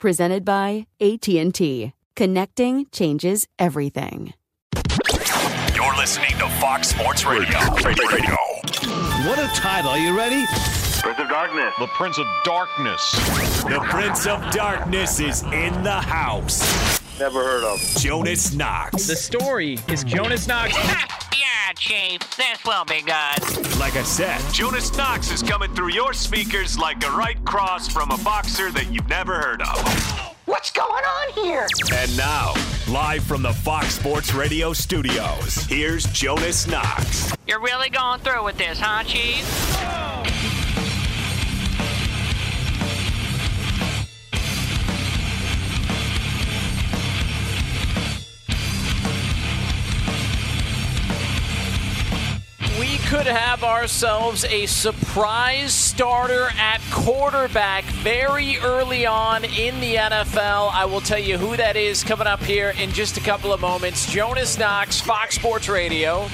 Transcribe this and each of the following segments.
Presented by AT&T. Connecting changes everything. You're listening to Fox Sports Radio. Radio. What a title. Are you ready? Prince of Darkness. The Prince of Darkness. The Prince of Darkness is in the house. Never heard of. Jonas Knox. The story is Jonas Knox. yeah, Chief. This will be good. Like I said, Jonas Knox is coming through your speakers like a right cross from a boxer that you've never heard of. What's going on here? And now, live from the Fox Sports Radio studios, here's Jonas Knox. You're really going through with this, huh, Chief? Could have ourselves a surprise starter at quarterback very early on in the NFL. I will tell you who that is coming up here in just a couple of moments. Jonas Knox, Fox Sports Radio.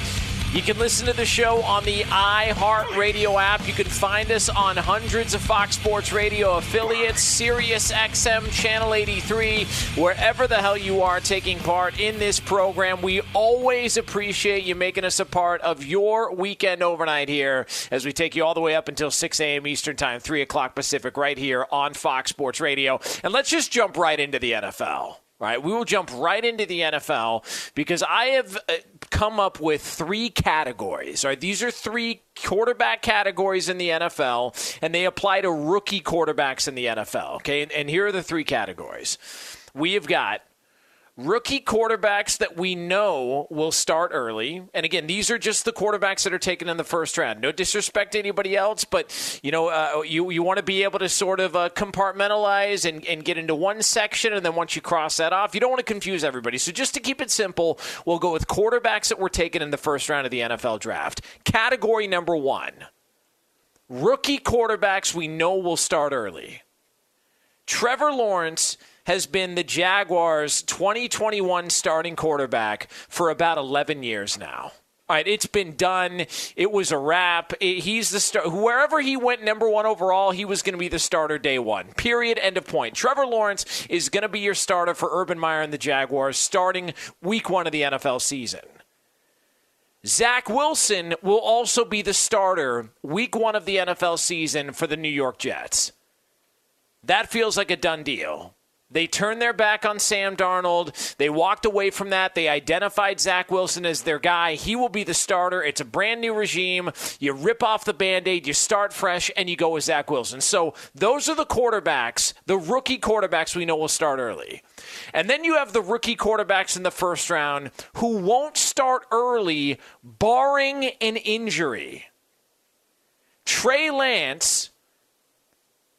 You can listen to the show on the iHeartRadio app. You can find us on hundreds of Fox Sports Radio affiliates, Sirius XM Channel 83, wherever the hell you are taking part in this program. We always appreciate you making us a part of your weekend overnight here as we take you all the way up until 6 a.m. Eastern Time, 3 o'clock Pacific, right here on Fox Sports Radio. And let's just jump right into the NFL. Right, we will jump right into the NFL because I have uh, come up with three categories. Right, these are three quarterback categories in the NFL, and they apply to rookie quarterbacks in the NFL. Okay, and, and here are the three categories. We have got rookie quarterbacks that we know will start early. And again, these are just the quarterbacks that are taken in the first round. No disrespect to anybody else, but you know, uh, you you want to be able to sort of uh, compartmentalize and, and get into one section, and then once you cross that off, you don't want to confuse everybody. So just to keep it simple, we'll go with quarterbacks that were taken in the first round of the NFL draft. Category number one: rookie quarterbacks we know will start early. Trevor Lawrence has been the Jaguars' 2021 starting quarterback for about 11 years now. All right, it's been done. It was a wrap. It, he's the star. Wherever he went, number one overall, he was going to be the starter day one. Period. End of point. Trevor Lawrence is going to be your starter for Urban Meyer and the Jaguars starting week one of the NFL season. Zach Wilson will also be the starter week one of the NFL season for the New York Jets. That feels like a done deal. They turned their back on Sam Darnold. They walked away from that. They identified Zach Wilson as their guy. He will be the starter. It's a brand new regime. You rip off the band aid, you start fresh, and you go with Zach Wilson. So those are the quarterbacks, the rookie quarterbacks we know will start early. And then you have the rookie quarterbacks in the first round who won't start early, barring an injury. Trey Lance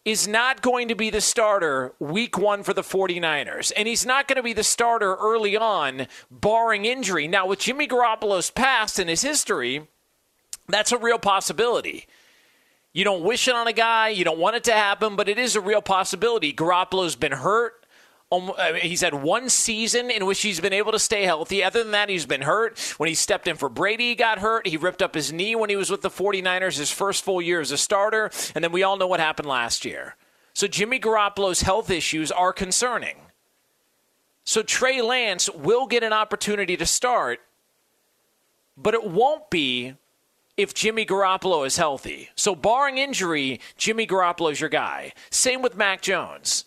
is not going to be the starter week one for the 49ers. And he's not going to be the starter early on, barring injury. Now, with Jimmy Garoppolo's past and his history, that's a real possibility. You don't wish it on a guy, you don't want it to happen, but it is a real possibility. Garoppolo's been hurt. He's had one season in which he's been able to stay healthy. Other than that, he's been hurt. When he stepped in for Brady, he got hurt. He ripped up his knee when he was with the 49ers, his first full year as a starter. And then we all know what happened last year. So Jimmy Garoppolo's health issues are concerning. So Trey Lance will get an opportunity to start, but it won't be if Jimmy Garoppolo is healthy. So, barring injury, Jimmy Garoppolo is your guy. Same with Mac Jones.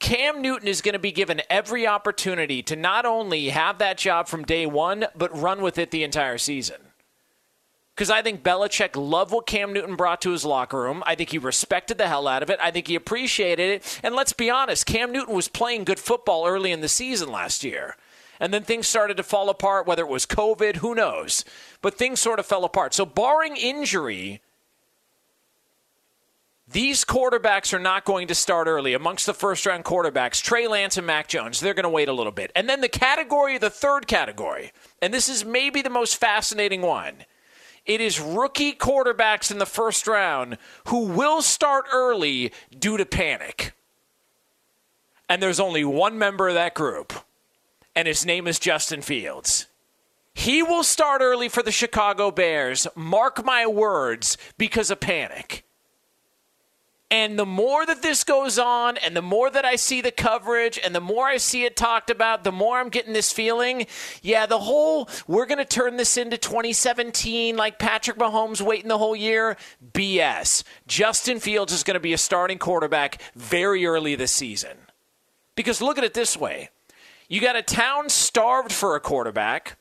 Cam Newton is going to be given every opportunity to not only have that job from day one, but run with it the entire season. Because I think Belichick loved what Cam Newton brought to his locker room. I think he respected the hell out of it. I think he appreciated it. And let's be honest, Cam Newton was playing good football early in the season last year. And then things started to fall apart, whether it was COVID, who knows. But things sort of fell apart. So, barring injury, these quarterbacks are not going to start early. Amongst the first round quarterbacks, Trey Lance and Mac Jones, they're going to wait a little bit. And then the category, the third category, and this is maybe the most fascinating one. It is rookie quarterbacks in the first round who will start early due to panic. And there's only one member of that group, and his name is Justin Fields. He will start early for the Chicago Bears, mark my words, because of panic. And the more that this goes on, and the more that I see the coverage, and the more I see it talked about, the more I'm getting this feeling yeah, the whole we're going to turn this into 2017 like Patrick Mahomes waiting the whole year BS. Justin Fields is going to be a starting quarterback very early this season. Because look at it this way you got a town starved for a quarterback.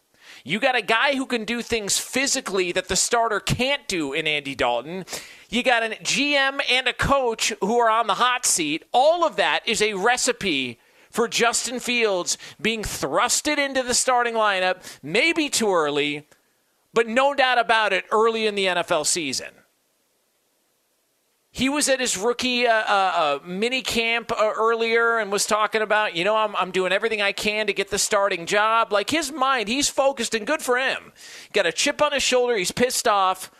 You got a guy who can do things physically that the starter can't do in Andy Dalton. You got a GM and a coach who are on the hot seat. All of that is a recipe for Justin Fields being thrusted into the starting lineup, maybe too early, but no doubt about it, early in the NFL season. He was at his rookie uh, uh, uh, mini camp uh, earlier and was talking about, you know, I'm, I'm doing everything I can to get the starting job. Like his mind, he's focused and good for him. Got a chip on his shoulder. He's pissed off.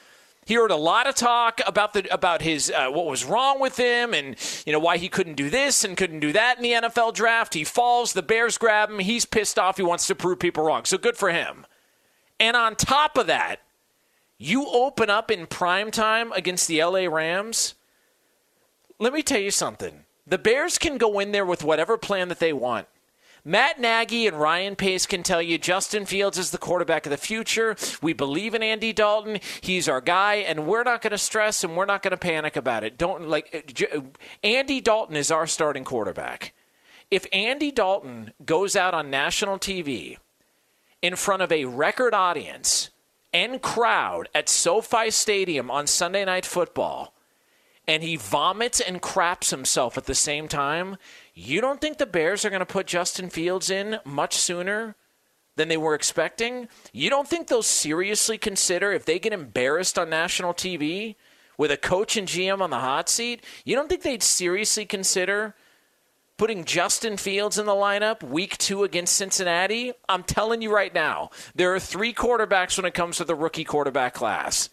He heard a lot of talk about the about his uh, what was wrong with him and you know why he couldn't do this and couldn't do that in the NFL draft. He falls, the Bears grab him. He's pissed off. He wants to prove people wrong. So good for him. And on top of that, you open up in prime time against the LA Rams let me tell you something. The Bears can go in there with whatever plan that they want. Matt Nagy and Ryan Pace can tell you Justin Fields is the quarterback of the future. We believe in Andy Dalton. He's our guy, and we're not going to stress and we're not going to panic about it. Don't like uh, Andy Dalton is our starting quarterback. If Andy Dalton goes out on national TV in front of a record audience and crowd at SoFi Stadium on Sunday Night Football and he vomits and craps himself at the same time, you don't think the Bears are going to put Justin Fields in much sooner than they were expecting? You don't think they'll seriously consider if they get embarrassed on national TV with a coach and GM on the hot seat? You don't think they'd seriously consider putting Justin Fields in the lineup week two against Cincinnati? I'm telling you right now, there are three quarterbacks when it comes to the rookie quarterback class.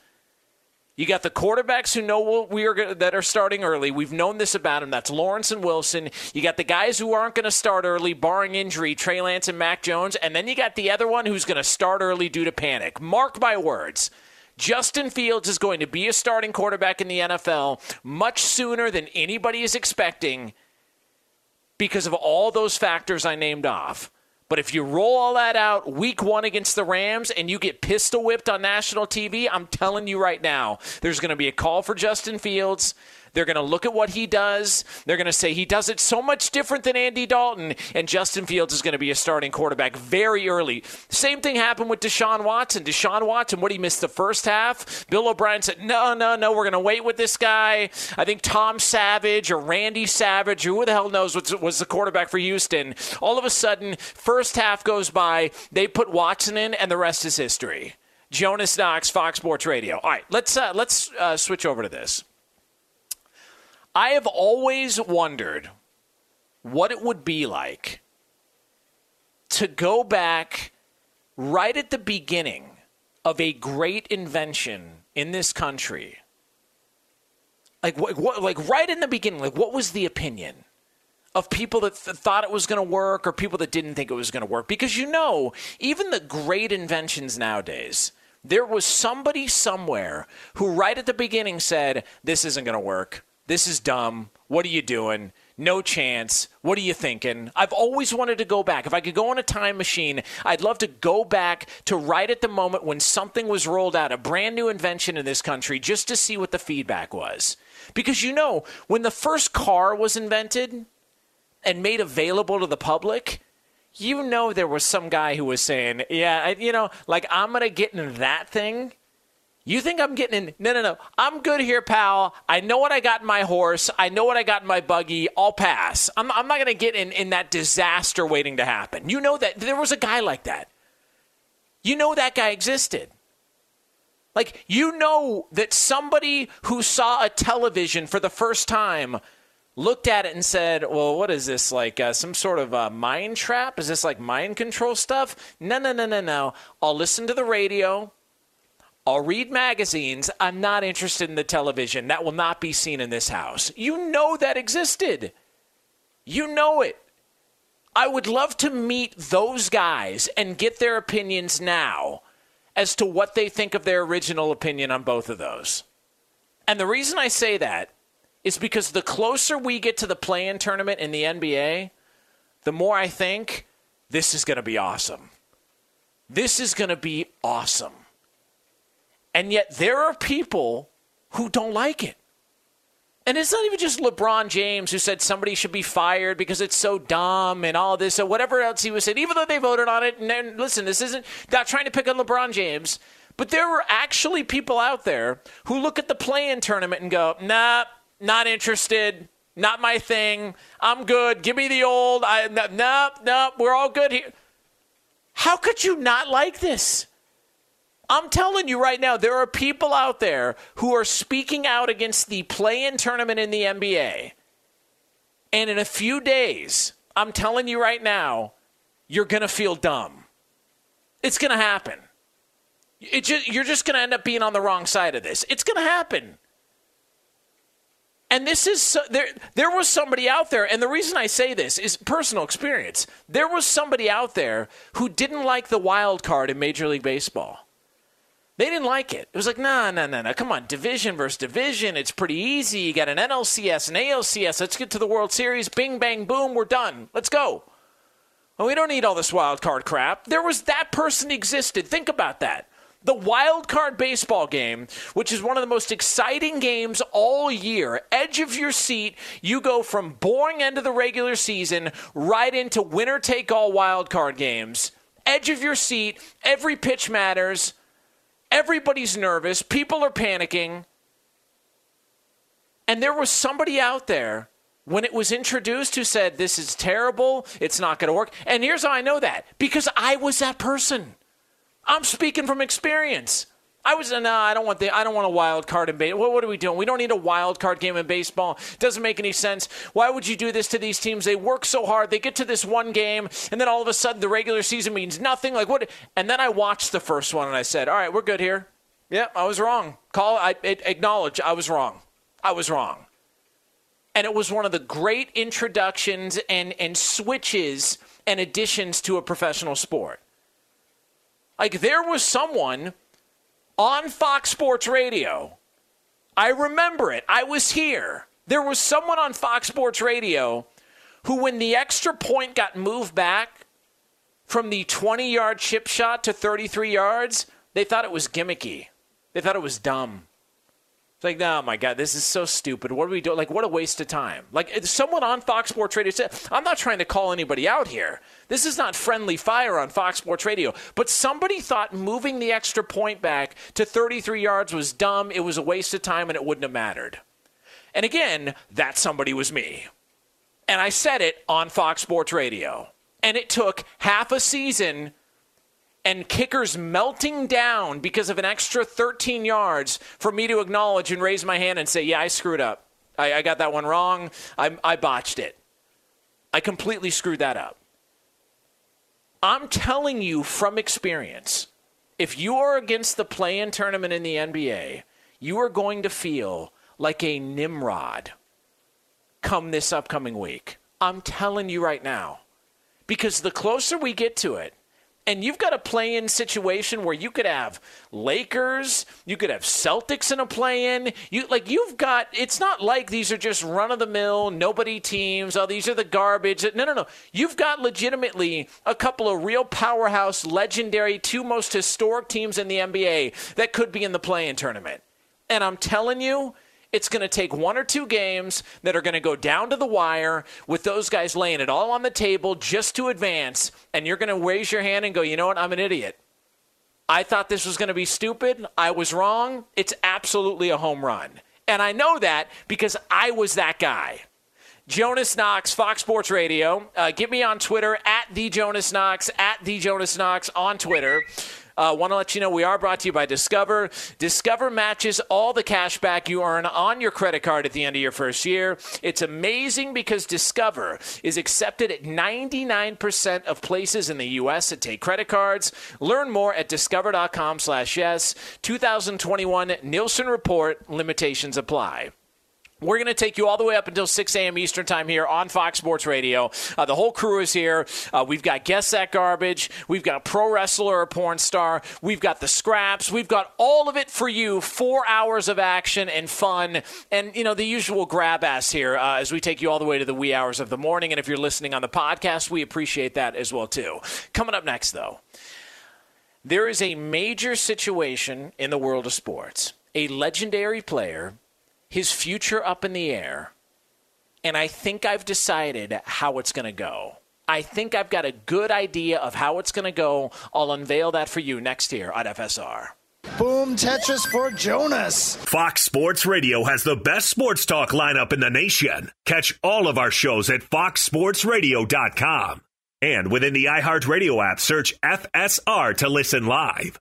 You got the quarterbacks who know what we are that are starting early. We've known this about them. That's Lawrence and Wilson. You got the guys who aren't going to start early, barring injury, Trey Lance and Mac Jones, and then you got the other one who's going to start early due to panic. Mark my words. Justin Fields is going to be a starting quarterback in the NFL much sooner than anybody is expecting because of all those factors I named off. But if you roll all that out week one against the Rams and you get pistol whipped on national TV, I'm telling you right now, there's going to be a call for Justin Fields. They're going to look at what he does. They're going to say he does it so much different than Andy Dalton, and Justin Fields is going to be a starting quarterback very early. Same thing happened with Deshaun Watson. Deshaun Watson, what he missed the first half, Bill O'Brien said, no, no, no, we're going to wait with this guy. I think Tom Savage or Randy Savage, who the hell knows, was, was the quarterback for Houston. All of a sudden, first half goes by, they put Watson in, and the rest is history. Jonas Knox, Fox Sports Radio. All right, let's uh, let's uh, switch over to this. I have always wondered what it would be like to go back right at the beginning of a great invention in this country. Like what, what like right in the beginning, like what was the opinion? of people that th- thought it was going to work or people that didn't think it was going to work. Because you know, even the great inventions nowadays, there was somebody somewhere who right at the beginning said, This isn't going to work. This is dumb. What are you doing? No chance. What are you thinking? I've always wanted to go back. If I could go on a time machine, I'd love to go back to right at the moment when something was rolled out, a brand new invention in this country, just to see what the feedback was. Because you know, when the first car was invented, and made available to the public, you know there was some guy who was saying, "Yeah, you know, like I'm gonna get in that thing." You think I'm getting in? No, no, no. I'm good here, pal. I know what I got in my horse. I know what I got in my buggy. I'll pass. I'm, I'm not going to get in, in that disaster waiting to happen. You know that there was a guy like that. You know that guy existed. Like, you know that somebody who saw a television for the first time looked at it and said, "Well, what is this like? Uh, some sort of uh, mind trap? Is this like mind control stuff?" No, no, no, no, no. I'll listen to the radio. I'll read magazines. I'm not interested in the television. That will not be seen in this house. You know that existed. You know it. I would love to meet those guys and get their opinions now as to what they think of their original opinion on both of those. And the reason I say that is because the closer we get to the play in tournament in the NBA, the more I think this is going to be awesome. This is going to be awesome. And yet there are people who don't like it. And it's not even just LeBron James who said somebody should be fired because it's so dumb and all this or whatever else he was saying, even though they voted on it. And then, listen, this isn't not trying to pick on LeBron James, but there were actually people out there who look at the play in tournament and go, nah, not interested. Not my thing. I'm good. Give me the old. I no no. no we're all good here. How could you not like this? I'm telling you right now, there are people out there who are speaking out against the play-in tournament in the NBA. And in a few days, I'm telling you right now, you're going to feel dumb. It's going to happen. It just, you're just going to end up being on the wrong side of this. It's going to happen. And this is there. There was somebody out there, and the reason I say this is personal experience. There was somebody out there who didn't like the wild card in Major League Baseball. They didn't like it. It was like, no, no, no, no. Come on, division versus division. It's pretty easy. You got an NLCS, an ALCS. Let's get to the World Series. Bing, bang, boom. We're done. Let's go. Well, we don't need all this wild card crap. There was that person existed. Think about that the wild card baseball game, which is one of the most exciting games all year, edge of your seat, you go from boring end of the regular season right into winner take all wild card games. Edge of your seat, every pitch matters. Everybody's nervous, people are panicking. And there was somebody out there when it was introduced who said, This is terrible, it's not going to work. And here's how I know that because I was that person. I'm speaking from experience. I was no, I don't want the I don't want a wild card in baseball. What, what, are we doing? We don't need a wild card game in baseball. Doesn't make any sense. Why would you do this to these teams? They work so hard. They get to this one game, and then all of a sudden the regular season means nothing. Like what? And then I watched the first one and I said, "All right, we're good here." Yeah, I was wrong. Call I acknowledge I was wrong. I was wrong. And it was one of the great introductions and and switches and additions to a professional sport. Like there was someone on Fox Sports Radio. I remember it. I was here. There was someone on Fox Sports Radio who, when the extra point got moved back from the 20 yard chip shot to 33 yards, they thought it was gimmicky. They thought it was dumb. It's like, oh my God, this is so stupid. What are we doing? Like, what a waste of time. Like, someone on Fox Sports Radio said, I'm not trying to call anybody out here. This is not friendly fire on Fox Sports Radio. But somebody thought moving the extra point back to 33 yards was dumb, it was a waste of time, and it wouldn't have mattered. And again, that somebody was me. And I said it on Fox Sports Radio. And it took half a season and kickers melting down because of an extra 13 yards for me to acknowledge and raise my hand and say, Yeah, I screwed up. I, I got that one wrong. I, I botched it. I completely screwed that up. I'm telling you from experience, if you are against the play in tournament in the NBA, you are going to feel like a Nimrod come this upcoming week. I'm telling you right now. Because the closer we get to it, and you've got a play in situation where you could have Lakers, you could have Celtics in a play in. You like you've got it's not like these are just run of the mill, nobody teams, oh these are the garbage. No, no, no. You've got legitimately a couple of real powerhouse, legendary, two most historic teams in the NBA that could be in the play in tournament. And I'm telling you, it's going to take one or two games that are going to go down to the wire with those guys laying it all on the table just to advance. And you're going to raise your hand and go, you know what? I'm an idiot. I thought this was going to be stupid. I was wrong. It's absolutely a home run. And I know that because I was that guy. Jonas Knox, Fox Sports Radio. Uh, get me on Twitter at the Jonas Knox, at the Jonas Knox on Twitter. Uh, Want to let you know we are brought to you by Discover. Discover matches all the cash back you earn on your credit card at the end of your first year. It's amazing because Discover is accepted at 99% of places in the U.S. that take credit cards. Learn more at discover.com slash yes. 2021 Nielsen Report limitations apply. We're going to take you all the way up until 6 a.m. Eastern Time here on Fox Sports Radio. Uh, the whole crew is here. Uh, we've got Guess That Garbage. We've got a pro wrestler or porn star. We've got the scraps. We've got all of it for you. Four hours of action and fun. And, you know, the usual grab ass here uh, as we take you all the way to the wee hours of the morning. And if you're listening on the podcast, we appreciate that as well, too. Coming up next, though, there is a major situation in the world of sports. A legendary player his future up in the air, and I think I've decided how it's going to go. I think I've got a good idea of how it's going to go. I'll unveil that for you next year on FSR. Boom Tetris for Jonas. Fox Sports Radio has the best sports talk lineup in the nation. Catch all of our shows at foxsportsradio.com. And within the iHeartRadio app, search FSR to listen live.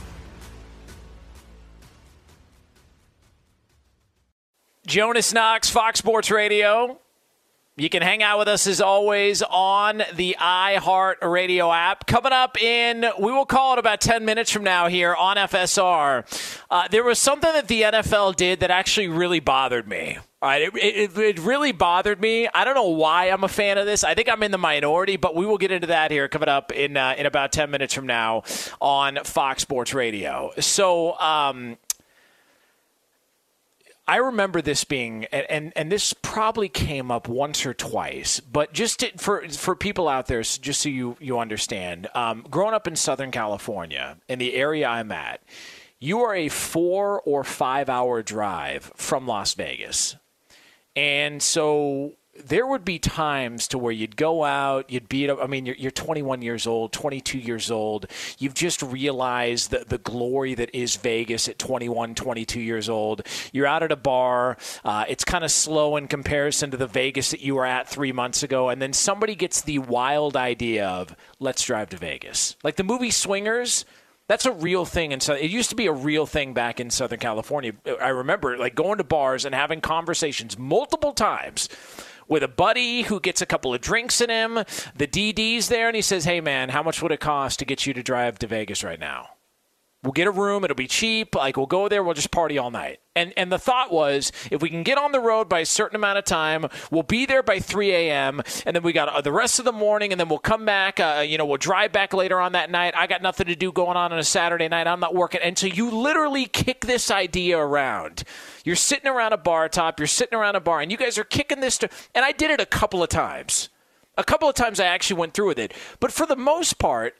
Jonas Knox, Fox Sports Radio. You can hang out with us as always on the iHeart Radio app. Coming up in, we will call it about 10 minutes from now here on FSR. Uh, there was something that the NFL did that actually really bothered me. All right, it, it, it, really bothered me. I don't know why I'm a fan of this. I think I'm in the minority, but we will get into that here coming up in uh, in about 10 minutes from now on Fox Sports Radio. So, um, I remember this being, and, and, and this probably came up once or twice, but just to, for for people out there, just so you you understand, um, growing up in Southern California, in the area I'm at, you are a four or five hour drive from Las Vegas, and so there would be times to where you'd go out, you'd beat up. I mean, you're, you're 21 years old, 22 years old. You've just realized the, the glory that is Vegas at 21, 22 years old. You're out at a bar. Uh, it's kind of slow in comparison to the Vegas that you were at three months ago. And then somebody gets the wild idea of, let's drive to Vegas. Like the movie Swingers. That's a real thing, and so it used to be a real thing back in Southern California. I remember like going to bars and having conversations multiple times with a buddy who gets a couple of drinks in him. The DD's there, and he says, Hey, man, how much would it cost to get you to drive to Vegas right now? We'll get a room. It'll be cheap. Like we'll go there. We'll just party all night. And and the thought was, if we can get on the road by a certain amount of time, we'll be there by 3 a.m. And then we got uh, the rest of the morning, and then we'll come back. Uh, you know, we'll drive back later on that night. I got nothing to do going on on a Saturday night. I'm not working. And so you literally kick this idea around. You're sitting around a bar top. You're sitting around a bar, and you guys are kicking this. To, and I did it a couple of times. A couple of times I actually went through with it. But for the most part,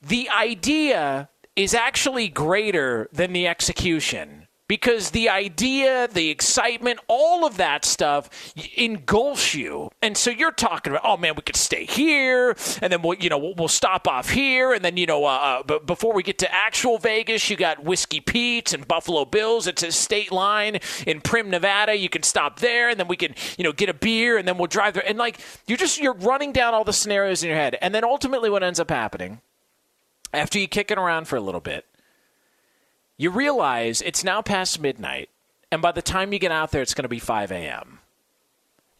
the idea is actually greater than the execution because the idea, the excitement, all of that stuff engulfs you. And so you're talking about, oh man, we could stay here, and then we'll, you know, we'll, stop off here, and then you know, uh, uh, before we get to actual Vegas, you got Whiskey Pete's and Buffalo Bills. It's a state line in Primm, Nevada. You can stop there, and then we can, you know, get a beer, and then we'll drive there. And like you're just you're running down all the scenarios in your head, and then ultimately, what ends up happening after you kick it around for a little bit, you realize it's now past midnight, and by the time you get out there, it's going to be 5 a.m.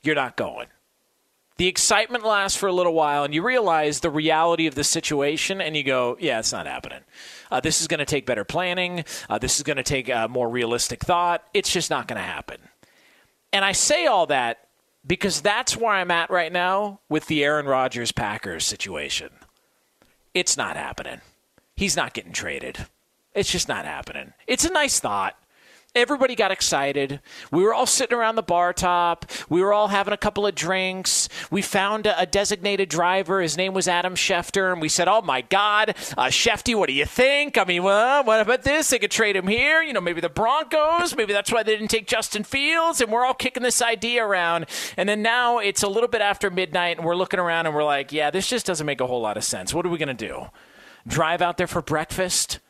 You're not going. The excitement lasts for a little while, and you realize the reality of the situation, and you go, Yeah, it's not happening. Uh, this is going to take better planning. Uh, this is going to take uh, more realistic thought. It's just not going to happen. And I say all that because that's where I'm at right now with the Aaron Rodgers Packers situation. It's not happening. He's not getting traded. It's just not happening. It's a nice thought. Everybody got excited. We were all sitting around the bar top. We were all having a couple of drinks. We found a, designated driver. His name was Adam Schefter. And we said, Oh my God, uh, Shefty, what do you think? I mean, well, what about this? They could trade him here. You know, maybe the Broncos. Maybe that's why they didn't take Justin Fields. And we're all kicking this idea around. And then now it's a little bit after midnight and we're looking around and we're like, Yeah, this just doesn't make a whole lot of sense. What are we going to do? Drive out there for breakfast?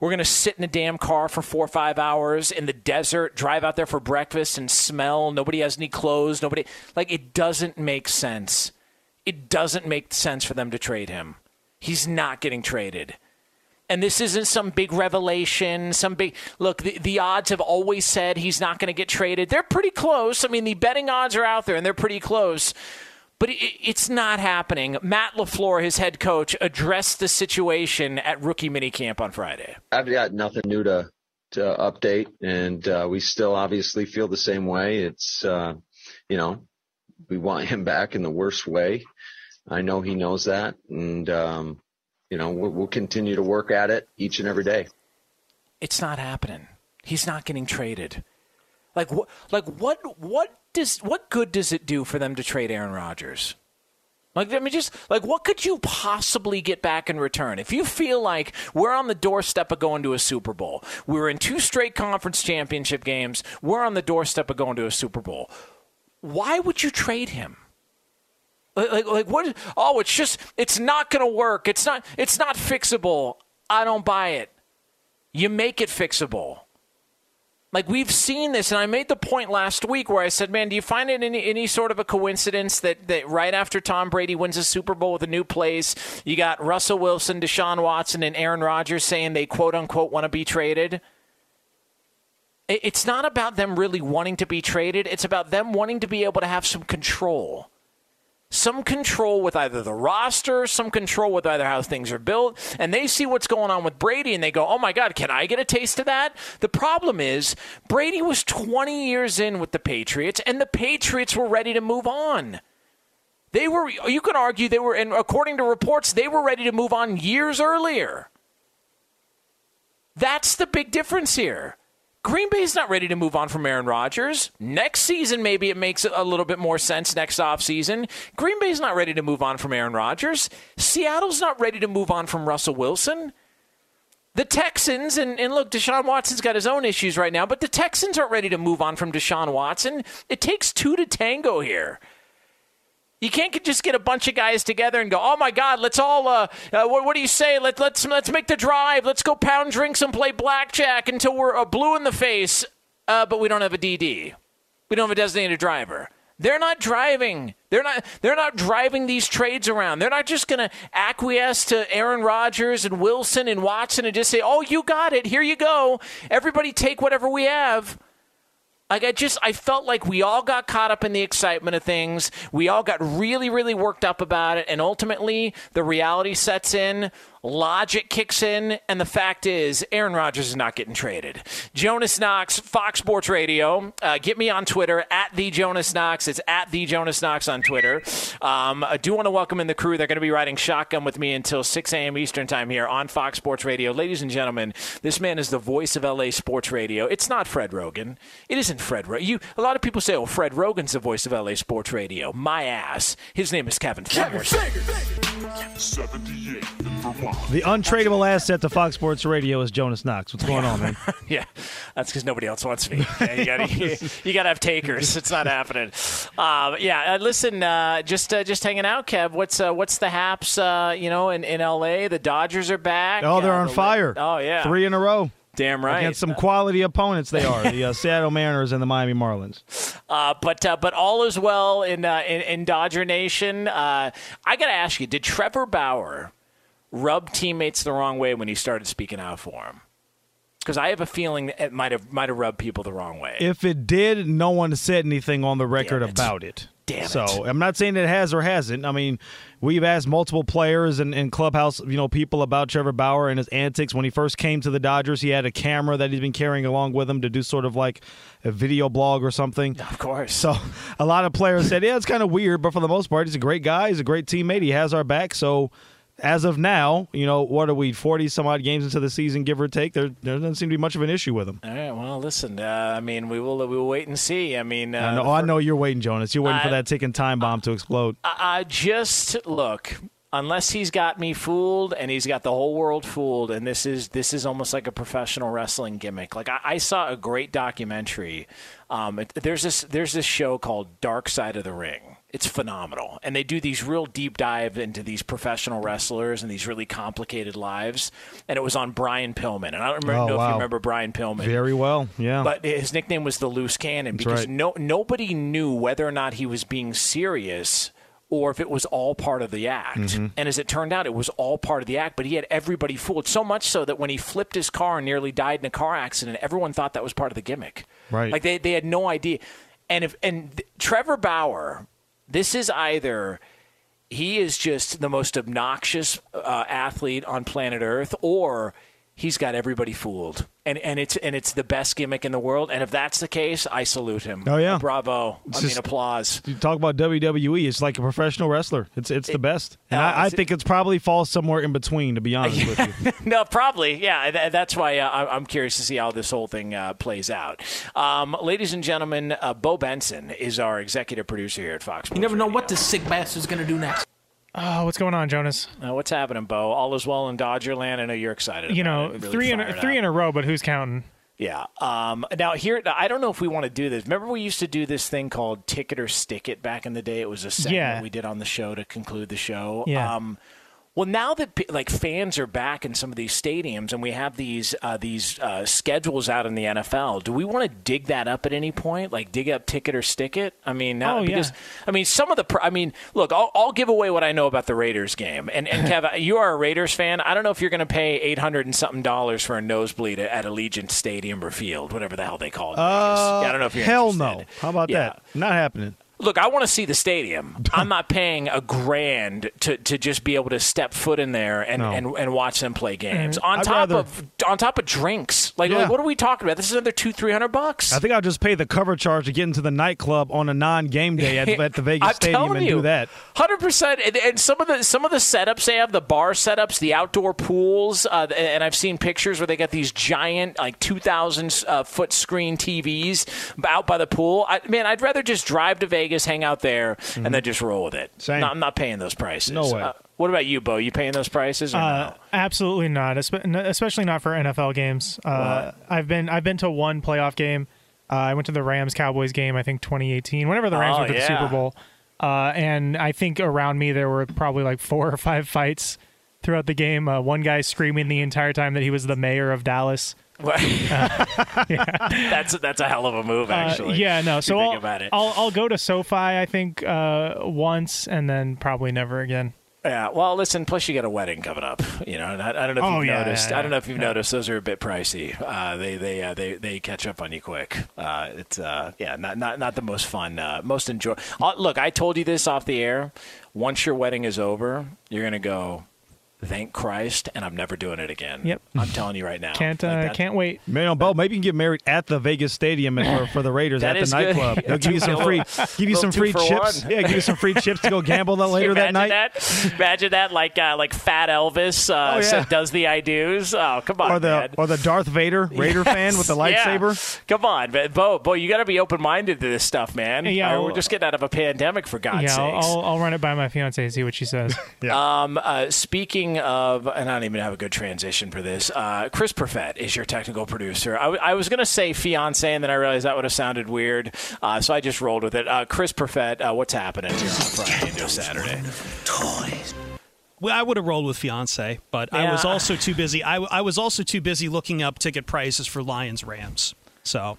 We're going to sit in a damn car for four or five hours in the desert, drive out there for breakfast and smell. Nobody has any clothes. Nobody. Like, it doesn't make sense. It doesn't make sense for them to trade him. He's not getting traded. And this isn't some big revelation, some big look. The, the odds have always said he's not going to get traded. They're pretty close. I mean, the betting odds are out there, and they're pretty close but it's not happening. Matt LaFleur, his head coach, addressed the situation at rookie minicamp on Friday. I've got nothing new to to update, and uh, we still obviously feel the same way. It's uh, you know we want him back in the worst way. I know he knows that, and um, you know we'll, we'll continue to work at it each and every day. It's not happening. He's not getting traded. Like what? Like what? What does what good does it do for them to trade Aaron Rodgers? Like, I mean, just like what could you possibly get back in return? If you feel like we're on the doorstep of going to a Super Bowl, we're in two straight conference championship games, we're on the doorstep of going to a Super Bowl. Why would you trade him? Like, like, like what? Oh, it's just, it's not going to work. It's not, it's not fixable. I don't buy it. You make it fixable. Like we've seen this, and I made the point last week where I said, "Man, do you find it any, any sort of a coincidence that, that right after Tom Brady wins a Super Bowl with a new place, you got Russell Wilson, Deshaun Watson, and Aaron Rodgers saying they quote unquote want to be traded?" It's not about them really wanting to be traded. It's about them wanting to be able to have some control. Some control with either the roster, some control with either how things are built, and they see what's going on with Brady and they go, oh my God, can I get a taste of that? The problem is, Brady was 20 years in with the Patriots, and the Patriots were ready to move on. They were, you can argue they were, and according to reports, they were ready to move on years earlier. That's the big difference here. Green Bay's not ready to move on from Aaron Rodgers. Next season, maybe it makes a little bit more sense next offseason. Green Bay's not ready to move on from Aaron Rodgers. Seattle's not ready to move on from Russell Wilson. The Texans, and, and look, Deshaun Watson's got his own issues right now, but the Texans aren't ready to move on from Deshaun Watson. It takes two to tango here. You can't just get a bunch of guys together and go, "Oh my God, let's all uh, uh what, what, do you say? Let, let's let's make the drive. Let's go pound drinks and play blackjack until we're uh, blue in the face." Uh, but we don't have a DD. We don't have a designated driver. They're not driving. They're not. They're not driving these trades around. They're not just going to acquiesce to Aaron Rodgers and Wilson and Watson and just say, "Oh, you got it. Here you go. Everybody take whatever we have." Like I just I felt like we all got caught up in the excitement of things. We all got really really worked up about it and ultimately the reality sets in, logic kicks in and the fact is Aaron Rodgers is not getting traded. Jonas Knox, Fox Sports Radio. Uh, get me on Twitter at the Jonas Knox. It's at the Jonas Knox on Twitter. Um, I do want to welcome in the crew. They're going to be riding shotgun with me until 6 a.m. Eastern time here on Fox Sports Radio. Ladies and gentlemen, this man is the voice of LA Sports Radio. It's not Fred Roggin. It isn't Fred Roggin. You, a lot of people say, oh, Fred Roggin's the voice of LA Sports Radio. My ass. His name is Kevin The untradeable asset to Fox Sports Radio is Jonas Knox. What's going on, man? yeah, that's because nobody else wants me. Yeah, you got you, you to have takers. It's not happening. Uh, yeah, uh, listen, uh, just uh, just hanging out, Kev. What's uh, what's the haps? Uh, you know, in, in L.A., the Dodgers are back. Oh, they're on the, fire. Oh yeah, three in a row. Damn right. Against some quality opponents, they are the uh, Seattle Mariners and the Miami Marlins. Uh, but uh, but all is well in in, in, Dodger Nation. I got to ask you: Did Trevor Bauer rub teammates the wrong way when he started speaking out for him? Because I have a feeling it might have might have rubbed people the wrong way. If it did, no one said anything on the record it. about it. Damn so it. I'm not saying it has or hasn't. I mean, we've asked multiple players and, and clubhouse, you know, people about Trevor Bauer and his antics. When he first came to the Dodgers, he had a camera that he's been carrying along with him to do sort of like a video blog or something. Of course. So a lot of players said, yeah, it's kind of weird, but for the most part, he's a great guy. He's a great teammate. He has our back. So as of now, you know, what are we, 40 some odd games into the season, give or take? There, there doesn't seem to be much of an issue with them. All right. Well, listen, uh, I mean, we will we will wait and see. I mean, uh, I, know, I know you're waiting, Jonas. You're waiting for that ticking time bomb to explode. I, I just look unless he's got me fooled and he's got the whole world fooled and this is this is almost like a professional wrestling gimmick like i, I saw a great documentary um, it, there's this there's this show called dark side of the ring it's phenomenal and they do these real deep dive into these professional wrestlers and these really complicated lives and it was on brian pillman and i don't remember, oh, know wow. if you remember brian pillman very well yeah but his nickname was the loose cannon That's because right. no nobody knew whether or not he was being serious or if it was all part of the act. Mm-hmm. And as it turned out, it was all part of the act, but he had everybody fooled. So much so that when he flipped his car and nearly died in a car accident, everyone thought that was part of the gimmick. Right. Like they, they had no idea. And if and th- Trevor Bauer, this is either he is just the most obnoxious uh, athlete on planet Earth, or he's got everybody fooled, and and it's and it's the best gimmick in the world. And if that's the case, I salute him. Oh yeah, bravo! It's I just- mean, applause. You talk about WWE, it's like a professional wrestler. It's it's the best, and uh, I, I it's- think it's probably falls somewhere in between. To be honest with you, no, probably, yeah. th- that's why uh, I- I'm curious to see how this whole thing uh, plays out. Um, ladies and gentlemen, uh, Bo Benson is our executive producer here at Fox. You never know what this sick bastard's going to do next. Oh, what's going on, Jonas? Uh, what's happening, Bo? All is well in Dodgerland. I know you're excited. You about know. Really three in a, three up. in a row, but who's counting? Yeah. Um, now here, I don't know if we want to do this. Remember, we used to do this thing called "Ticket or Stick It" back in the day. It was a segment Yeah. we did on the show to conclude the show. Yeah. Um, Well, now that like fans are back in some of these stadiums, and we have these uh, these uh, schedules out in the NFL, do we want to dig that up at any point? Like dig up ticket or stick it? I mean, now, Oh, yeah. because I mean, some of the. I mean, look, I'll, I'll give away what I know about the Raiders game, and and Kev, you are a Raiders fan. I don't know if you're going to pay eight hundred and something dollars for a nosebleed at Allegiant Stadium or Field, whatever the hell they call it. Uh, yeah, I don't know if you're hell interested. no. How about Yeah. that? Not happening. Look, I want to see the stadium. I'm not paying a grand to, to just be able to step foot in there and, No. and, and watch them play games. Mm, On I'd top rather- of on top of drinks. Like, Yeah. like, what are we talking about? This is another two, three hundred bucks. I think I'll just pay the cover charge to get into the nightclub on a non-game day at, at the Vegas I'm Stadium telling and you, do that. Hundred percent, and and some of the some of the setups they have, the bar setups, the outdoor pools, uh, and I've seen pictures where they got these giant, like two thousand uh, foot screen TVs out by the pool. I, man, I'd rather just drive to Vegas, hang out there, and then just roll with it. Mm-hmm. Same. No, I'm not paying those prices. No way. Uh, what about you, Bo? You paying those prices or Uh, absolutely not, especially not for NFL games. Uh, I've been I've been to one playoff game. Uh, I went to the Rams Cowboys game, I think 2018. Whenever the Rams Oh, went to the. Super Bowl, uh, and I think around me there were probably like four or five fights throughout the game. Uh, one guy screaming the entire time that he was the mayor of Dallas. No? that's that's a hell of a move, Uh, actually. yeah, no. So I'll, about it. I'll I'll go to SoFi. I think uh, once, and then probably never again. Yeah, well, listen. Plus, you got a wedding coming up. You know, and I, I don't know if Oh, you've yeah, noticed. yeah, I don't know if you've yeah. noticed. Those are a bit pricey. Uh, they they uh, they they catch up on you quick. Uh, it's uh, yeah, not not not the most fun, uh, most enjoy. Uh, look, I told you this off the air. Once your wedding is over, you're gonna go. Thank Christ, and I'm never doing it again. Yep. I'm telling you right now. Can't uh, that- can't wait. Man, Bo, maybe you can get married at the Vegas Stadium and for, for the Raiders at the good. nightclub. They'll give you some free, give you some free chips. one. Yeah, give you some free chips to go gamble that later that Imagine night. That? Imagine that, like uh, like Fat Elvis uh, Oh, yeah. sa- does the I do's. Oh, come on, Or the man. or the Darth Vader Raider fan with the Yes, yeah. lightsaber. Come on, but Bo, Bo, you got to be open minded to this stuff, man. Yeah, Uh, we're just getting out of a pandemic, for God's sake. yeah, sakes. I'll, I'll, I'll run it by my fiance and see what she says. yeah. Um, uh, speaking of, and I don't even have a good transition for this. Uh, Chris Perfett is your technical producer. I, w- I was going to say fiance, and then I realized that would have sounded weird, uh, so I just rolled with it. Uh, Chris Perfett, uh, what's happening here on Friday into Saturday? Well, I would have rolled with fiance, but I was also too busy. I, I was also too busy looking up ticket prices for Lions Rams. So,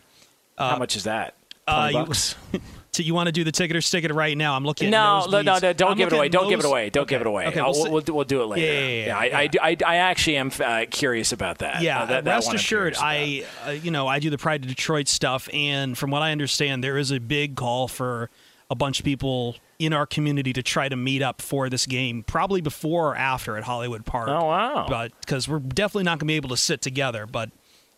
uh, How much is that? uh, 20 you- so you want to do the ticket or stick it right now? I'm looking. At No, no, no, no, don't I'm give it away. Don't give it away. Don't give it away. Okay, we'll we'll, do it later. Yeah, yeah, yeah, I, yeah. I, I, I actually am uh, curious about that. Yeah, Uh, that, that rest assured. I uh, you know I do the Pride of Detroit stuff, and from what I understand, there is a big call for a bunch of people in our community to try to meet up for this game, probably before or after at Hollywood Park. Oh, wow. But because we're definitely not going to be able to sit together, but.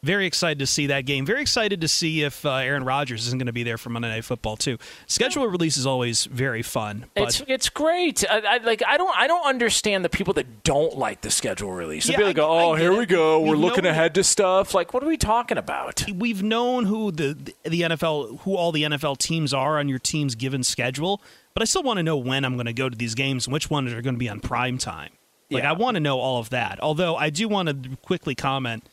Very excited to see that game. Very excited to see if uh, Aaron Rodgers isn't going to be there for Monday Night Football too. Schedule release is always very fun. But It's it's great. I, I like I don't I don't understand the people that don't like the schedule release. The Yeah, that go, oh, here it. we go, we're We've looking known- ahead to stuff. Like, what are we talking about? we've known who the the NFL who all the NFL teams are on your team's given schedule, but I still want to know when I'm going to go to these games and which ones are going to be on prime time. Like Yeah. I want to know all of that. Although I do want to quickly comment.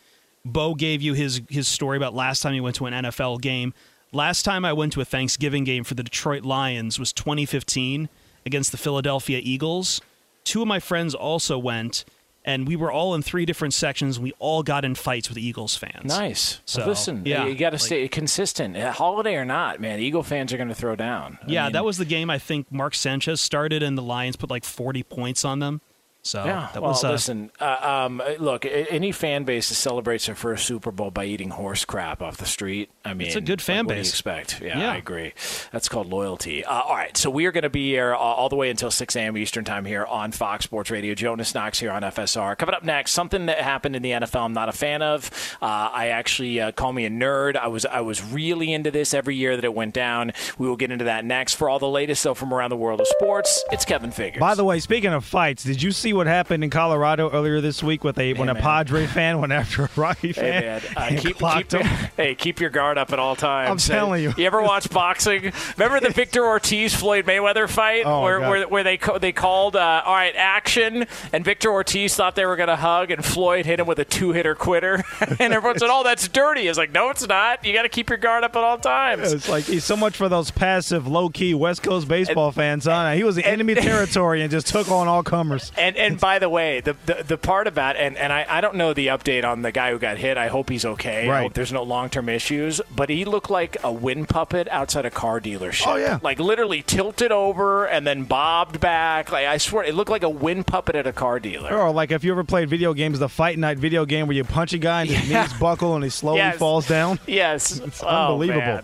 Bo gave you his his story about last time he went to an NFL game. Last time I went to a Thanksgiving game for the Detroit Lions was 2015 against the Philadelphia Eagles. Two of my friends also went, and we were all in three different sections. We all got in fights with Eagles fans. Nice. So listen, yeah, you got to like- stay consistent. Uh, Holiday or not, man, Eagle fans are going to throw down. I Yeah, mean, that was the game I think Mark Sanchez started, and the Lions put like 40 points on them. So Yeah, that well, was uh, listen. Uh, um, look, any fan base that celebrates their first Super Bowl by eating horse crap off the street. I mean, It's a good like, fan you base. expect? Yeah, Yeah. I agree. That's called loyalty. Uh, all right, so we are going to be here uh, all the way until 6 a.m. Eastern time here on Fox Sports Radio. Jonas Knox here on FSR. Coming up next, something that happened in the NFL I'm not a fan of. Uh, I actually uh, call me a nerd. I was I was really into this every year that it went down. We will get into that next. For all the latest though from around the world of sports, it's Kevin Figures. By the way, speaking of fights, did you see what happened in Colorado earlier this week with a when a. Padre fan went after a Rocky fan? Hey man, uh, keep, keep, him? hey, keep your guard up at all times. I'm telling you. You ever watch boxing? Remember the Victor Ortiz Floyd Mayweather fight Oh, where, where where they they called uh, all right action, and Victor Ortiz thought they were going to hug, and Floyd hit him with a two hitter quitter, and everyone said, "Oh, that's dirty." It's like, no, it's not. You got to keep your guard up at all times. It's like he's so much for those passive, low key West Coast baseball fans. Huh? He was in enemy territory and just took on all comers. And and by the way, the, the the part about and and I, I don't know the update on the guy who got hit. I hope he's okay. I Right. hope there's no long term issues. But he looked like a wind puppet outside a car dealership. Oh, yeah. like literally tilted over and then bobbed back. Like I swear, it looked like a wind puppet at a car dealer. Or like if you ever played video games, the Fight Night video game where you punch a guy and his Yeah. knees buckle and he slowly Yes. falls down. Yes, It's Oh, unbelievable.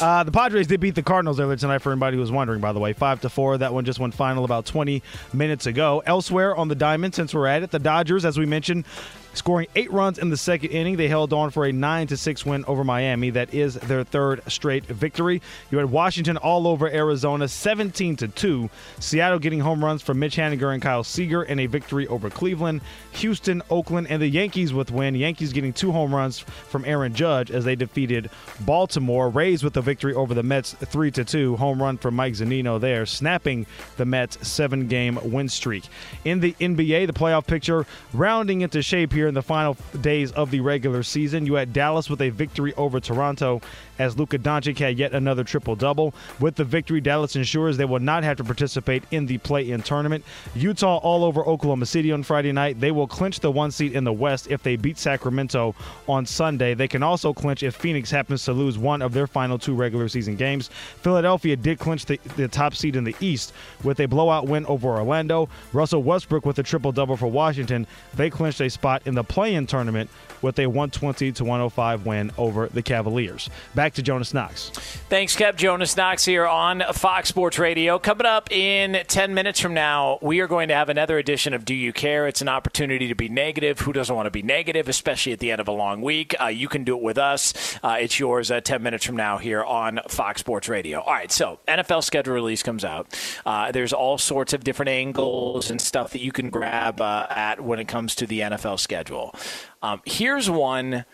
uh, the Padres did beat the Cardinals earlier tonight. For anybody who was wondering, by the way, five to four. That one just went final about 20 minutes ago. Elsewhere on the diamond, since we're at it, the Dodgers, as we mentioned. Scoring eight runs in the second inning, they held on for a nine to six win over Miami. That is their third straight victory. You had Washington all over Arizona, 17 to two. Seattle getting home runs from Mitch Haniger and Kyle Seager, and a victory over Cleveland. Houston, Oakland, and the Yankees with win. Yankees getting two home runs from Aaron Judge as they defeated Baltimore. Rays with a victory over the Mets, three to two. Home run from Mike Zunino there, snapping the Mets' seven-game win streak. In the NBA, the playoff picture rounding into shape here in the final days of the regular season. You had Dallas with a victory over Toronto as Luka Doncic had yet another triple double. With the victory, Dallas ensures they will not have to participate in the play-in tournament. Utah all over Oklahoma City on Friday night. They will clinch the one seed in the West if they beat Sacramento on Sunday. They can also clinch if Phoenix happens to lose one of their final two regular season games. Philadelphia did clinch the, the top seed in the East with a blowout win over Orlando. Russell Westbrook with a triple double for Washington. They clinched a spot in the play-in tournament with a 120 to 105 win over the Cavaliers. Back to Jonas Knox. Thanks, Kev. Jonas Knox here on Fox Sports Radio. Coming up in 10 minutes from now, we are going to have another edition of Do You Care? It's an opportunity to be negative. Who doesn't want to be negative, especially at the end of a long week? Uh, you can do it with us. Uh, it's yours uh, 10 minutes from now here on Fox Sports Radio. All right, so NFL schedule release comes out. Uh, there's all sorts of different angles and stuff that you can grab uh, at when it comes to the NFL schedule. Um, here's one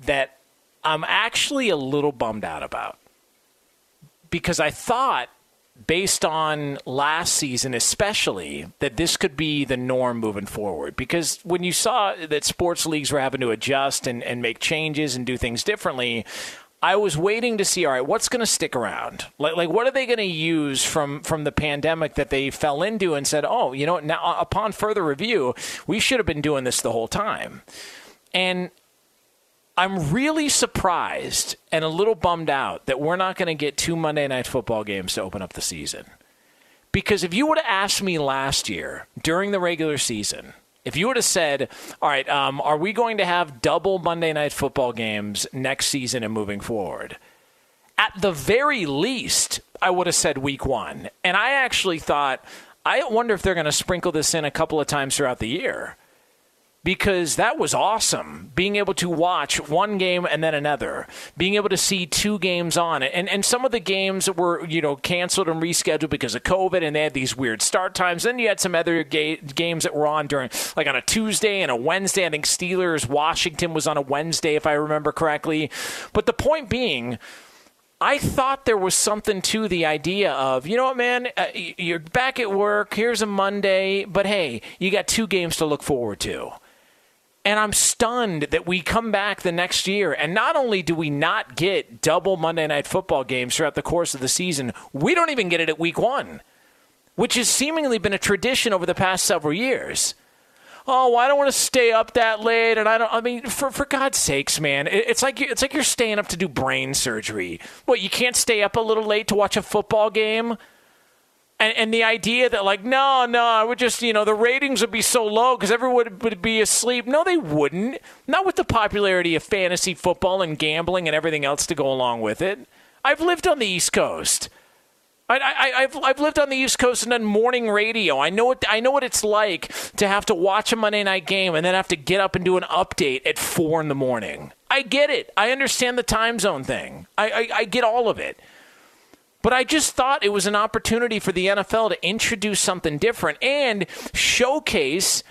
that I'm actually a little bummed out about because I thought, based on last season especially, that this could be the norm moving forward. Because when you saw that sports leagues were having to adjust and, and make changes and do things differently, I was waiting to see, all right, what's going to stick around? Like, like what are they going to use from from the pandemic that they fell into and said, oh, you know, now uh, upon further review, we should have been doing this the whole time. And I'm really surprised and a little bummed out that we're not going to get two Monday night football games to open up the season. Because if you would have asked me last year during the regular season, if you would have said, all right, um, are we going to have double Monday night football games next season and moving forward? At the very least, I would have said week one. And I actually thought, I wonder if they're going to sprinkle this in a couple of times throughout the year because that was awesome. Being able to watch one game and then another, being able to see two games on it, and and some of the games were you know canceled and rescheduled because of COVID, and they had these weird start times. Then you had some other ga- games that were on during like on a Tuesday and a Wednesday. I think Steelers Washington was on a Wednesday if I remember correctly. But the point being. I thought there was something to the idea of, you know what, man, uh, you're back at work. Here's a Monday, but hey, you got two games to look forward to. And I'm stunned that we come back the next year, and not only do we not get double Monday night football games throughout the course of the season, we don't even get it at week one, which has seemingly been a tradition over the past several years. Oh, I don't want to stay up that late, and I don't. I mean, for for God's sakes, man, it's like it's like you're staying up to do brain surgery. What you can't stay up a little late to watch a football game? And, and the idea that like no no I would just you know the ratings would be so low because everyone would be asleep no they wouldn't not with the popularity of fantasy football and gambling and everything else to go along with it I've lived on the East Coast I, I've I've lived on the East Coast and done morning radio. I know what I know what it's like to have to watch a Monday night game and then have to get up and do an update at four in the morning. I get it. I understand the time zone thing. I, I, I get all of it. But I just thought it was an opportunity for the NFL to introduce something different and showcase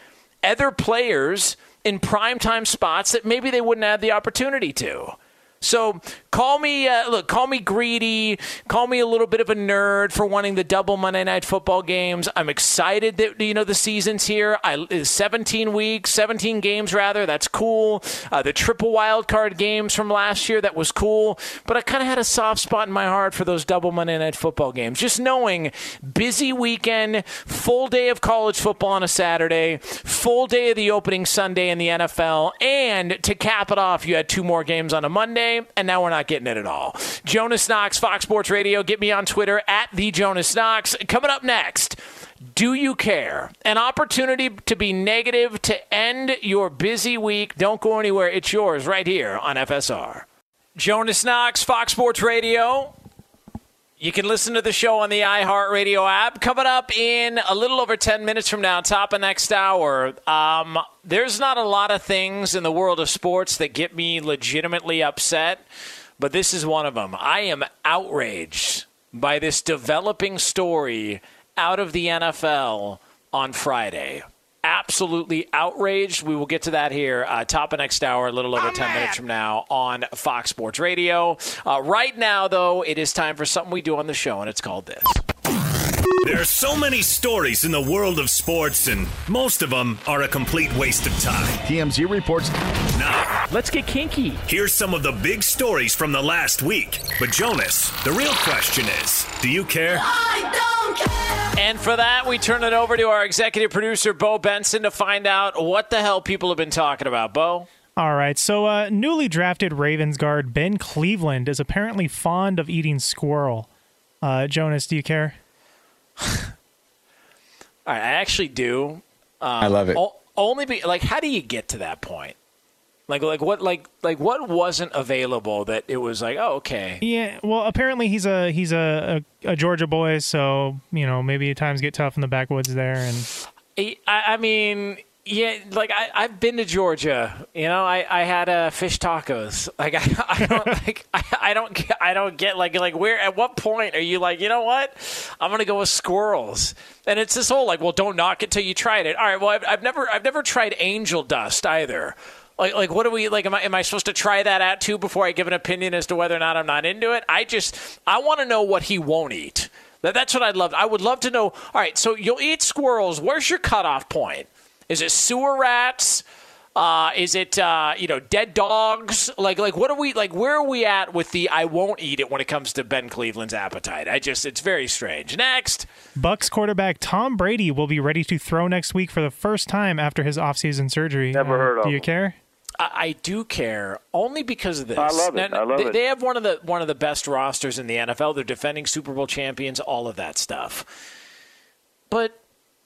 other players in primetime spots that maybe they wouldn't have the opportunity to. So call me, uh, look, call me greedy, call me a little bit of a nerd for wanting the double Monday Night Football games. I'm excited that you know the season's here. I 17 weeks, 17 games rather. That's cool. Uh, the triple wild card games from last year that was cool. But I kind of had a soft spot in my heart for those double Monday Night Football games. Just knowing busy weekend, full day of college football on a Saturday, full day of the opening Sunday in the NFL, and to cap it off, you had two more games on a Monday and now we're not getting it at all. Jonas Knox, Fox Sports Radio. Get me on Twitter at the Jonas Knox. Coming up next. Do you care? An opportunity to be negative to end your busy week. Don't go anywhere. It's yours right here on FSR. Jonas Knox, Fox Sports Radio. You can listen to the show on the iHeartRadio app. Coming up in a little over 10 minutes from now, top of next hour. Um, there's not a lot of things in the world of sports that get me legitimately upset, but this is one of them. I am outraged by this developing story out of the NFL on Friday absolutely outraged. We will get to that here, uh, top of next hour, a little over 10 minutes from now on Fox Sports Radio. Uh, right now, though, it is time for something we do on the show, and it's called this. There are so many stories in the world of sports, and most of them are a complete waste of time. TMZ reports. Now, let's get kinky. Here's some of the big stories from the last week. But, Jonas, the real question is do you care? I don't care. And for that, we turn it over to our executive producer, Bo Benson, to find out what the hell people have been talking about. Bo? All right, so uh, newly drafted Ravens guard Ben Cleveland is apparently fond of eating squirrel. Uh, Jonas, do you care? All right, I actually do. Um, I love it. O- only be like, how do you get to that point? Like, like what, like, like what wasn't available that it was like, oh, okay. Yeah, well, apparently he's a he's a, a, a Georgia boy, so you know maybe times get tough in the backwoods there, and I, I mean, yeah, like I, I've been to Georgia. You know, I, I had uh, fish tacos. Like I, I don't like I, I don't get, I don't get like like where at what point are you like you know what I'm gonna go with squirrels and it's this whole like well don't knock it till you tried it. All right, well I've, I've never I've never tried angel dust either. Like, like what do we like? Am I, am I supposed to try that out too before I give an opinion as to whether or not I'm not into it? I just I want to know what he won't eat. That, that's what I'd love. I would love to know. All right, so you'll eat squirrels. Where's your cutoff point? Is it sewer rats? Uh, is it uh, you know dead dogs? Like like what are we like? Where are we at with the I won't eat it when it comes to Ben Cleveland's appetite? I just it's very strange. Next, Bucs quarterback Tom Brady will be ready to throw next week for the first time after his offseason surgery. Never Uh, heard of Do you him. care? I, I do care only because of this. I love it. Now, I love they, it. They have one of the one of the best rosters in the NFL. They're defending Super Bowl champions, all of that stuff. But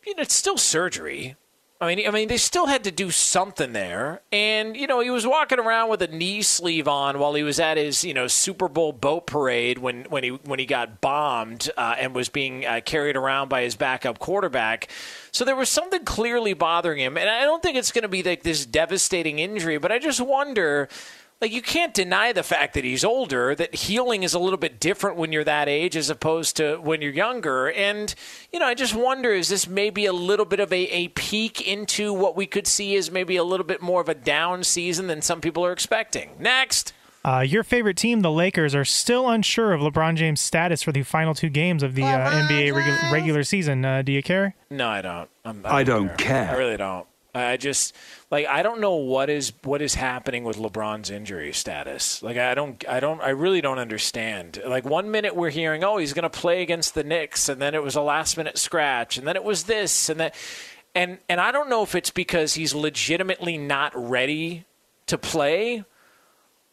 you know, it's still surgery. I mean, I mean, they still had to do something there, and you know, he was walking around with a knee sleeve on while he was at his you know Super Bowl boat parade when when he when he got bombed uh, and was being uh, carried around by his backup quarterback. So there was something clearly bothering him, and I don't think it's going to be like this devastating injury, but I just wonder. Like you can't deny the fact that he's older, that healing is a little bit different when you're that age as opposed to when you're younger. And, you know, I just wonder is this maybe a little bit of a, a peek into what we could see as maybe a little bit more of a down season than some people are expecting? Next. Uh, your favorite team, the Lakers, are still unsure of LeBron James' status for the final two games of the uh, NBA regu- regular season. Uh, do you care? No, I don't. I'm, I don't care. I really don't. I just like I don't know what is what is happening with LeBron's injury status. Like I don't I don't I really don't understand. Like one minute we're hearing, "Oh, he's going to play against the Knicks," and then it was a last minute scratch, and then it was this and that and and I don't know if it's because he's legitimately not ready to play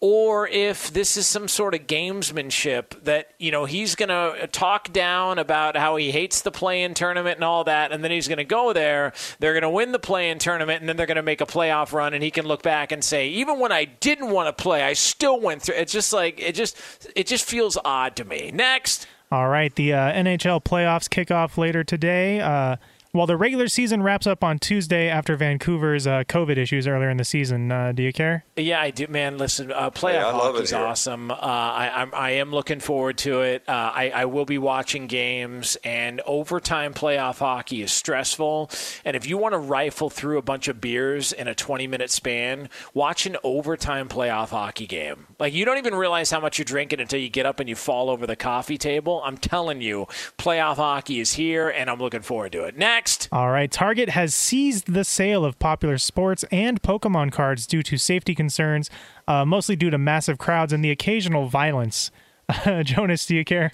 or if this is some sort of gamesmanship that you know he's going to talk down about how he hates the play-in tournament and all that and then he's going to go there they're going to win the play-in tournament and then they're going to make a playoff run and he can look back and say even when I didn't want to play I still went through it's just like it just it just feels odd to me next All right, the uh, NHL playoffs kick off later today. Uh, While the regular season wraps up on Tuesday after Vancouver's uh, COVID issues earlier in the season, uh, do you care? Yeah, I do, man. Listen, uh, playoff I love it hockey's awesome. Uh, I, I'm, I am looking forward to it. Uh, I, I will be watching games, and overtime playoff hockey is stressful. And if you want to rifle through a bunch of beers in a 20 minute span, watch an overtime playoff hockey game. Like you don't even realize how much you're drinking until you get up and you fall over the coffee table. I'm telling you, playoff hockey is here, and I'm looking forward to it. Next. All right. Target has seized the sale of popular sports and Pokemon cards due to safety concerns, uh, mostly due to massive crowds and the occasional violence. Jonas, do you care?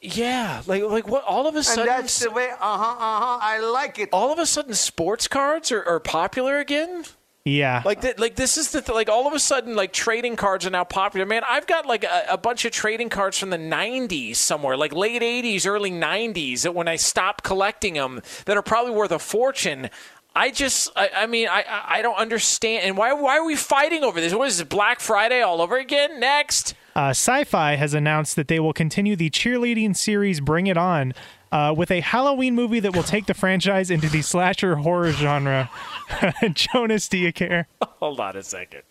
Yeah, like like what? All of a sudden, And that's the way, uh huh, uh huh, I like it. all of a sudden, sports cards are, are popular again. Yeah. Like th- like this is the th- like all of a sudden like trading cards are now popular. Man, I've got like a, a bunch of trading cards from the '90s somewhere, like late '80s, early '90s, that when I stopped collecting them, that are probably worth a fortune. I just, I, I mean, I, I don't understand. And why, why are we fighting over this? What is this, Black Friday all over again? Next. Uh, Syfy has announced that they will continue the cheerleading series Bring It On uh, with a Halloween movie that will take the franchise into the slasher horror genre. Jonas, do you care? Hold on a second.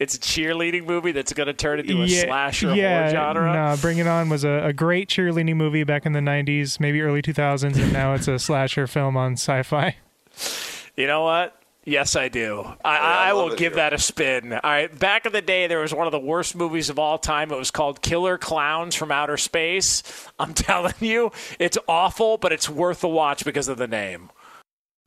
It's a cheerleading movie that's going to turn into a yeah, slasher yeah, horror genre. No, Bring It On was a, a great cheerleading movie back in the 90s, maybe early 2000s, and now it's a slasher film on Syfy. You know what? Yes, I do. I, I, love will give here. that a spin. All right. Back in the day, there was one of the worst movies of all time. It was called Killer Clowns from Outer Space. I'm telling you, it's awful, but it's worth the watch because of the name.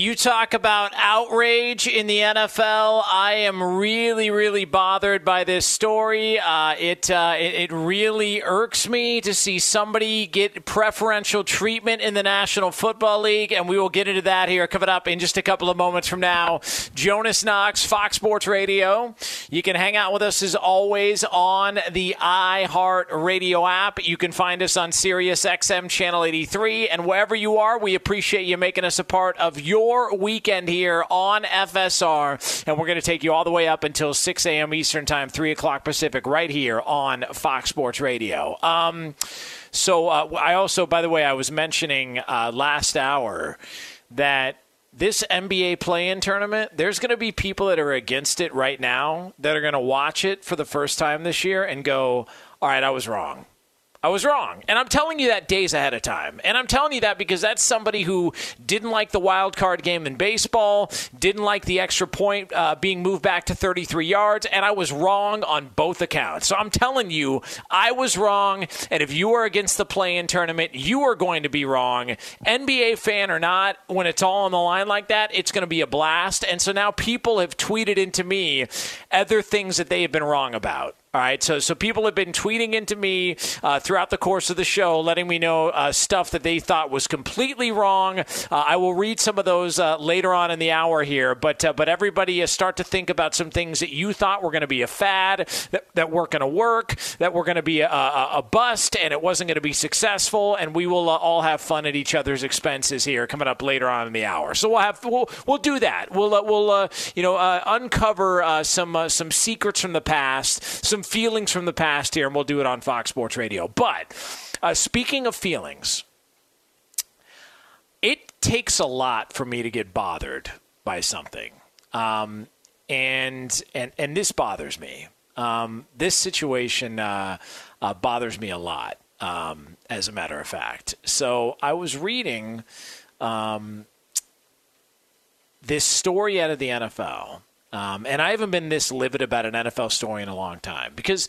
You talk about outrage in the NFL. I am really, really bothered by this story. Uh, it, uh, it it really irks me to see somebody get preferential treatment in the National Football League, and we will get into that here coming up in just a couple of moments from now. Jonas Knox, Fox Sports Radio. You can hang out with us as always on the iHeart Radio app. You can find us on Sirius XM Channel 83, and wherever you are, we appreciate you making us a part of your weekend here on FSR, and we're going to take you all the way up until 6 a.m. Eastern Time, 3 o'clock Pacific, right here on Fox Sports Radio. Um, so uh, I also, by the way, I was mentioning uh, last hour that this NBA play-in tournament, there's going to be people that are against it right now that are going to watch it for the first time this year and go, "All right, I was wrong." I was wrong. And I'm telling you that days ahead of time. And I'm telling you that because that's somebody who didn't like the wild card game in baseball, didn't like the extra point uh, being moved back to 33 yards, and I was wrong on both accounts. So I'm telling you, I was wrong. And if you are against the play in tournament, you are going to be wrong. NBA fan or not, when it's all on the line like that, it's going to be a blast. And so now people have tweeted into me other things that they have been wrong about. All right, so so people have been tweeting into me uh, throughout the course of the show, letting me know uh, stuff that they thought was completely wrong. Uh, I will read some of those uh, later on in the hour here, but uh, but everybody start to think about some things that you thought were going to be a fad, that, that weren't going to work, that were going to be a, a, a, bust, and it wasn't going to be successful. And we will uh, all have fun at each other's expenses here coming up later on in the hour. So we'll have we'll we'll do that. We'll we'll you know uncover some some secrets from the past, some some feelings from the past here, and we'll do it on Fox Sports Radio. But uh, speaking of feelings, it takes a lot for me to get bothered by something, um, and and and this bothers me. Um, this situation uh, uh, bothers me a lot, um, as a matter of fact. So I was reading um, this story out of the NFL um, and I haven't been this livid about an NFL story in a long time because,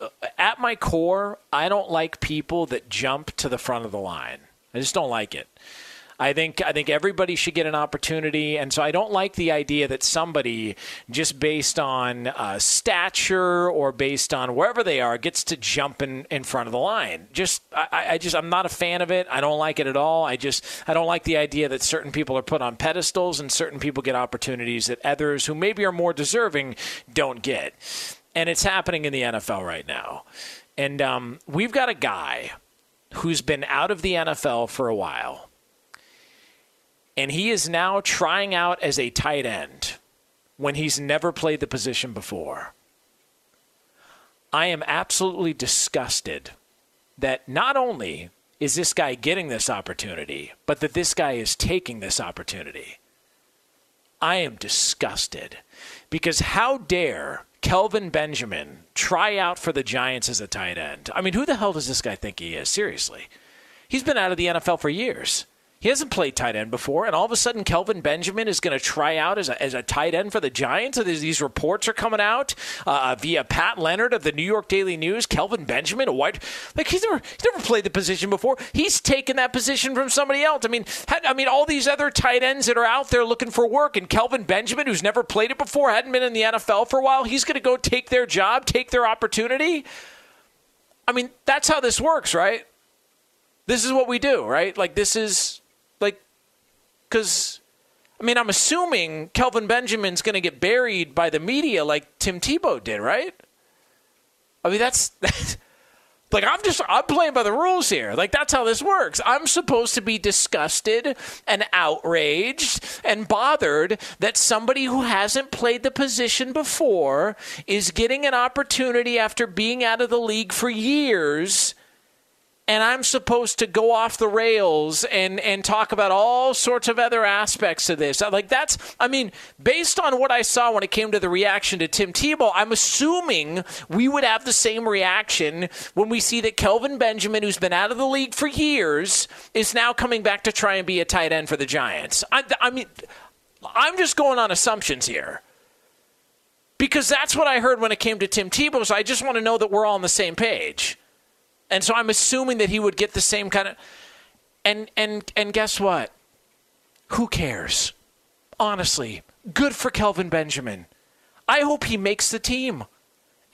uh, at my core, I don't like people that jump to the front of the line. I just don't like it. I think I think everybody should get an opportunity, and so I don't like the idea that somebody just based on uh, stature or based on wherever they are gets to jump in, in front of the line. Just I, I just I'm not a fan of it. I don't like it at all. I just I don't like the idea that certain people are put on pedestals and certain people get opportunities that others who maybe are more deserving don't get, and it's happening in the NFL right now. And um, we've got a guy who's been out of the NFL for a while and he is now trying out as a tight end when he's never played the position before. I am absolutely disgusted that not only is this guy getting this opportunity, but that this guy is taking this opportunity. I am disgusted because how dare Kelvin Benjamin try out for the Giants as a tight end? I mean, who the hell does this guy think he is? Seriously. He's been out of the NFL for years. He hasn't played tight end before, and all of a sudden, Kelvin Benjamin is going to try out as a, as a tight end for the Giants. And these reports are coming out uh, via Pat Leonard of the New York Daily News. Kelvin Benjamin, a white, like he's never he's never played the position before. He's taken that position from somebody else. I mean, I mean, all these other tight ends that are out there looking for work, and Kelvin Benjamin, who's never played it before, hadn't been in the NFL for a while, he's going to go take their job, take their opportunity. I mean, that's how this works, right? This is what we do, right? Like this is because, I mean, I'm assuming Kelvin Benjamin's going to get buried by the media like Tim Tebow did, right? I mean, that's, that's like I'm just I'm playing by the rules here. Like that's how this works. I'm supposed to be disgusted and outraged and bothered that somebody who hasn't played the position before is getting an opportunity after being out of the league for years and I'm supposed to go off the rails and and talk about all sorts of other aspects of this. Like that's I mean, based on what I saw when it came to the reaction to Tim Tebow, I'm assuming we would have the same reaction when we see that Kelvin Benjamin, who's been out of the league for years, is now coming back to try and be a tight end for the Giants. I, I mean, I'm just going on assumptions here. Because that's what I heard when it came to Tim Tebow, so I just want to know that we're all on the same page. And so I'm assuming that he would get the same kind of and and and guess what? Who cares? Honestly, good for Kelvin Benjamin. I hope he makes the team.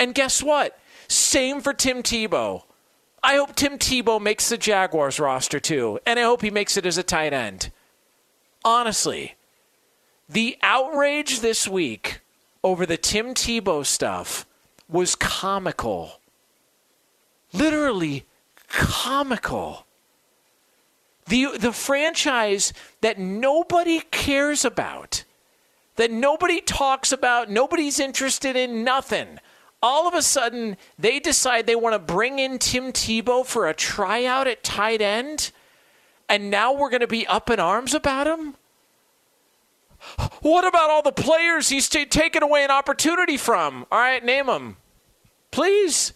And guess what? Same for Tim Tebow. I hope Tim Tebow makes the Jaguars roster too, and I hope he makes it as a tight end. Honestly, the outrage this week over the Tim Tebow stuff was comical literally comical. The the franchise that nobody cares about, that nobody talks about, nobody's interested in nothing. All of a sudden, they decide they want to bring in Tim Tebow for a tryout at tight end, and now we're going to be up in arms about him? What about all the players he's t- taken away an opportunity from? All right, name them. Please.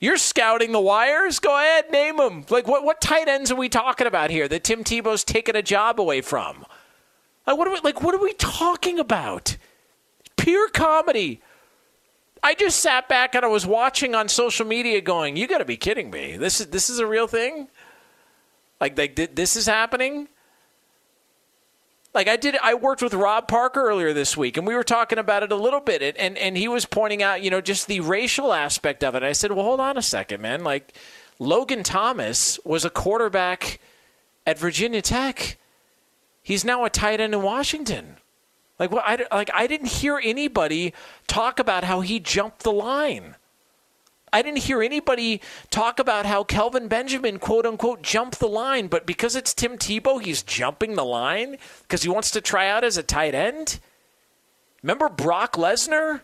You're scouting the wires. Go ahead, name them. Like, what, what tight ends are we talking about here that Tim Tebow's taking a job away from? Like, what are we, like, what are we talking about? Pure comedy. I just sat back and I was watching on social media going, you got to be kidding me. This is, this is a real thing? Like, like this is happening? Like I did, I worked with Rob Parker earlier this week, and we were talking about it a little bit, and and, he was pointing out, you know, just the racial aspect of it. I said, well, hold on a second, man. Like Logan Thomas was a quarterback at Virginia Tech. He's now a tight end in Washington. Like what? I like I didn't hear anybody talk about how he jumped the line. I didn't hear anybody talk about how Kelvin Benjamin, quote unquote, jumped the line, but because it's Tim Tebow, he's jumping the line because he wants to try out as a tight end. Remember Brock Lesnar?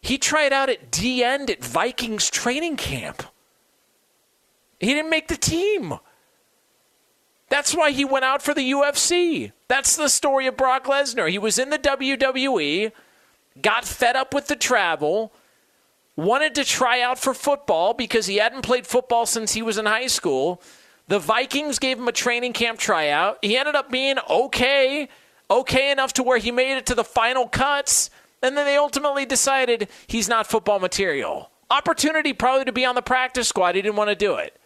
He tried out at D end at Vikings training camp. He didn't make the team. That's why he went out for the UFC. That's the story of Brock Lesnar. He was in the WWE, got fed up with the travel wanted to try out for football because he hadn't played football since he was in high school. The Vikings gave him a training camp tryout. He ended up being okay, okay enough to where he made it to the final cuts. And then they ultimately decided he's not football material. Opportunity probably to be on the practice squad. He didn't want to do it.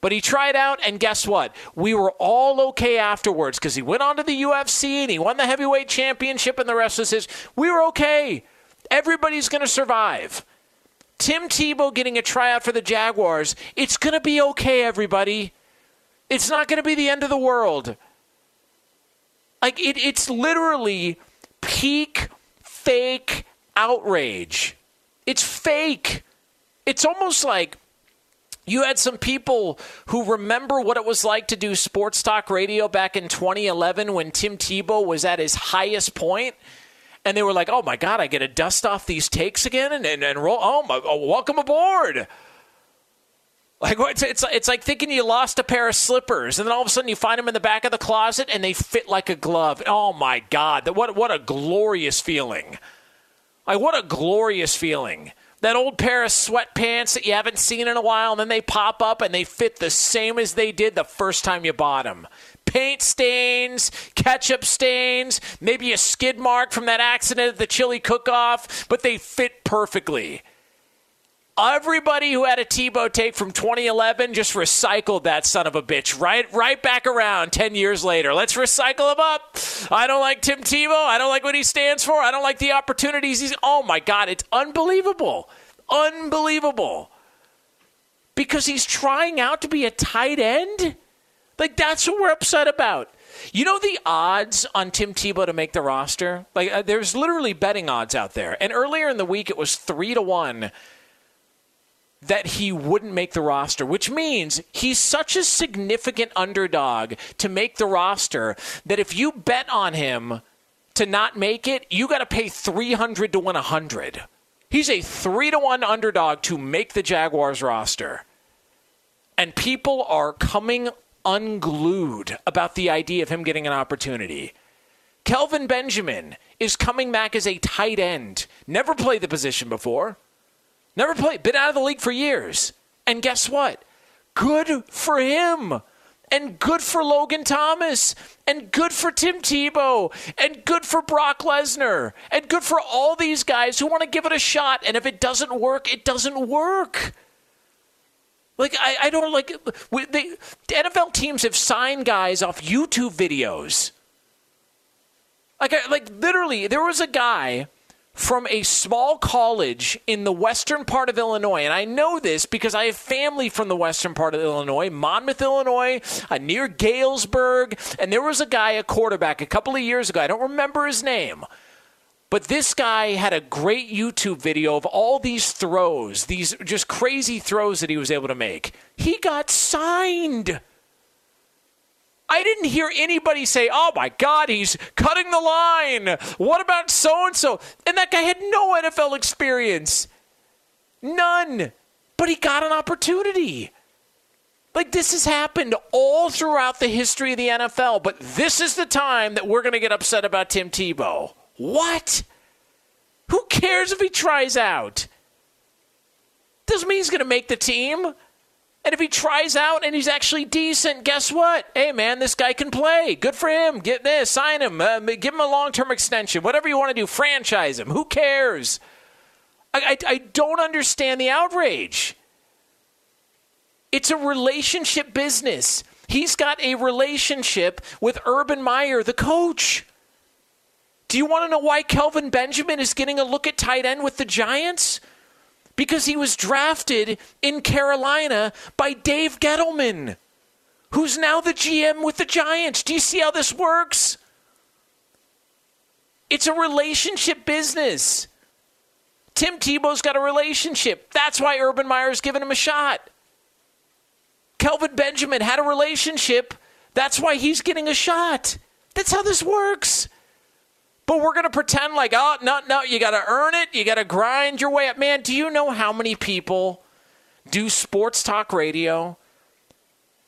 But he tried out, and guess what? We were all okay afterwards because he went on to the UFC and he won the heavyweight championship, and the rest was his. We were okay. Everybody's going to survive. Tim Tebow getting a tryout for the Jaguars, it's going to be okay, everybody. It's not going to be the end of the world. Like, it, it's literally peak fake outrage. It's fake. It's almost like you had some people who remember what it was like to do sports talk radio back in 2011 when Tim Tebow was at his highest point and they were like, "Oh my god, I get to dust off these takes again and and, and roll. Oh my, oh, welcome aboard." Like it's, it's it's like thinking you lost a pair of slippers, and then all of a sudden you find them in the back of the closet and they fit like a glove. Oh my god, what what a glorious feeling! Like what a glorious feeling. That old pair of sweatpants that you haven't seen in a while, and then they pop up and they fit the same as they did the first time you bought them paint stains, ketchup stains, maybe a skid mark from that accident at the chili cook off, but they fit perfectly. Everybody who had a Tebow take from 2011 just recycled that son of a bitch right right back around 10 years later. Let's recycle him up. I don't like Tim Tebow. I don't like what he stands for. I don't like the opportunities he's Oh my god, it's unbelievable. Unbelievable. Because he's trying out to be a tight end? Like that's what we're upset about. You know the odds on Tim Tebow to make the roster? Like uh, there's literally betting odds out there. And earlier in the week it was 3 to 1 that he wouldn't make the roster, which means he's such a significant underdog to make the roster that if you bet on him to not make it, you got to pay 300 to win 100. He's a 3 to 1 underdog to make the Jaguars roster. And people are coming unglued about the idea of him getting an opportunity. Kelvin Benjamin is coming back as a tight end. Never played the position before. Never played. Been out of the league for years. And guess what? Good for him. And good for Logan Thomas. And good for Tim Tebow. And good for Brock Lesnar. And good for all these guys who want to give it a shot. And if it doesn't work, it doesn't work. Like I, I don't like they, the NFL teams have signed guys off YouTube videos. Like like literally, there was a guy from a small college in the western part of Illinois, and I know this because I have family from the western part of Illinois, Monmouth, Illinois, uh, near Galesburg, and there was a guy, a quarterback, a couple of years ago. I don't remember his name but this guy had a great YouTube video of all these throws, these just crazy throws that he was able to make. He got signed. I didn't hear anybody say, "Oh my God, he's cutting the line." What about so and so? And that guy had no NFL experience, none. But he got an opportunity. Like this has happened all throughout the history of the NFL, but this is the time that we're going to get upset about Tim Tebow. What? Who cares if he tries out? Doesn't mean he's going to make the team. And if he tries out and he's actually decent, guess what? Hey, man, this guy can play. Good for him. Get this, sign him, uh, give him a long term extension, whatever you want to do, franchise him. Who cares? I, I, I don't understand the outrage. It's a relationship business. He's got a relationship with Urban Meyer, the coach. Do you want to know why Kelvin Benjamin is getting a look at tight end with the Giants? Because he was drafted in Carolina by Dave Gettleman, who's now the GM with the Giants. Do you see how this works? It's a relationship business. Tim Tebow's got a relationship. That's why Urban Meyer's giving him a shot. Kelvin Benjamin had a relationship. That's why he's getting a shot. That's how this works. But we're going to pretend like, oh, no, no, you got to earn it. You got to grind your way up. Man, do you know how many people do sports talk radio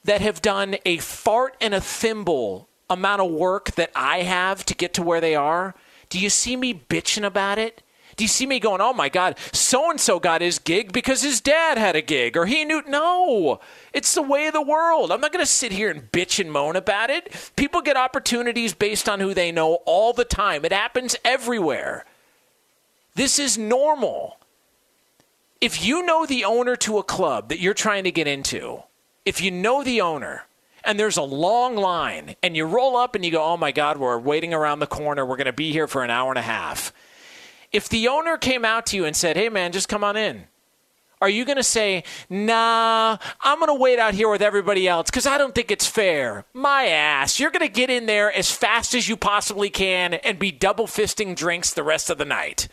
that have done a fart and a thimble amount of work that I have to get to where they are? Do you see me bitching about it? Do you see me going, oh my God, so and so got his gig because his dad had a gig or he knew? No, it's the way of the world. I'm not going to sit here and bitch and moan about it. People get opportunities based on who they know all the time, it happens everywhere. This is normal. If you know the owner to a club that you're trying to get into, if you know the owner, and there's a long line, and you roll up and you go, oh my God, we're waiting around the corner. We're going to be here for an hour and a half if the owner came out to you and said, hey, man, just come on in, are you going to say, nah, I'm going to wait out here with everybody else because I don't think it's fair? My ass. You're going to get in there as fast as you possibly can and be double fisting drinks the rest of the night.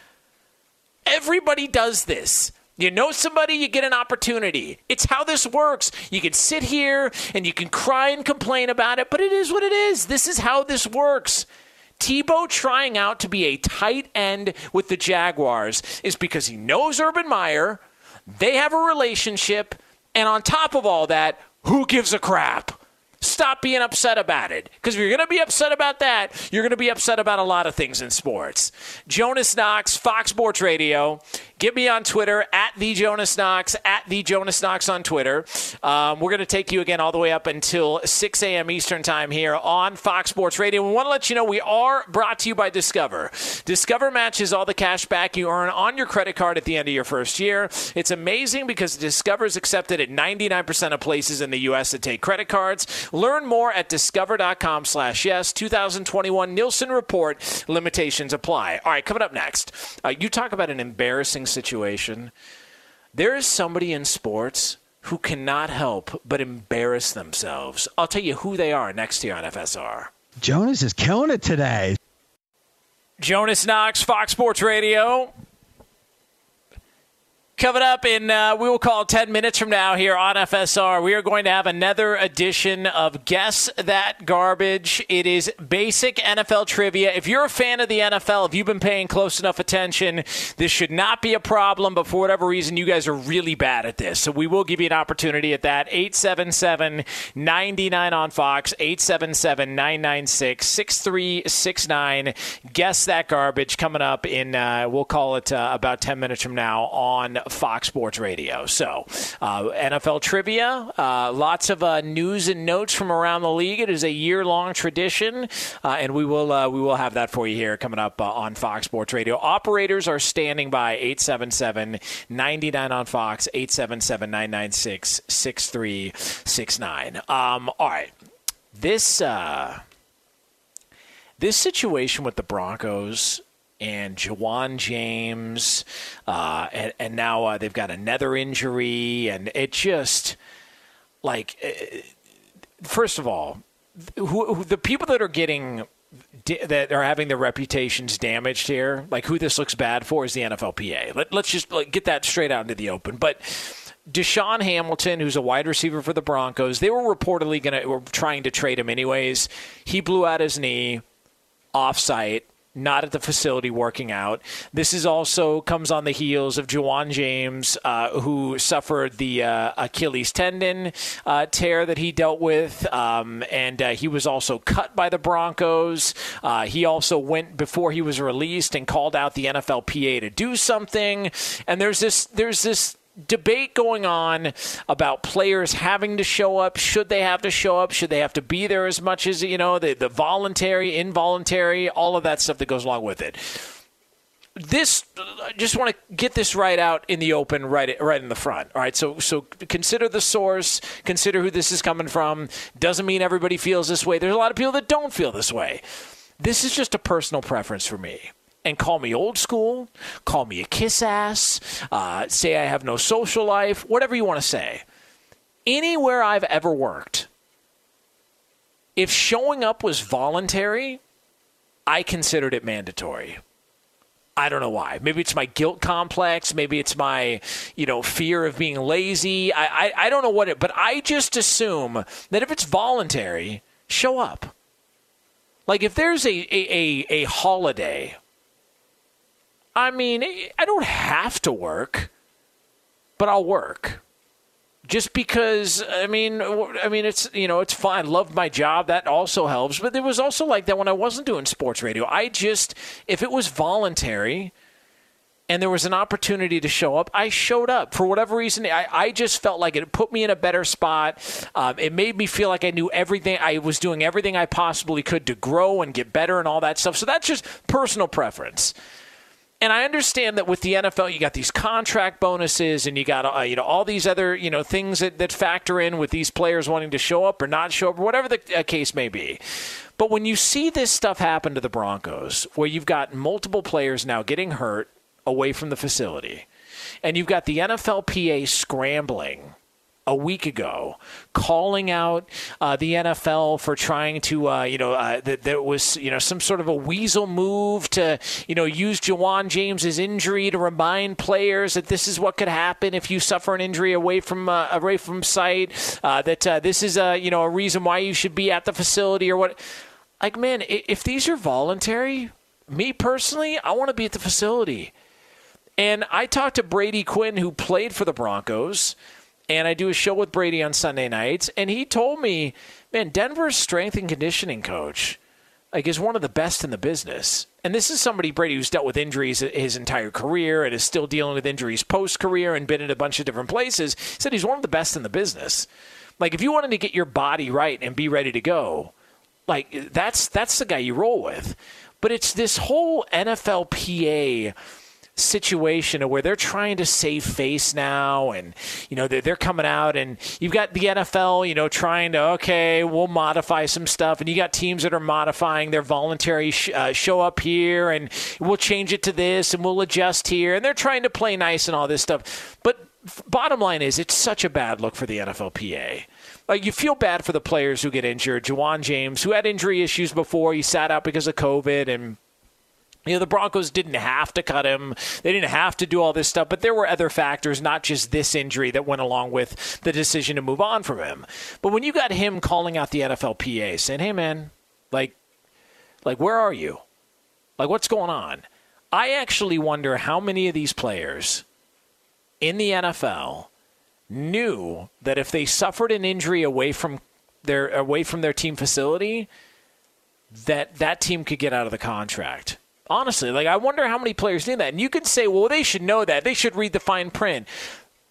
Everybody does this. You know somebody, you get an opportunity. It's how this works. You can sit here and you can cry and complain about it, but it is what it is. This is how this works. Tebow trying out to be a tight end with the Jaguars is because he knows Urban Meyer, they have a relationship, and on top of all that, who gives a crap? Stop being upset about it. Because if you're going to be upset about that, you're going to be upset about a lot of things in sports. Jonas Knox, Fox Sports Radio. Get me on Twitter at the Jonas Knox at the Jonas Knox on Twitter. Um, we're going to take you again all the way up until 6 a.m. Eastern time here on Fox Sports Radio. We want to let you know we are brought to you by Discover. Discover matches all the cash back you earn on your credit card at the end of your first year. It's amazing because Discover is accepted at 99% of places in the U.S. that take credit cards. Learn more at discover.com/slash yes. 2021 Nielsen report limitations apply. All right, coming up next, uh, you talk about an embarrassing situation. There is somebody in sports who cannot help but embarrass themselves. I'll tell you who they are next year on FSR. Jonas is killing it today. Jonas Knox, Fox Sports Radio. Coming up in, uh, we will call 10 minutes from now here on FSR, we are going to have another edition of Guess That Garbage. It is basic NFL trivia. If you're a fan of the NFL, if you've been paying close enough attention, this should not be a problem, but for whatever reason, you guys are really bad at this. So we will give you an opportunity at that. 877 99 on Fox, 877 996 6369. Guess That Garbage coming up in, uh, we'll call it uh, about 10 minutes from now on Fox Sports Radio. So, uh, NFL trivia, uh, lots of uh, news and notes from around the league. It is a year long tradition, uh, and we will uh, we will have that for you here coming up uh, on Fox Sports Radio. Operators are standing by 877 99 on Fox, 877 996 6369. Um, all right. This. this situation with the Broncos and Ja'Wuan James, uh, and, and, now uh, they've got another injury, and it just like uh, first of all, who, who, the people that are getting that are having their reputations damaged here, like who this looks bad for, is the NFLPA. Let, us just like, get that straight out into the open, but DaeSean Hamilton, who's a wide receiver for the Broncos, they were reportedly going to were trying to trade him anyways. He blew out his knee off-site not at the facility working out. This is also comes on the heels of Ja'Wuan James, uh, who suffered the uh, Achilles tendon uh, tear that he dealt with, um, and uh, he was also cut by the Broncos. Uh, he also went before he was released and called out the NFLPA to do something. And there's this there's this debate going on about players having to show up. Should they have to show up? Should they have to be there as much as, you know, the, the voluntary, involuntary, all of that stuff that goes along with it. This, I just want to get this right out in the open, right, right in the front. All right, so so consider the source, consider who this is coming from. Doesn't mean everybody feels this way. There's a lot of people that don't feel this way. This is just a personal preference for me and call me old school, call me a kiss ass, uh, say I have no social life, whatever you want to say. Anywhere I've ever worked, if showing up was voluntary, I considered it mandatory. I don't know why. Maybe it's my guilt complex. Maybe it's my, you know, fear of being lazy. I, I, I don't know what it, but I just assume that if it's voluntary, show up. Like if there's a, a, a, a holiday I mean, I don't have to work, but I'll work. Just because, I mean, I mean, it's you know, it's fine. Love my job. That also helps. But it was also like that when I wasn't doing sports radio. I just, if it was voluntary, and there was an opportunity to show up, I showed up for whatever reason. I, I just felt like it put me in a better spot. Um, it made me feel like I knew everything. I was doing everything I possibly could to grow and get better and all that stuff. So that's just personal preference and I understand that with the NFL, you got these contract bonuses, and you got uh, you know all these other you know things that, that factor in with these players wanting to show up or not show up, or whatever the uh, case may be. But when you see this stuff happen to the Broncos, where you've got multiple players now getting hurt away from the facility, and you've got the NFLPA scrambling a week ago, calling out uh, the NFL for trying to, uh, you know, uh, that there was, you know, some sort of a weasel move to, you know, use Ja'Wuan James's injury to remind players that this is what could happen if you suffer an injury away from uh, away from site. Uh, that uh, this is a, you know, a reason why you should be at the facility or what. Like, man, if these are voluntary, me personally, I want to be at the facility. And I talked to Brady Quinn, who played for the Broncos and I do a show with Brady on Sunday nights, and he told me, man, Denver's strength and conditioning coach like is one of the best in the business. And this is somebody Brady who's dealt with injuries his entire career and is still dealing with injuries post career and been in a bunch of different places. He said he's one of the best in the business. Like if you wanted to get your body right and be ready to go, like that's that's the guy you roll with. But it's this whole NFLPA situation where they're trying to save face now and you know they're, they're coming out and you've got the NFL you know trying to okay we'll modify some stuff and you got teams that are modifying their voluntary sh- uh, show up here and we'll change it to this and we'll adjust here and they're trying to play nice and all this stuff but bottom line is it's such a bad look for the NFLPA like you feel bad for the players who get injured. Ja'Wuan James, who had injury issues before, he sat out because of COVID, and you know, the Broncos didn't have to cut him. They didn't have to do all this stuff, but there were other factors, not just this injury, that went along with the decision to move on from him. But when you got him calling out the NFLPA, saying, "Hey, man, like, like, where are you? Like, what's going on?" I actually wonder how many of these players in the NFL knew that if they suffered an injury away from their away from their team facility, that that team could get out of the contract Honestly, like I wonder how many players knew that. And you could say, well, they should know that. They should read the fine print.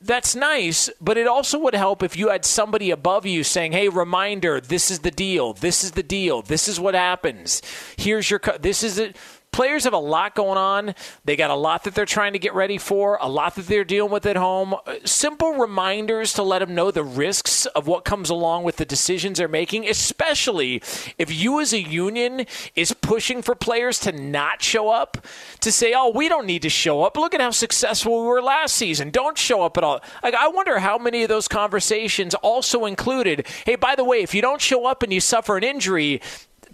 That's nice, but it also would help if you had somebody above you saying, "Hey, reminder, this is the deal. This is the deal. This is what happens. Here's your co- this is it." Players have a lot going on. They got a lot that they're trying to get ready for, a lot that they're dealing with at home. Uh, simple reminders to let them know the risks of what comes along with the decisions they're making, especially if you as a union is pushing for players to not show up, to say, oh, we don't need to show up. Look at how successful we were last season. Don't show up at all. Like, I wonder how many of those conversations also included, hey, by the way, if you don't show up and you suffer an injury,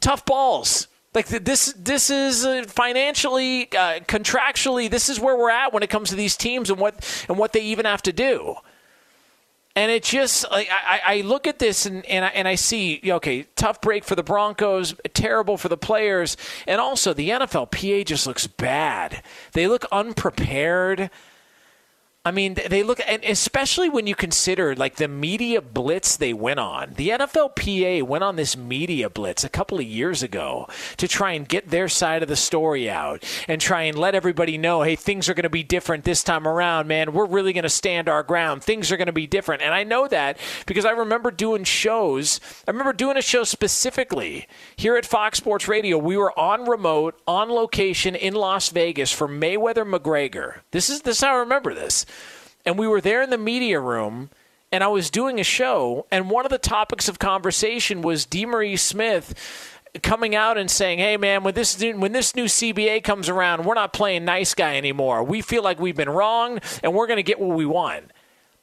tough balls like this, this is uh, financially, uh, contractually, this is where we're at when it comes to these teams and what and what they even have to do. And it just like I, I look at this and and I, and I see okay, tough break for the Broncos, terrible for the players, and also the NFLPA just looks bad. They look unprepared. I mean, they look, and especially when you consider like the media blitz they went on. The NFLPA went on this media blitz a couple of years ago to try and get their side of the story out and try and let everybody know, hey, things are going to be different this time around, man. We're really going to stand our ground. Things are going to be different. And I know that because I remember doing shows. I remember doing a show specifically here at Fox Sports Radio. We were on remote, on location in Las Vegas for Mayweather McGregor. This is this is how I remember this and we were there in the media room and I was doing a show, and one of the topics of conversation was DeMaurice Smith coming out and saying, "Hey, man, when this when this new CBA comes around, we're not playing nice guy anymore. We feel like we've been wrong, and we're going to get what we want."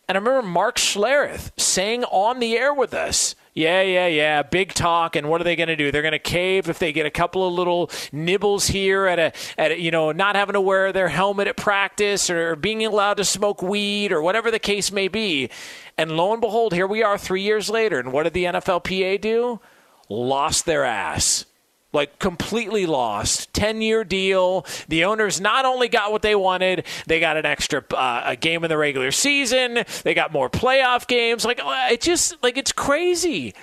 And I remember Mark Schlereth saying on the air with us, yeah, yeah, yeah. Big talk, and what are they going to do? They're going to cave if they get a couple of little nibbles here at a, at a, you know, not having to wear their helmet at practice or being allowed to smoke weed or whatever the case may be. And lo and behold, here we are three years later. And what did the NFLPA do? Lost their ass like completely lost. 10 year deal. The owners not only got what they wanted, they got an extra uh, a game in the regular season. They got more playoff games. Like uh, it just like it's crazy.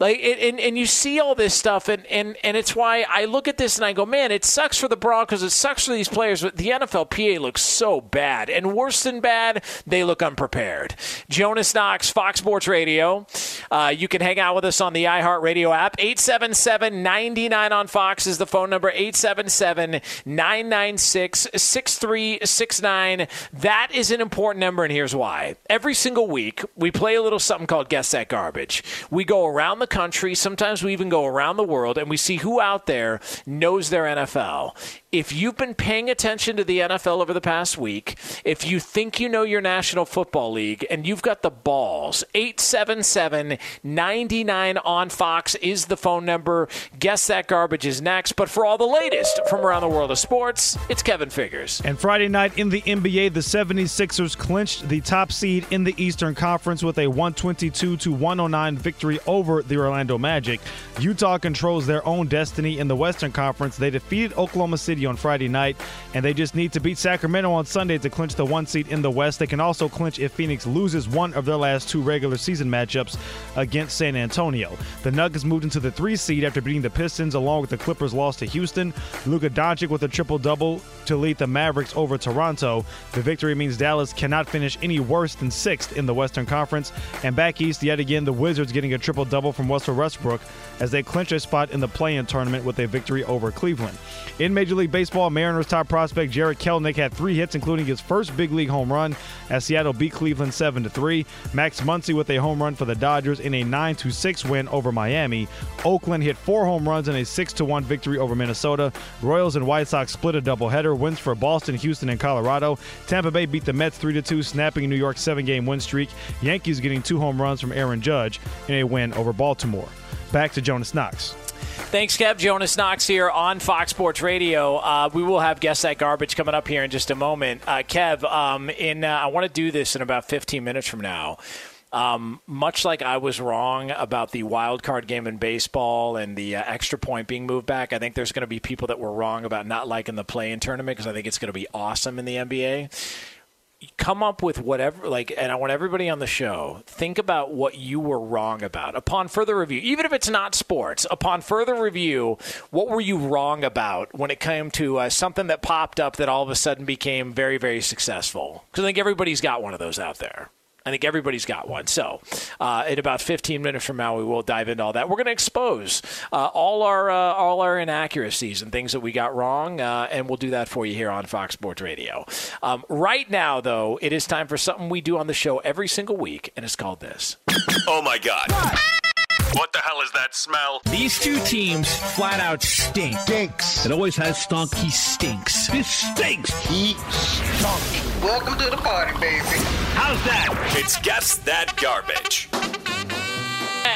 Like and, and you see all this stuff and, and, and it's why I look at this and I go, man, it sucks for the Broncos, it sucks for these players, but the NFLPA looks so bad. And worse than bad, they look unprepared. Jonas Knox, Fox Sports Radio. Uh, you can hang out with us on the iHeartRadio app. 877-99 on Fox is the phone number. 877-996-6369. That is an important number, and here's why. Every single week, we play a little something called Guess That Garbage. We go around the country, sometimes we even go around the world, and we see who out there knows their NFL. If you've been paying attention to the NFL over the past week, if you think you know your National Football League and you've got the balls, 877 99 on Fox is the phone number. Guess that garbage is next. But for all the latest from around the world of sports, it's Kevin Figures. And Friday night in the NBA, the 76ers clinched the top seed in the Eastern Conference with a 122 to 109 victory over the Orlando Magic. Utah controls their own destiny in the Western Conference. They defeated Oklahoma City on Friday night, and they just need to beat Sacramento on Sunday to clinch the one seed in the West. They can also clinch if Phoenix loses one of their last two regular season matchups against San Antonio. The Nuggets moved into the three seed after beating the Pistons, along with the Clippers' loss to Houston. Luka Doncic with a triple double to lead the Mavericks over Toronto. The victory means Dallas cannot finish any worse than sixth in the Western Conference. And back east, yet again, the Wizards getting a triple double from Russell Westbrook as they clinch a spot in the play-in tournament with a victory over Cleveland. In Major League Baseball, Mariners top prospect Jarred Kelenic had three hits, including his first big league home run as Seattle beat Cleveland 7-3. Max Muncy with a home run for the Dodgers in a 9-6 win over Miami. Oakland hit four home runs in a 6-1 victory over Minnesota. Royals and White Sox split a doubleheader. Wins for Boston, Houston, and Colorado. Tampa Bay beat the Mets 3-2, snapping New York's seven-game win streak. Yankees getting two home runs from Aaron Judge in a win over Baltimore. Back to Jonas Knox. Thanks, Kev. Jonas Knox here on Fox Sports Radio. Uh, we will have Guess That Garbage coming up here in just a moment. Uh, Kev, um, in uh, I want to do this in about 15 minutes from now. Um, much like I was wrong about the wild card game in baseball and the uh, extra point being moved back, I think there's going to be people that were wrong about not liking the play in tournament because I think it's going to be awesome in the NBA come up with whatever like and i want everybody on the show think about what you were wrong about. Upon further review even if it's not sports upon further review what were you wrong about when it came to uh, something that popped up that all of a sudden became very very successful? Because i think everybody's got one of those out there I think everybody's got one. So, uh, in about 15 minutes from now, we will dive into all that. We're going to expose uh, all our uh, all our inaccuracies and things that we got wrong, uh, and we'll do that for you here on Fox Sports Radio. Um, right now, though, it is time for something we do on the show every single week, and it's called this. Oh my God. The hell is that smell? These two teams flat out stink. Stinks. It always has stunk. He stinks. This stinks. He stunk. Welcome to the party, baby. How's that? It's Guess That Garbage.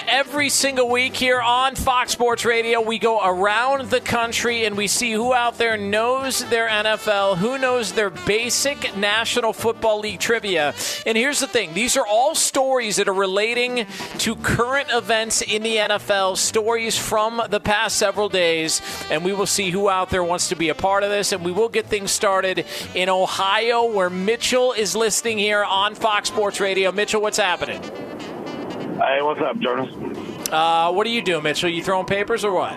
Every single week here on Fox Sports Radio. We go around the country and we see who out there knows their NFL, who knows their basic National Football League trivia. And here's the thing these are all stories that are relating to current events in the NFL, stories from the past several days. And we will see who out there wants to be a part of this. And we will get things started in Ohio, where Mitchell is listening here on Fox Sports Radio. Mitchell, what's happening? Hey, what's up, Jonas? Uh, what are you doing, Mitchell? You throwing papers or what?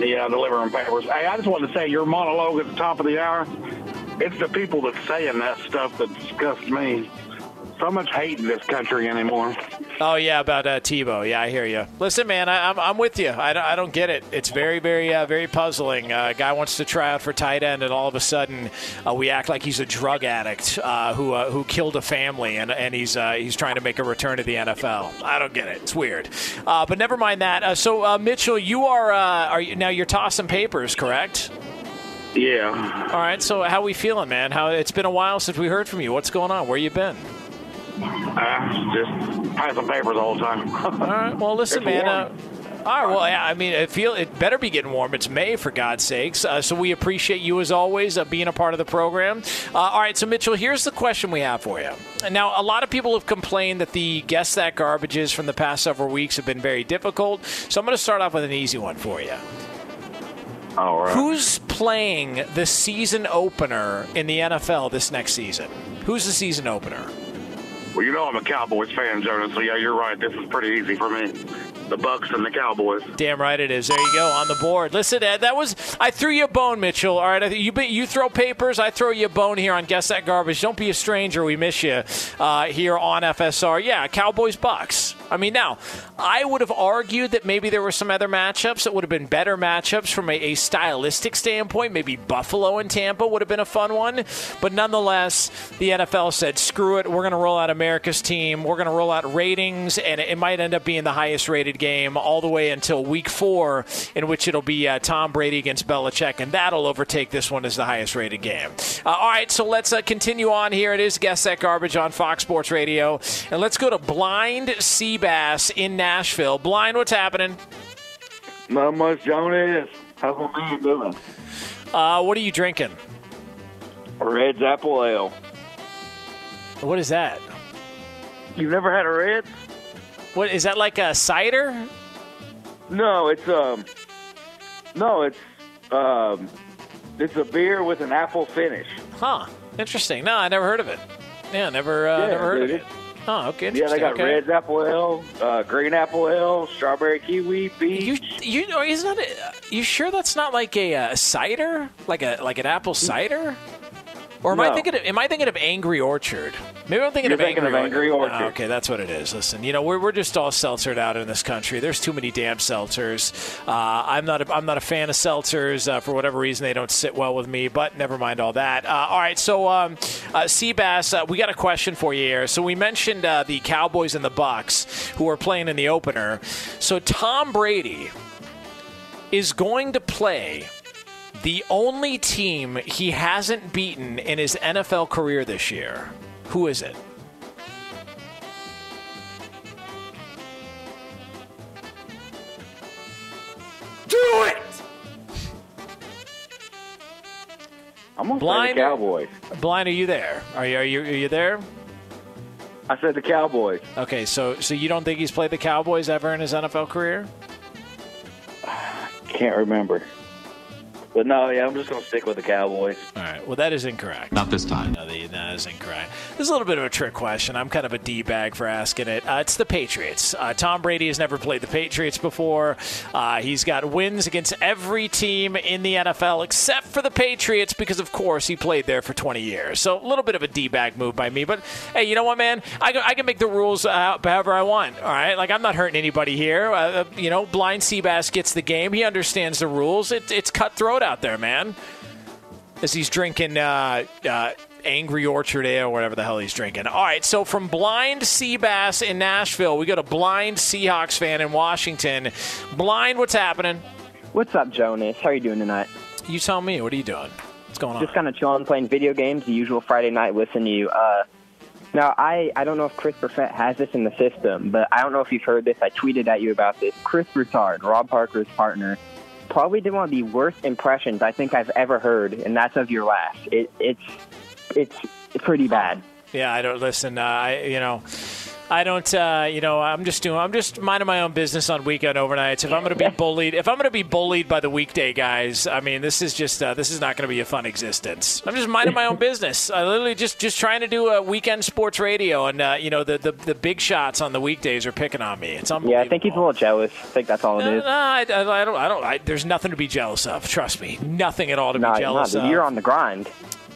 Yeah, delivering papers. Hey, I just wanted to say your monologue at the top of the hour. It's the people that's saying that stuff that disgusts me. So much hate in this country anymore. Oh yeah, about uh, Tebow. Yeah, I hear you. Listen, man, I, am I'm with you. I don't, I don't get it. It's very, very, uh, very puzzling. Uh, a guy wants to try out for tight end, and all of a sudden, uh, we act like he's a drug addict uh, who uh, who killed a family, and and he's he's trying to make a return to the NFL. I don't get it. It's weird. but never mind that. so Mitchell, you are are you, now you're tossing papers, correct? Yeah. All right. So how we feeling, man? How it's been a while since we heard from you. What's going on? Where you been? Uh, just passing papers all the time. all right. Well, listen, man. Uh, all right. Well, yeah, I mean, it feel it better be getting warm. It's May, for God's sakes. Uh, so we appreciate you as always uh, being a part of the program. Uh, all right. So Mitchell, here's the question we have for you. Now, a lot of people have complained that the guess that garbages from the past several weeks have been very difficult. So I'm going to start off with an easy one for you. All right. Who's playing the season opener in the NFL this next season? Who's the season opener? Well, you know I'm a Cowboys fan, Jonas. So yeah, you're right. This is pretty easy for me. The Bucs and the Cowboys. Damn right it is. There you go on the board. Listen, Ed, that was I threw you a bone, Mitchell. All right, you you throw papers, I throw you a bone here on guess that garbage. Don't be a stranger. We miss you uh, here on FSR. Yeah, Cowboys Bucs. I mean, now I would have argued that maybe there were some other matchups that would have been better matchups from a, a stylistic standpoint. Maybe Buffalo and Tampa would have been a fun one, but nonetheless, the NFL said, "Screw it. We're going to roll out America's team. We're going to roll out ratings, and it might end up being the highest rated game all the way until Week Four, in which it'll be uh, Tom Brady against Belichick, and that'll overtake this one as the highest rated game." Uh, all right, so let's uh, continue on here. It is Guess That Garbage on Fox Sports Radio, and let's go to Blind C Bass in Nashville. Blind, what's happening? Not much, Jonas. How's my man doing? Uh, what are you drinking? Red's Apple Ale. What is that? You've never had a Red? What is that like a cider? No, it's um, no, it's um, it's a beer with an apple finish. Huh. Interesting. No, I never heard of it. Yeah, never, uh, Yeah, never heard dude, of it. Oh, okay. Yeah, they got okay. Red's Apple Ale, uh, Green Apple Ale, Strawberry Kiwi, Peach. You, you, is that? A, you sure that's not like a, uh cider, like a like an apple cider? Or am I thinking? Of, am I thinking of Angry Orchard? Maybe I'm thinking You're of thinking Angry, of Angry Orchard. Oh, okay, that's what it is. Listen, you know, we're, we're just all seltzered out in this country. There's too many damn seltzers. Uh, I'm not a, I'm not a fan of seltzers uh, for whatever reason. They don't sit well with me. But never mind all that. Uh, all right, so um, uh, Seabass, uh, we got a question for you here. So we mentioned uh, the Cowboys and the Bucs who are playing in the opener. So Tom Brady is going to play the only team he hasn't beaten in his NFL career this year. Who is it? Do it! I'm gonna Blind- say the Cowboys. Blind, are you there? Are you are you, are you there? I said the Cowboys. Okay, so so you don't think he's played the Cowboys ever in his NFL career? I can't remember. But no, yeah, I'm just gonna stick with the Cowboys. All right. Well, that is incorrect. Not this time. No, the, that is incorrect. This is a little bit of a trick question. I'm kind of a D bag for asking it. Uh, it's the Patriots. Uh, Tom Brady has never played the Patriots before. Uh, he's got wins against every team in the NFL except for the Patriots because, of course, he played there for 20 years. So a little bit of a D bag move by me. But hey, you know what, man? I, can- I can make the rules uh, however I want. All right. Like I'm not hurting anybody here. Uh, you know, Blind Seabass gets the game. He understands the rules. It, it's cutthroat out there, man as he's drinking uh, uh, Angry Orchard Ale or whatever the hell he's drinking. All right, so from Blind sea bass in Nashville, we got a Blind Seahawks fan in Washington. Blind, what's happening? What's up, Jonas? How are you doing tonight? You tell me. What are you doing? What's going on? Just kind of chilling, playing video games. The usual Friday night listen to you. Uh, Now, I, I don't know if Chris Perfett has this in the system, but I don't know if you've heard this. I tweeted at you about this. Chris Broussard, Rob Parker's partner, probably did one of the worst impressions I think I've ever heard, and that's of your laugh. It, it's it's pretty bad. Yeah, I don't listen. Uh, I you know. I don't, uh, you know, I'm just doing, I'm just minding my own business on weekend overnights. If I'm going to be bullied, if I'm going to be bullied by the weekday guys, I mean, this is just, uh, this is not going to be a fun existence. I'm just minding my own business. I literally just, just trying to do a weekend sports radio, and uh, you know, the, the the big shots on the weekdays are picking on me. It's unbelievable. Yeah, I think he's a little jealous. I think that's all it No, is. no, I, I, don't. I don't. I, there's nothing to be jealous of. Trust me, nothing at all to Nah, be jealous nah, of. You're on the grind.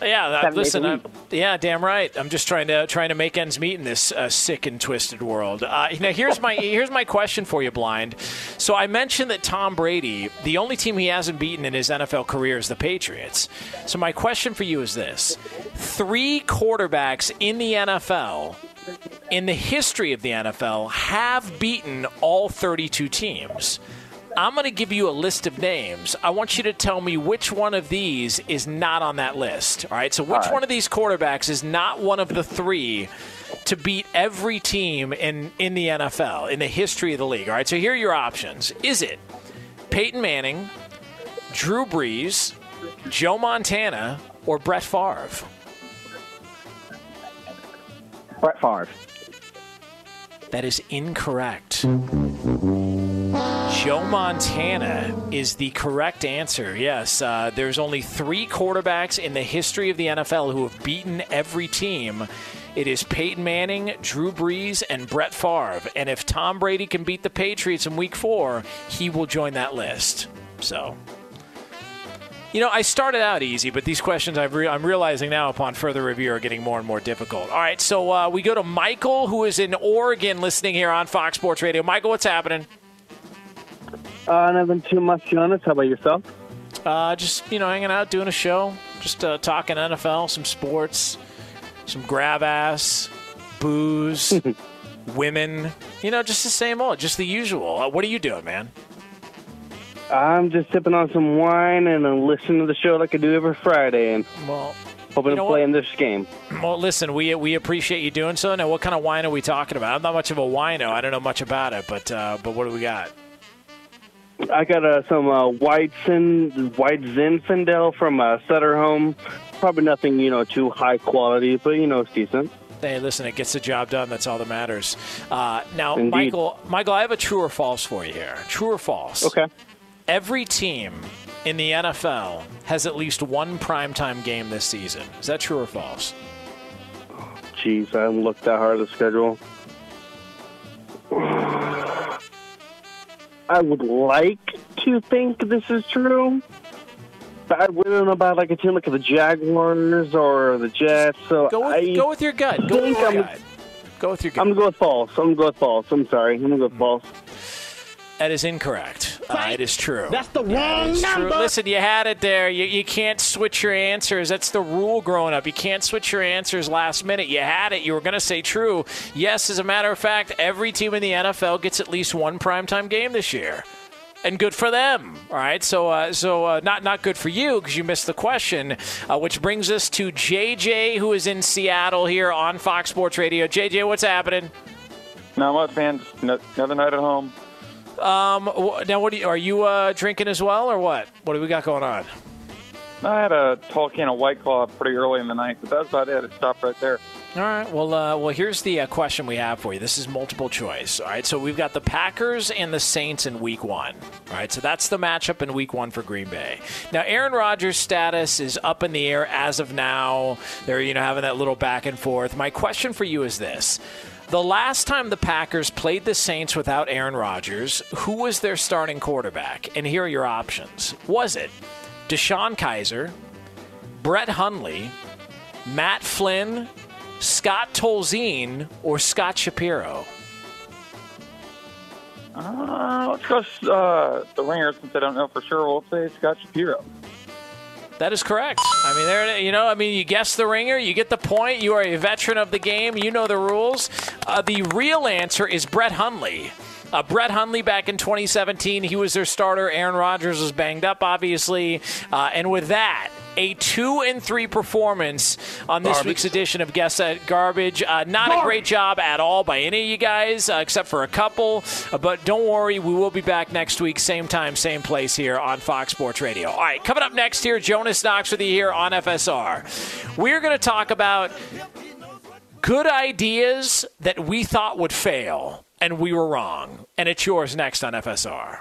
Yeah, uh, listen. I'm, yeah, damn right. I'm just trying to trying to make ends meet in this uh, sick and twisted world. Uh, now, here's my here's my question for you, blind. So I mentioned that Tom Brady, the only team he hasn't beaten in his NFL career is the Patriots. So my question for you is this: Three quarterbacks in the NFL. In the history of the NFL, have beaten all 32 teams. I'm going to give you a list of names. I want you to tell me which one of these is not on that list. All right. So, which one of these quarterbacks is not one of the three to beat every team in, in the NFL, in the history of the league? All right. So, here are your options. Is it Peyton Manning, Drew Brees, Joe Montana, or Brett Favre? Brett Favre. That is incorrect. Joe Montana is the correct answer. Yes, uh, there's only three quarterbacks in the history of the NFL who have beaten every team. It is Peyton Manning, Drew Brees, and Brett Favre. And if Tom Brady can beat the Patriots in Week Four, he will join that list. So, you know, I started out easy, but these questions I've re- I'm realizing now upon further review are getting more and more difficult. All right, so uh, we go to Michael, who is in Oregon, listening here on Fox Sports Radio. Michael, what's happening? Uh, nothing too much, Jonas. How about yourself? Uh, just you know, hanging out, doing a show, just uh, talking NFL, some sports, some grab ass, booze, women. You know, just the same old, just the usual. Uh, what are you doing, man? I'm just sipping on some wine and uh, listening to the show like I do every Friday, and well, hoping you know to play in this game. Well, listen, we we appreciate you doing so. Now, what kind of wine are we talking about? I'm not much of a wino. I don't know much about it, but uh, but what do we got? I got uh, some uh, white Sin, white Zinfandel from uh, Sutter Home. Probably nothing, you know, too high quality, but you know, it's decent. Hey, listen, it gets the job done. That's all that matters. Uh, now, Indeed. Michael, Michael, I have a true or false for you here. True or false? Okay. Every team in the NFL has at least one primetime game this season. Is that true or false? Jeez, I haven't looked that hard at the schedule. I would like to think this is true. But I don't about like a team like the Jaguars or the Jets. So Go with, I go with your gut. Go with your I'm- gut. Go with your gut. I'm gonna go with false. I'm gonna go with false. I'm sorry. I'm gonna go with mm. false. That is incorrect. Uh, it is true. That's the Yeah, it wrong is true. number. Listen, you had it there. You, you can't switch your answers. That's the rule growing up. You can't switch your answers last minute. You had it. You were going to say true. Yes, as a matter of fact, every team in the NFL gets at least one primetime game this year. And good for them. All right. So, uh, so uh, not not good for you because you missed the question. Uh, which brings us to JJ, who is in Seattle here on Fox Sports Radio. JJ, what's happening? Not much, man. Just no- Another night at home. Um, now, what do you, are you uh, drinking as well, or what? What do we got going on? I had a tall can of White Claw pretty early in the night, but that's about it. It stopped right there. All right. Well, uh, well, here's the uh, question we have for you. This is multiple choice. All right. So we've got the Packers and the Saints in Week One. All right. So that's the matchup in Week One for Green Bay. Now, Aaron Rodgers' status is up in the air as of now. They're you know having that little back and forth. My question for you is this. The last time the Packers played the Saints without Aaron Rodgers, who was their starting quarterback? And here are your options. Was it DeShone Kizer, Brett Hundley, Matt Flynn, Scott Tolzien, or Scott Shapiro? Uh, let's go uh, the ringer since I don't know for sure. We'll say Scott Shapiro. That is correct. I mean, there, you know, I mean, you guess the ringer, you get the point. You are a veteran of the game. You know the rules. Uh, the real answer is Brett Hundley. Uh, Brett Hundley back in 2017, he was their starter. Aaron Rodgers was banged up, obviously. Uh, and with that, a two and three performance on this Garbage. week's edition of Guess That Garbage. Uh, not a great job at all by any of you guys, uh, except for a couple. Uh, but don't worry, we will be back next week, same time, same place here on Fox Sports Radio. All right, coming up next here, Jonas Knox with you here on FSR. We're going to talk about good ideas that we thought would fail, and we were wrong. And it's yours next on FSR.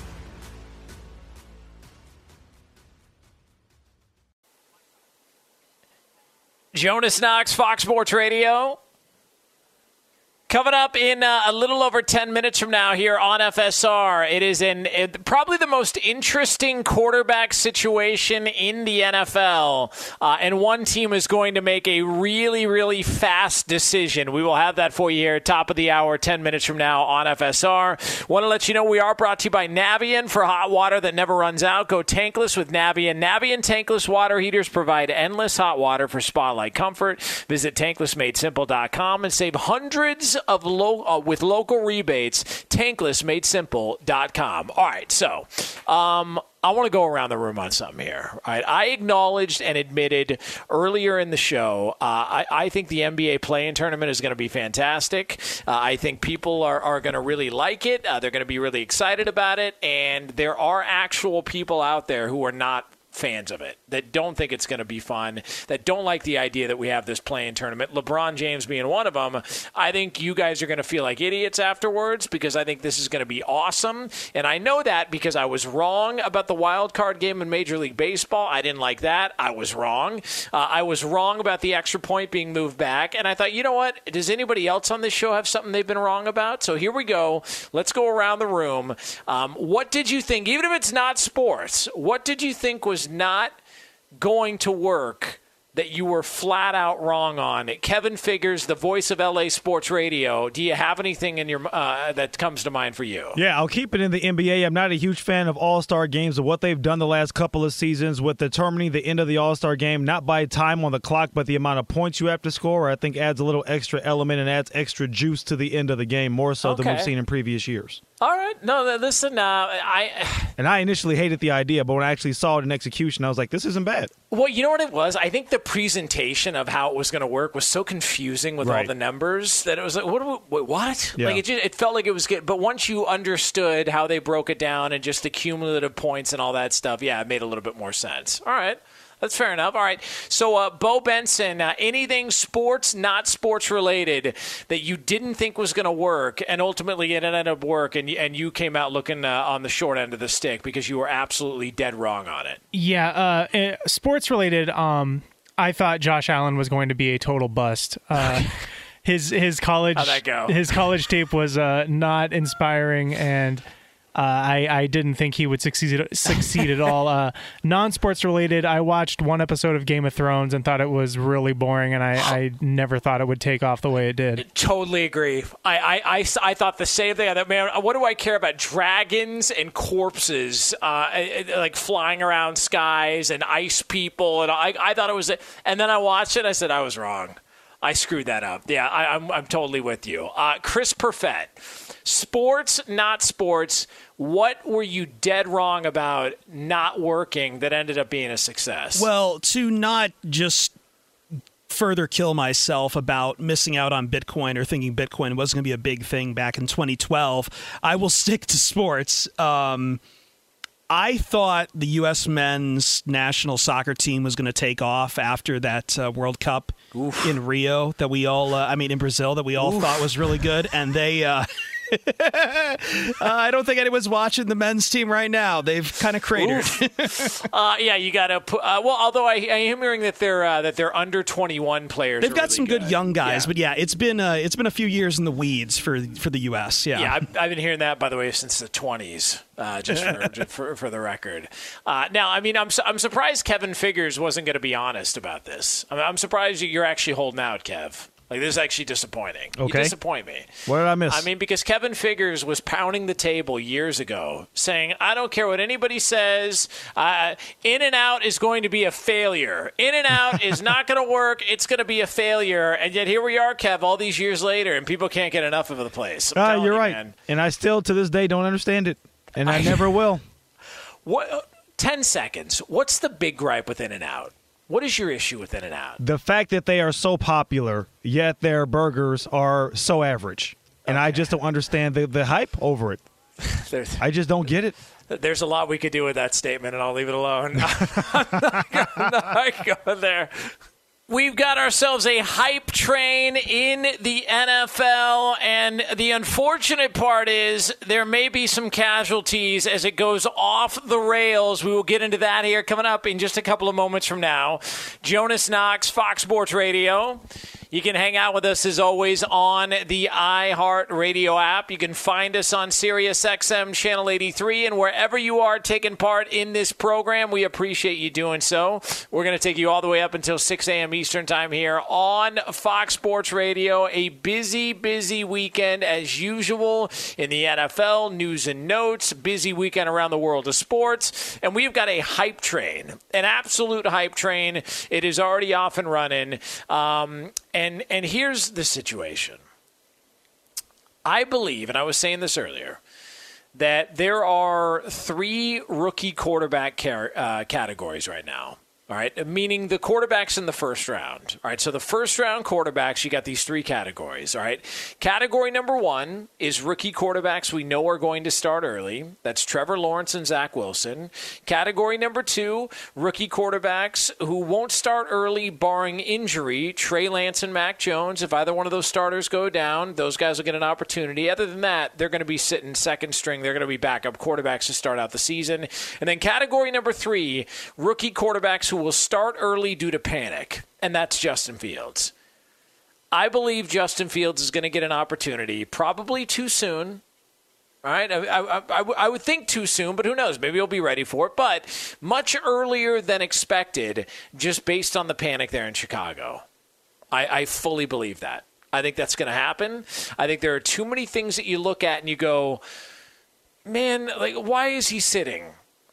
Jonas Knox, Fox Sports Radio. Coming up in uh, a little over 10 minutes from now here on FSR, it is in it, probably the most interesting quarterback situation in the NFL. Uh, and one team is going to make a really, really fast decision. We will have that for you here, top of the hour, 10 minutes from now on FSR. Want to let you know we are brought to you by Navien for hot water that never runs out. Go tankless with Navien. Navien tankless water heaters provide endless hot water for spotlight comfort. Visit tanklessmadesimple.com and save hundreds of lo- uh, with local rebates. Tanklessmadesimple.com. All right, so um, I want to go around the room on something here. All right, I acknowledged and admitted earlier in the show. Uh, I, I think the NBA play-in tournament is going to be fantastic. Uh, I think people are, are going to really like it. Uh, they're going to be really excited about it, and there are actual people out there who are not fans of it that don't think it's going to be fun that don't like the idea that we have this playing tournament. Lebron james being one of them i think you guys are going to feel like idiots afterwards because i think this is going to be awesome. And i know that because i was wrong about the wild card game in major league baseball. I didn't like that. I was wrong. Uh, i was wrong about the extra point being moved back. And i thought you know what? Does anybody else on this show have something they've been wrong about? So here we go. Let's go around the room. Um, what did you think even if it's not sports what did you think was not going to work that you were flat out wrong on. Kevin Figures, the voice of LA Sports Radio. Do you have anything in your uh, that comes to mind for you? Yeah, I'll keep it in the NBA. I'm not a huge fan of All Star games and what they've done the last couple of seasons with determining the end of the All Star game, not by time on the clock, but the amount of points you have to score. I think adds a little extra element and adds extra juice to the end of the game, more so than we've seen in previous years. All right. No, listen. Uh, I And I initially hated the idea, but when I actually saw it in execution, I was like, this isn't bad. well, you know what it was. I think the presentation of how it was going to work was so confusing with all the numbers that it was like, what? Wait, what? Yeah. Like it, just, it felt like it was good. But once you understood how they broke it down and just the cumulative points and all that stuff, yeah, it made a little bit more sense. All right. That's fair enough. All right. So, uh, Bo Benson, uh, anything sports, not sports related that you didn't think was going to work, and ultimately it ended up work, and, and you came out looking uh, on the short end of the stick because you were absolutely dead wrong on it. Yeah, uh, eh, sports related. Um, I thought Josh Allen was going to be a total bust. Uh, his his college How'd that go? his college tape was uh, not inspiring, and uh, I I didn't think he would succeed succeed at all. Uh, Non sports related. I watched one episode of Game of Thrones and thought it was really boring, and I, I never thought it would take off the way it did. Totally agree. I, I, I, I thought the same thing. I thought, man, what do I care about dragons and corpses, uh, eh, like flying around skies and ice people? And I, I thought it was, and then I watched it. I said I was wrong. I screwed that up. Yeah, I, I'm, I'm totally with you. Uh, Chris Perfett, sports, not sports. What were you dead wrong about not working that ended up being a success? Well, to not just further kill myself about missing out on Bitcoin or thinking Bitcoin was going to be a big thing back in 2012, I will stick to sports. Um, I thought the U.S. men's national soccer team was going to take off after that uh, World Cup in Rio that we all, uh, I mean, in Brazil that we all Oof. thought was really good. And they, uh, uh, I don't think anyone's watching the men's team right now. They've kind of cratered. uh, yeah, you got to put. Uh, well, although I, I am hearing that they're uh, that they're under 21 players. They've got really some good, young guys, but yeah, it's been uh, it's been a few years in the weeds for for the U.S. Yeah, Yeah, I've, I've been hearing that by the way since the 20s. Uh, just for, just for, for the record. Uh, now, I mean, I'm su- I'm surprised Kevin Figures wasn't going to be honest about this. I'm, I'm surprised you're actually holding out, Kev. Like this is actually disappointing. You disappoint me. What did I miss? I mean, because Kevin Figures was pounding the table years ago, saying, "I don't care what anybody says. Uh, in and out is going to be a failure. In-N-Out is not going to work. It's going to be a failure." And yet here we are, Kev, all these years later, and people can't get enough of the place. I'm Ah, you're you, right. man. And I still, to this day, don't understand it. And I, never will. What? uh, Ten seconds. What's the big gripe with In-N-Out? What is your issue with In-N-Out? The fact that they are so popular, yet their burgers are so average. And I just don't understand the, the hype over it. I just don't get it. there's a lot we could do with that statement, and I'll leave it alone. I'm not, not going there. We've got ourselves a hype train in the NFL, and the unfortunate part is there may be some casualties as it goes off the rails. We will get into that here coming up in just a couple of moments from now. Jonas Knox, Fox Sports Radio. You can hang out with us as always on the iHeart Radio app. You can find us on SiriusXM Channel 83 and wherever you are taking part in this program, we appreciate you doing so. We're going to take you all the way up until 6 a.m. Eastern Time here on Fox Sports Radio. A busy, busy weekend as usual in the NFL, news and notes, busy weekend around the world of sports. And we've got a hype train, an absolute hype train. It is already off and running. Um, and and here's the situation. I believe, and I was saying this earlier, that there are three rookie quarterback car- uh, categories right now. All right, meaning the quarterbacks in the first round. All right, so the first round quarterbacks, you got these three categories. All right, category number one is rookie quarterbacks we know are going to start early. That's Trevor Lawrence and Zach Wilson. Category number two, rookie quarterbacks who won't start early, barring injury. Trey Lance and Mac Jones. If either one of those starters go down, those guys will get an opportunity. Other than that, they're going to be sitting second string. They're going to be backup quarterbacks to start out the season. And then category number three, rookie quarterbacks who will start early due to panic, and that's Justin Fields. I believe Justin Fields is going to get an opportunity, probably too soon. All right, I, I, I, I would think too soon, but who knows? Maybe he'll be ready for it. But much earlier than expected, just based on the panic there in Chicago. I, I fully believe that. I think that's going to happen. I think there are too many things that you look at and you go, man, like, why is he sitting?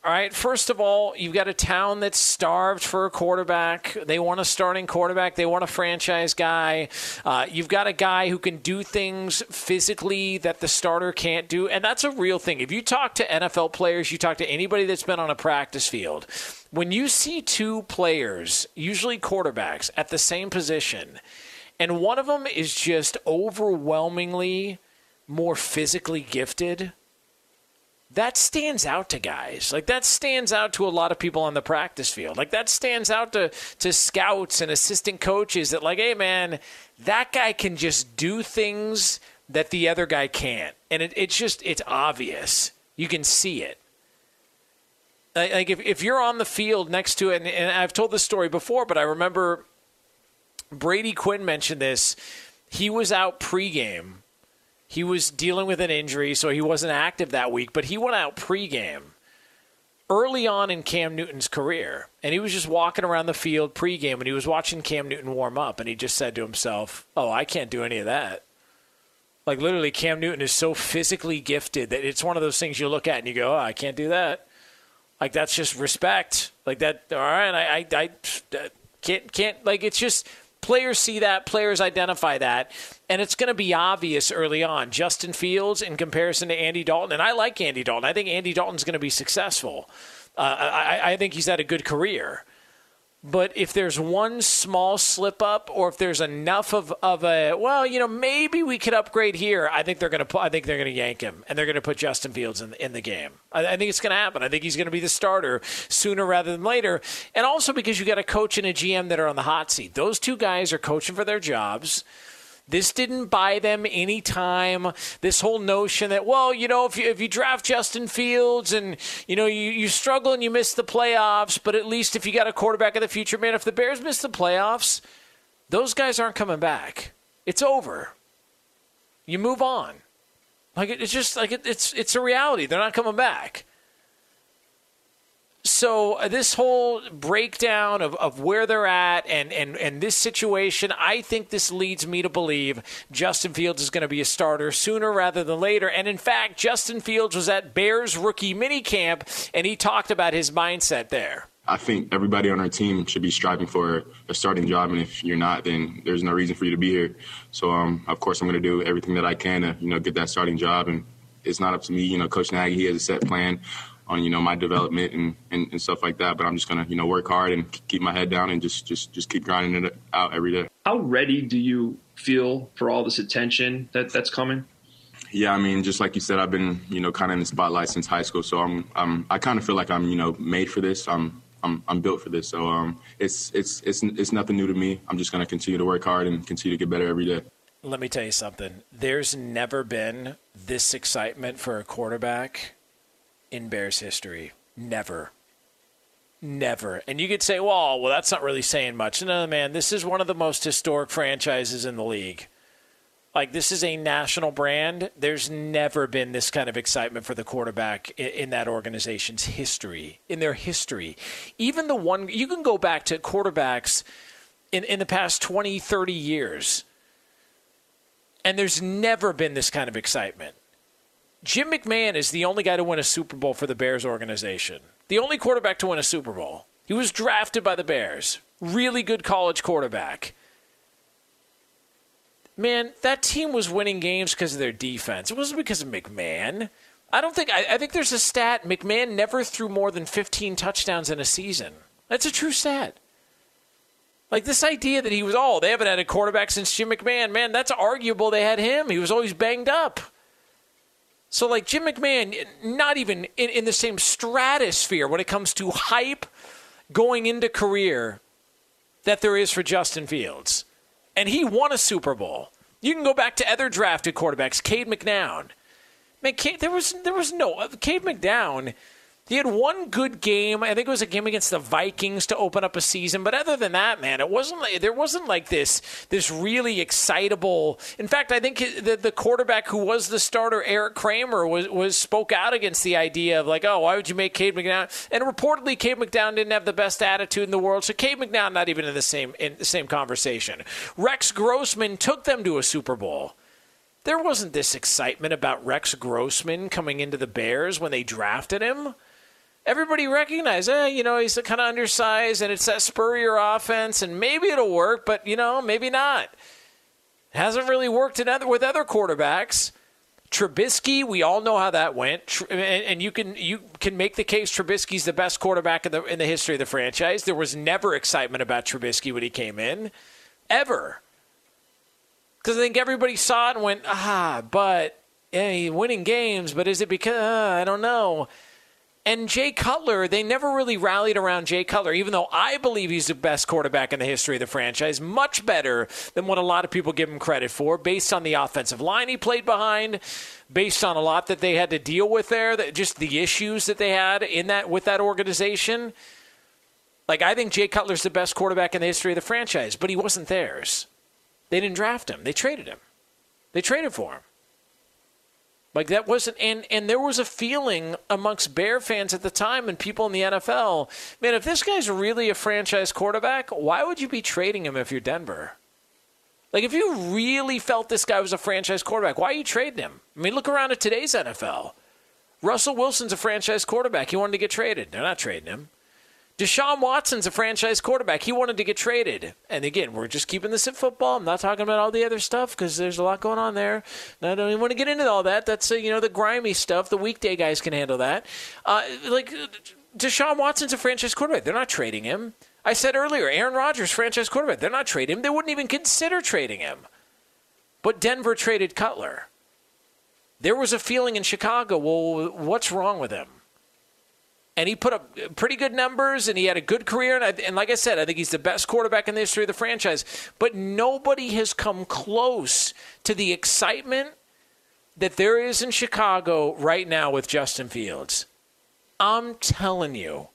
All right. First of all, you've got a town that's starved for a quarterback. They want a starting quarterback. They want a franchise guy. Uh, you've got a guy who can do things physically that the starter can't do, and that's a real thing. If you talk to NFL players, you talk to anybody that's been on a practice field. When you see two players, usually quarterbacks, at the same position, and one of them is just overwhelmingly more physically gifted that stands out to guys. Like that stands out to a lot of people on the practice field. Like that stands out to to scouts and assistant coaches that like, hey man, that guy can just do things that the other guy can't. And it, it's just it's obvious. You can see it. Like if, if you're on the field next to it, and, and I've told this story before, but I remember Brady Quinn mentioned this. He was out pregame he was dealing with an injury, so he wasn't active that week, but he went out pregame early on in Cam Newton's career. And he was just walking around the field pregame and he was watching Cam Newton warm up. And he just said to himself, Oh, I can't do any of that. Like, literally, Cam Newton is so physically gifted that it's one of those things you look at and you go, Oh, I can't do that. Like, that's just respect. Like, that, all right, I, I, I can't, can't, like, it's just Players see that, players identify that, and it's going to be obvious early on. Justin Fields in comparison to Andy Dalton, and I like Andy Dalton. I think Andy Dalton's going to be successful. Uh, I, I think he's had a good career. But if there's one small slip up, or if there's enough of, of a well, you know, maybe we could upgrade here. I think they're to. I think they're to yank him, and they're to put Justin Fields in in the game. I, I think it's to happen. I think he's to be the starter sooner rather than later, and also because you got a coach and a GM that are on the hot seat. Those two guys are coaching for their jobs. This didn't buy them any time. This whole notion that, well, you know, if you, if you draft Justin Fields and, you know, you, you struggle and you miss the playoffs, but at least if you got a quarterback of the future, man, if the Bears miss the playoffs, those guys aren't coming back. It's over. You move on. Like it's just like it, it's it's a reality. They're not coming back. So uh, this whole breakdown of, of where they're at and, and, and this situation, I think this leads me to believe Justin Fields is going to be a starter sooner rather than later. And in fact, Justin Fields was at Bears rookie minicamp and he talked about his mindset there. I think everybody on our team should be striving for a starting job, and if you're not, then there's no reason for you to be here. So, um, of course, I'm going to do everything that I can to, you know, get that starting job. And it's not up to me, you know. Coach Nagy, he has a set plan on you know my development and, and, and, stuff like that. But I'm just gonna you know work hard and keep my head down and just just just keep grinding it out every day. How ready do you feel for all this attention that that's coming? Yeah, I mean, just like you said, I've been you know kind of in the spotlight since high school, so I'm, I'm I kind of feel like I'm you know made for this. I'm I'm I'm built for this. So um, it's it's it's it's nothing new to me. I'm just gonna continue to work hard and continue to get better every day. Let me tell you something. There's never been this excitement for a quarterback in Bears history. Never. Never. And you could say, well, well, that's not really saying much. No, man, this is one of the most historic franchises in the league. Like, this is a national brand. There's never been this kind of excitement for the quarterback in, in that organization's history, in their history. Even the one, you can go back to quarterbacks in, in the past 20, 30 years, and there's never been this kind of excitement. Jim McMahon is the only guy to win a Super Bowl for the Bears organization. The only quarterback to win a Super Bowl. He was drafted by the Bears. Really good college quarterback. Man, that team was winning games because of their defense. It wasn't because of McMahon. I don't think I, I think there's a stat McMahon never threw more than 15 touchdowns in a season. That's a true stat. Like this idea that he was, oh, they haven't had a quarterback since Jim McMahon. Man, that's arguable. They had him. He was always banged up. So, like Jim McMahon, not even in, in the same stratosphere when it comes to hype going into career that there is for Justin Fields. And he won a Super Bowl. You can go back to other drafted quarterbacks, Cade McNown. Man, Cade, there was there was no Cade McNown he had one good game. I think it was a game against the Vikings to open up a season. But other than that, man, it wasn't. There wasn't like this this really excitable. In fact, I think the the quarterback who was the starter, Erik Kramer, was was spoke out against the idea of like, oh, why would you make Cade McNown? And reportedly, Cade McNown didn't have the best attitude in the world. So Cade McNown not even in the same in the same conversation. Rex Grossman took them to a Super Bowl. There wasn't this excitement about Rex Grossman coming into the Bears when they drafted him. Everybody recognized, eh, you know, he's kind of undersized and it's that spurrier offense and maybe it'll work, but, you know, maybe not. Hasn't really worked in other, with other quarterbacks. Trubisky, we all know how that went, and, you can you can make the case Trubisky's the best quarterback in the in the history of the franchise. There was never excitement about Trubisky when he came in, ever, because I think everybody saw it and went, ah, but yeah, he's winning games, but is it because uh, I don't know. And Jay Cutler, they never really rallied around Jay Cutler, even though I believe he's the best quarterback in the history of the franchise, much better than what a lot of people give him credit for, based on the offensive line he played behind, based on a lot that they had to deal with there, that just the issues that they had in that with that organization. Like I think Jay Cutler's the best quarterback in the history of the franchise, but he wasn't theirs. They didn't draft him. They traded him. They traded for him. Like that wasn't and and there was a feeling amongst Bear fans at the time and people in the NFL, man, if this guy's really a franchise quarterback, why would you be trading him if you're Denver? Like if you really felt this guy was a franchise quarterback, why are you trading him? I mean, look around at today's NFL. Russell Wilson's a franchise quarterback. He wanted to get traded. They're not trading him. Deshaun Watson's a franchise quarterback. He wanted to get traded. And again, we're just keeping this at football. I'm not talking about all the other stuff because there's a lot going on there. And I don't even want to get into all that. That's, uh, you know, the grimy stuff. The weekday guys can handle that. Uh, like, Deshaun Watson's a franchise quarterback. They're not trading him. I said earlier, Aaron Rodgers, franchise quarterback. They're not trading him. They wouldn't even consider trading him. But Denver traded Cutler. There was a feeling in Chicago, well, what's wrong with him? And he put up pretty good numbers and he had a good career. And, I, and, like I said, I think he's the best quarterback in the history of the franchise. But nobody has come close to the excitement that there is in Chicago right now with Justin Fields. I'm telling you,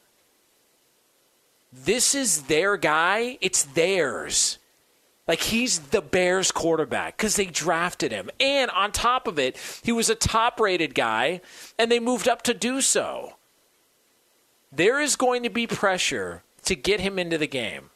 this is their guy. It's theirs. Like he's the Bears quarterback because they drafted him. And on top of it, he was a top rated guy and they moved up to do so there is going to be pressure to get him into the game.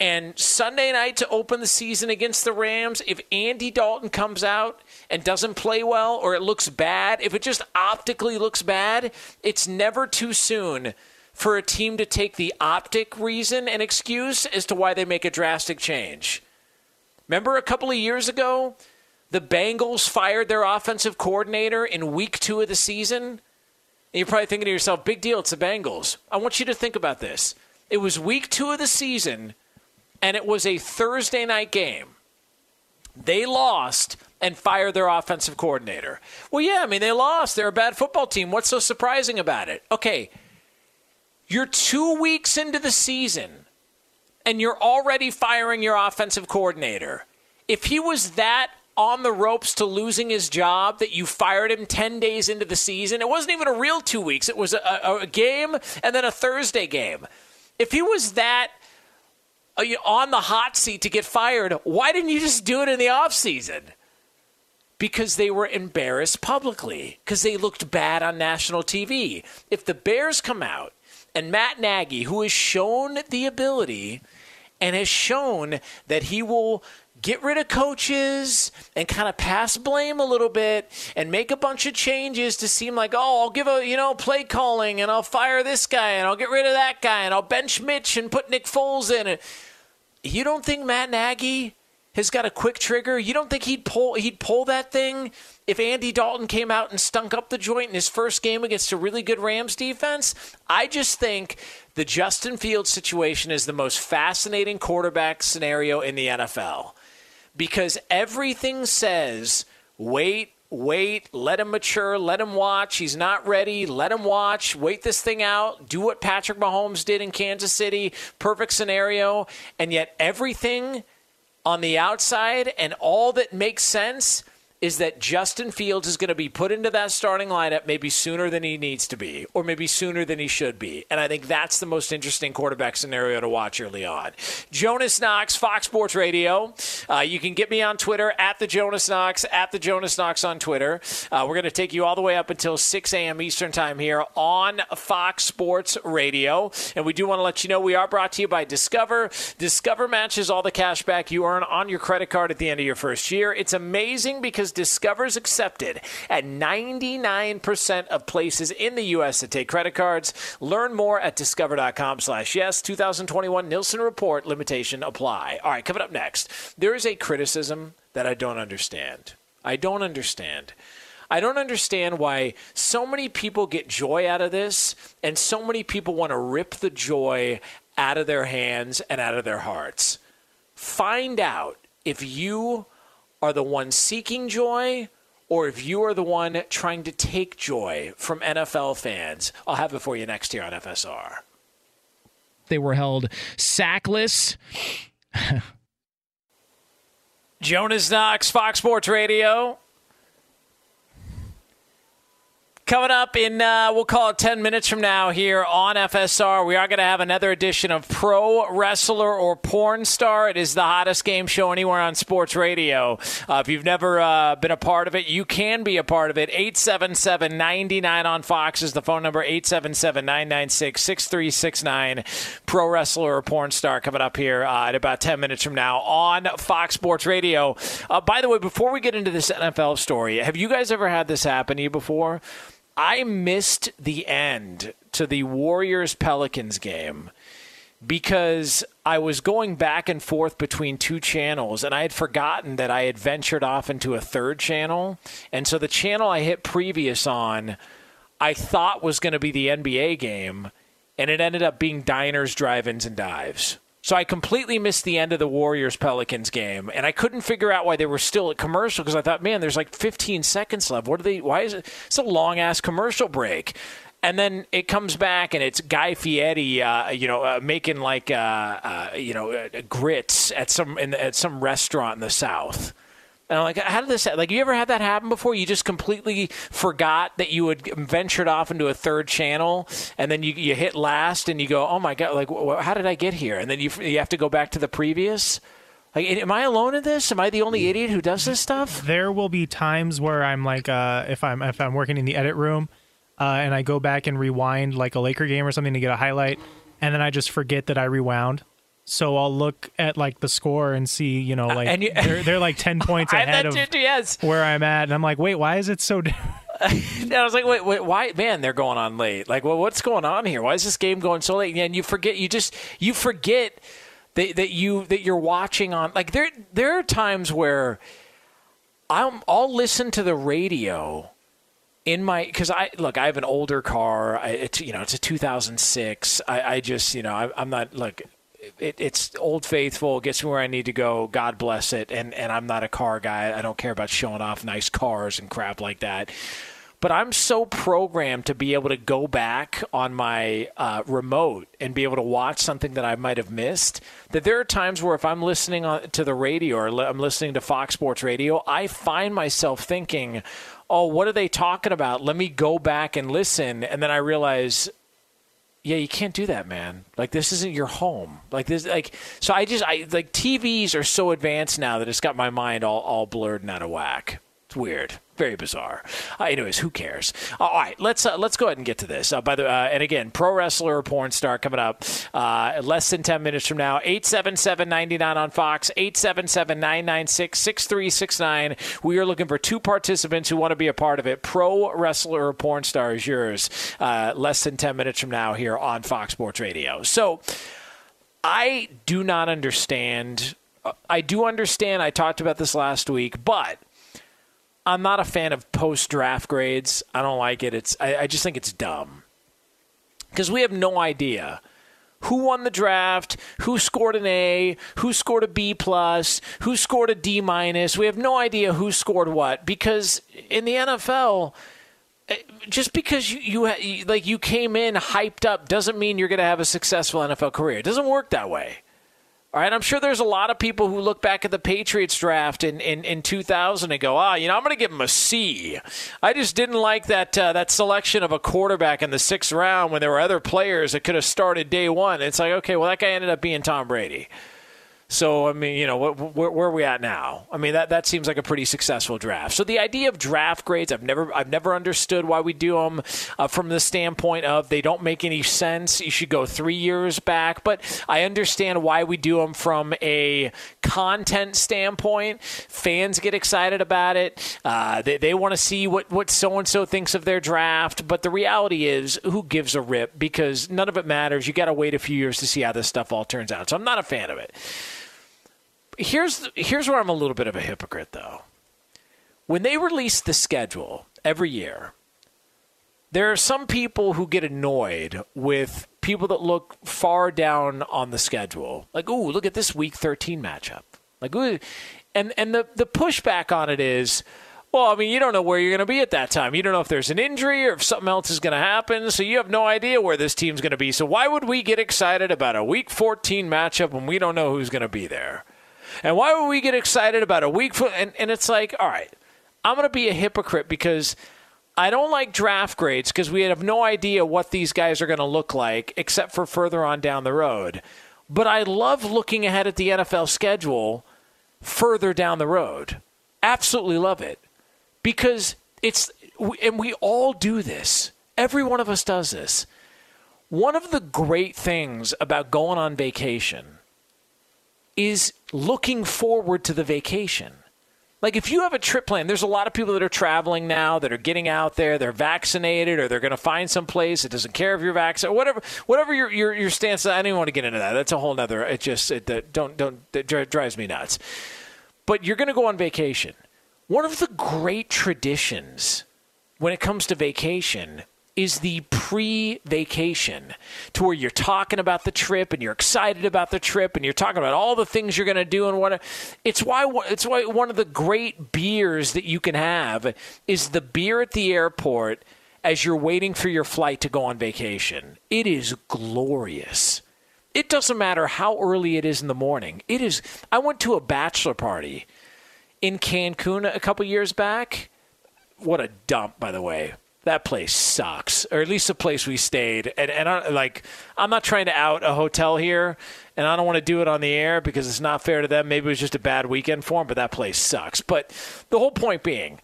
And Sunday night to open the season against the Rams, if Andy Dalton comes out and doesn't play well or it looks bad, if it just optically looks bad, it's never too soon for a team to take the optic reason and excuse as to why they make a drastic change. Remember a couple of years ago, the Bengals fired their offensive coordinator in week two of the season? And you're probably thinking to yourself, big deal, it's the Bengals. I want you to think about this. It was week two of the season, and it was a Thursday night game. They lost and fired their offensive coordinator. Well, yeah, I mean, they lost. They're a bad football team. What's so surprising about it? Okay, you're two weeks into the season, and you're already firing your offensive coordinator. If he was that on the ropes to losing his job that you fired him 10 days into the season. It wasn't even a real two weeks, it was a, a game and then a Thursday game. If he was that uh, on the hot seat to get fired, why didn't you just do it in the offseason? Because they were embarrassed publicly, because they looked bad on national TV. If the Bears come out and Matt Nagy, who has shown the ability and has shown that he will get rid of coaches and kind of pass blame a little bit and make a bunch of changes to seem like, oh, I'll give a, you know, play calling and I'll fire this guy and I'll get rid of that guy and I'll bench Mitch and put Nick Foles in it. You don't think Matt Nagy has got a quick trigger? You don't think he'd pull he'd pull that thing if Andy Dalton came out and stunk up the joint in his first game against a really good Rams defense? I just think the Justin Fields situation is the most fascinating quarterback scenario in the NFL because everything says wait, wait, let him mature, let him watch. He's not ready, let him watch, wait this thing out, do what Patrick Mahomes did in Kansas City, perfect scenario. And yet everything on the outside and all that makes sense is that Justin Fields is going to be put into that starting lineup maybe sooner than he needs to be, or maybe sooner than he should be. And I think that's the most interesting quarterback scenario to watch early on. Jonas Knox, Fox Sports Radio. Uh, you can get me on Twitter at the Jonas Knox, at the Jonas Knox on Twitter. Uh, we're going to take you all the way up until 6 a.m. Eastern Time here on Fox Sports Radio. And we do want to let you know we are brought to you by Discover. Discover matches all the cash back you earn on your credit card at the end of your first year. It's amazing because because Discover's accepted at 99% of places in the U.S. that take credit cards. Learn more at discover.com slash yes. 2021 Nielsen Report limitation apply. All right, coming up next, there is a criticism that I don't understand. I don't understand. I don't understand why so many people get joy out of this and so many people want to rip the joy out of their hands and out of their hearts. Find out if you are the one seeking joy or if you are the one trying to take joy from NFL fans. I'll have it for you next year on FSR. They were held sackless. Jonas Knox, Fox Sports Radio. Coming up in, uh, we'll call it 10 minutes from now here on FSR, we are going to have another edition of Pro Wrestler or Porn Star. It is the hottest game show anywhere on sports radio. Uh, if you've never uh, been a part of it, you can be a part of it. 877 99 on Fox is the phone number 877 996 6369. Pro Wrestler or Porn Star coming up here uh, at about 10 minutes from now on Fox Sports Radio. Uh, by the way, before we get into this NFL story, have you guys ever had this happen to you before? I missed the end to the Warriors Pelicans game because I was going back and forth between two channels and I had forgotten that I had ventured off into a third channel. And so the channel I hit previous on, I thought was going to be the NBA game, and it ended up being diners, drive ins, and dives. So I completely missed the end of the Warriors Pelicans game, and I couldn't figure out why they were still at commercial because I thought, man, there's like 15 seconds left. What are they? Why is it? It's a long ass commercial break. And then it comes back, and it's Guy Fieri, uh, you know, uh, making like, uh, uh you know, uh, grits at some in, at some restaurant in the South. And I'm like, how did this? happen? Like, you ever had that happen before? You just completely forgot that you had ventured off into a third channel, and then you you hit last, and you go, oh my god, like, how did I get here? And then you you have to go back to the previous. Like, am I alone in this? Am I the only idiot who does this stuff? There will be times where I'm like, uh, if I'm if I'm working in the edit room, uh, and I go back and rewind like a Laker game or something to get a highlight, and then I just forget that I rewound so I'll look at like the score and see, you know, uh, like you, they're, they're like ten points ahead of too, yes. where I'm at, and I'm like, wait, why is it so? and I was like, wait, wait, why? Man, they're going on late. Like, well, what's going on here? Why is this game going so late? And you forget, you just you forget that that you that you're watching on. Like there there are times where I'm I'll listen to the radio in my because I look I have an older car. I, it's you know it's a 2006. I, I just you know I, I'm not look it, it's old faithful, gets me where I need to go. God bless it. And and I'm not a car guy. I don't care about showing off nice cars and crap like that. But I'm so programmed to be able to go back on my uh, remote and be able to watch something that I might have missed. That there are times where if I'm listening to the radio or I'm listening to Fox Sports Radio, I find myself thinking, "Oh, what are they talking about? Let me go back and listen." And then I realize yeah, you can't do that, man. Like this isn't your home. Like this, like so. I just, I like TVs are so advanced now that it's got my mind all all blurred and out of whack. It's weird very bizarre. Uh, anyways, who cares? Uh, all right, let's uh, let's go ahead and get to this. Uh, by the uh, and again, pro wrestler or porn star coming up uh, less than ten minutes from now. Eight seven seven ninety nine on Fox. Eight seven seven nine nine six six three six nine. We are looking for two participants who want to be a part of it. Pro wrestler or porn star is yours. less than ten minutes from now here on Fox Sports Radio. So. I do not understand. I do understand. I talked about this last week, but I'm not a fan of post draft grades. I don't like it. It's I, I just think it's dumb because we have no idea who won the draft, who scored an A, who scored a B plus, who scored a D minus. We have no idea who scored what because in the NFL, eh, just because you, you like you came in hyped up doesn't mean you're going to have a successful NFL career. It doesn't work that way. All right, I'm sure there's a lot of people who look back at the Patriots draft in, in, in 2000 and go, ah, you know, I'm going to give them a C. I just didn't like that uh, that selection of a quarterback in the sixth round when there were other players that could have started day one. It's like, okay, well, that guy ended up being Tom Brady. So I mean, you know, where, where, are we at now? I mean, that, that seems like a pretty successful draft. So the idea of draft grades, I've never I've never understood why we do them uh, from the standpoint of they don't make any sense. You should go three years back, but I understand why we do them from a content standpoint. Fans get excited about it. Uh, they they want to see what what so and so thinks of their draft. But the reality is, who gives a rip? Because none of it matters. You got to wait a few years to see how this stuff all turns out. So I'm not a fan of it here's here's where I'm a little bit of a hypocrite though. When they release the schedule every year, there are some people who get annoyed with people that look far down on the schedule. Like, "Ooh, look at this week 13 matchup." Like, "Ooh." And and the the pushback on it is well, I mean, you don't know where you're going to be at that time. You don't know if there's an injury or if something else is going to happen. So you have no idea where this team's going to be. So why would we get excited about a week 14 matchup when we don't know who's going to be there? And why would we get excited about a week? For, and, and it's like, all right, I'm going to be a hypocrite because I don't like draft grades because we have no idea what these guys are going to look like except for further on down the road. But I love looking ahead at the NFL schedule further down the road. Absolutely love it because it's, and we all do this. Every one of us does this. One of the great things about going on vacation is looking forward to the vacation. Like if you have a trip plan, there's a lot of people that are traveling now that are getting out there, they're vaccinated or they're going to find some place that doesn't care if you're vaccinated, whatever, whatever your, your, your stance. I don't even want to get into that. That's a whole nother, it just, it, it, don't, don't, it drives me nuts. But you're going to go on vacation. One of the great traditions when it comes to vacation is the pre vacation to where you're talking about the trip and you're excited about the trip and you're talking about all the things you're going to do and what it's why it's why one of the great beers that you can have is the beer at the airport as you're waiting for your flight to go on vacation. It is glorious. It doesn't matter how early it is in the morning. It is I went to a bachelor party in Cancun a couple years back. What a dump by the way that place sucks, or at least the place we stayed. And, and like, I'm not trying to out a hotel here, and I don't want to do it on the air because it's not fair to them. Maybe it was just a bad weekend for them, but that place sucks. But the whole point being,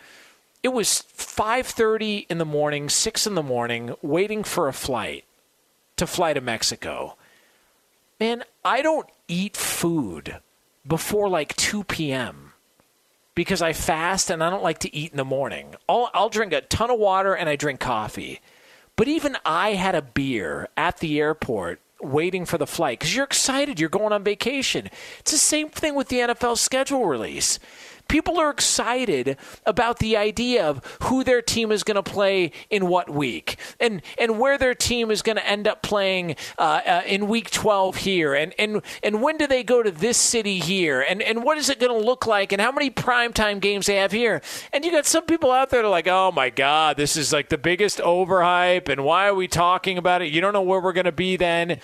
it was 5:30 in the morning, 6 in the morning, waiting for a flight to fly to Mexico. Man, I don't eat food before like 2 p.m because I fast and I don't like to eat in the morning. I'll, I'll drink a ton of water and I drink coffee. But even I had a beer at the airport waiting for the flight because you're excited. You're going on vacation. It's the same thing with the NFL schedule release. People are excited about the idea of who their team is going to play in what week and, and where their team is going to end up playing uh, uh, in week 12 here. And, and, and when do they go to this city here? And, and what is it going to look like? And how many primetime games they have here? And you got some people out there that are like, oh my God, this is like the biggest overhype. And why are we talking about it? You don't know where we're going to be then.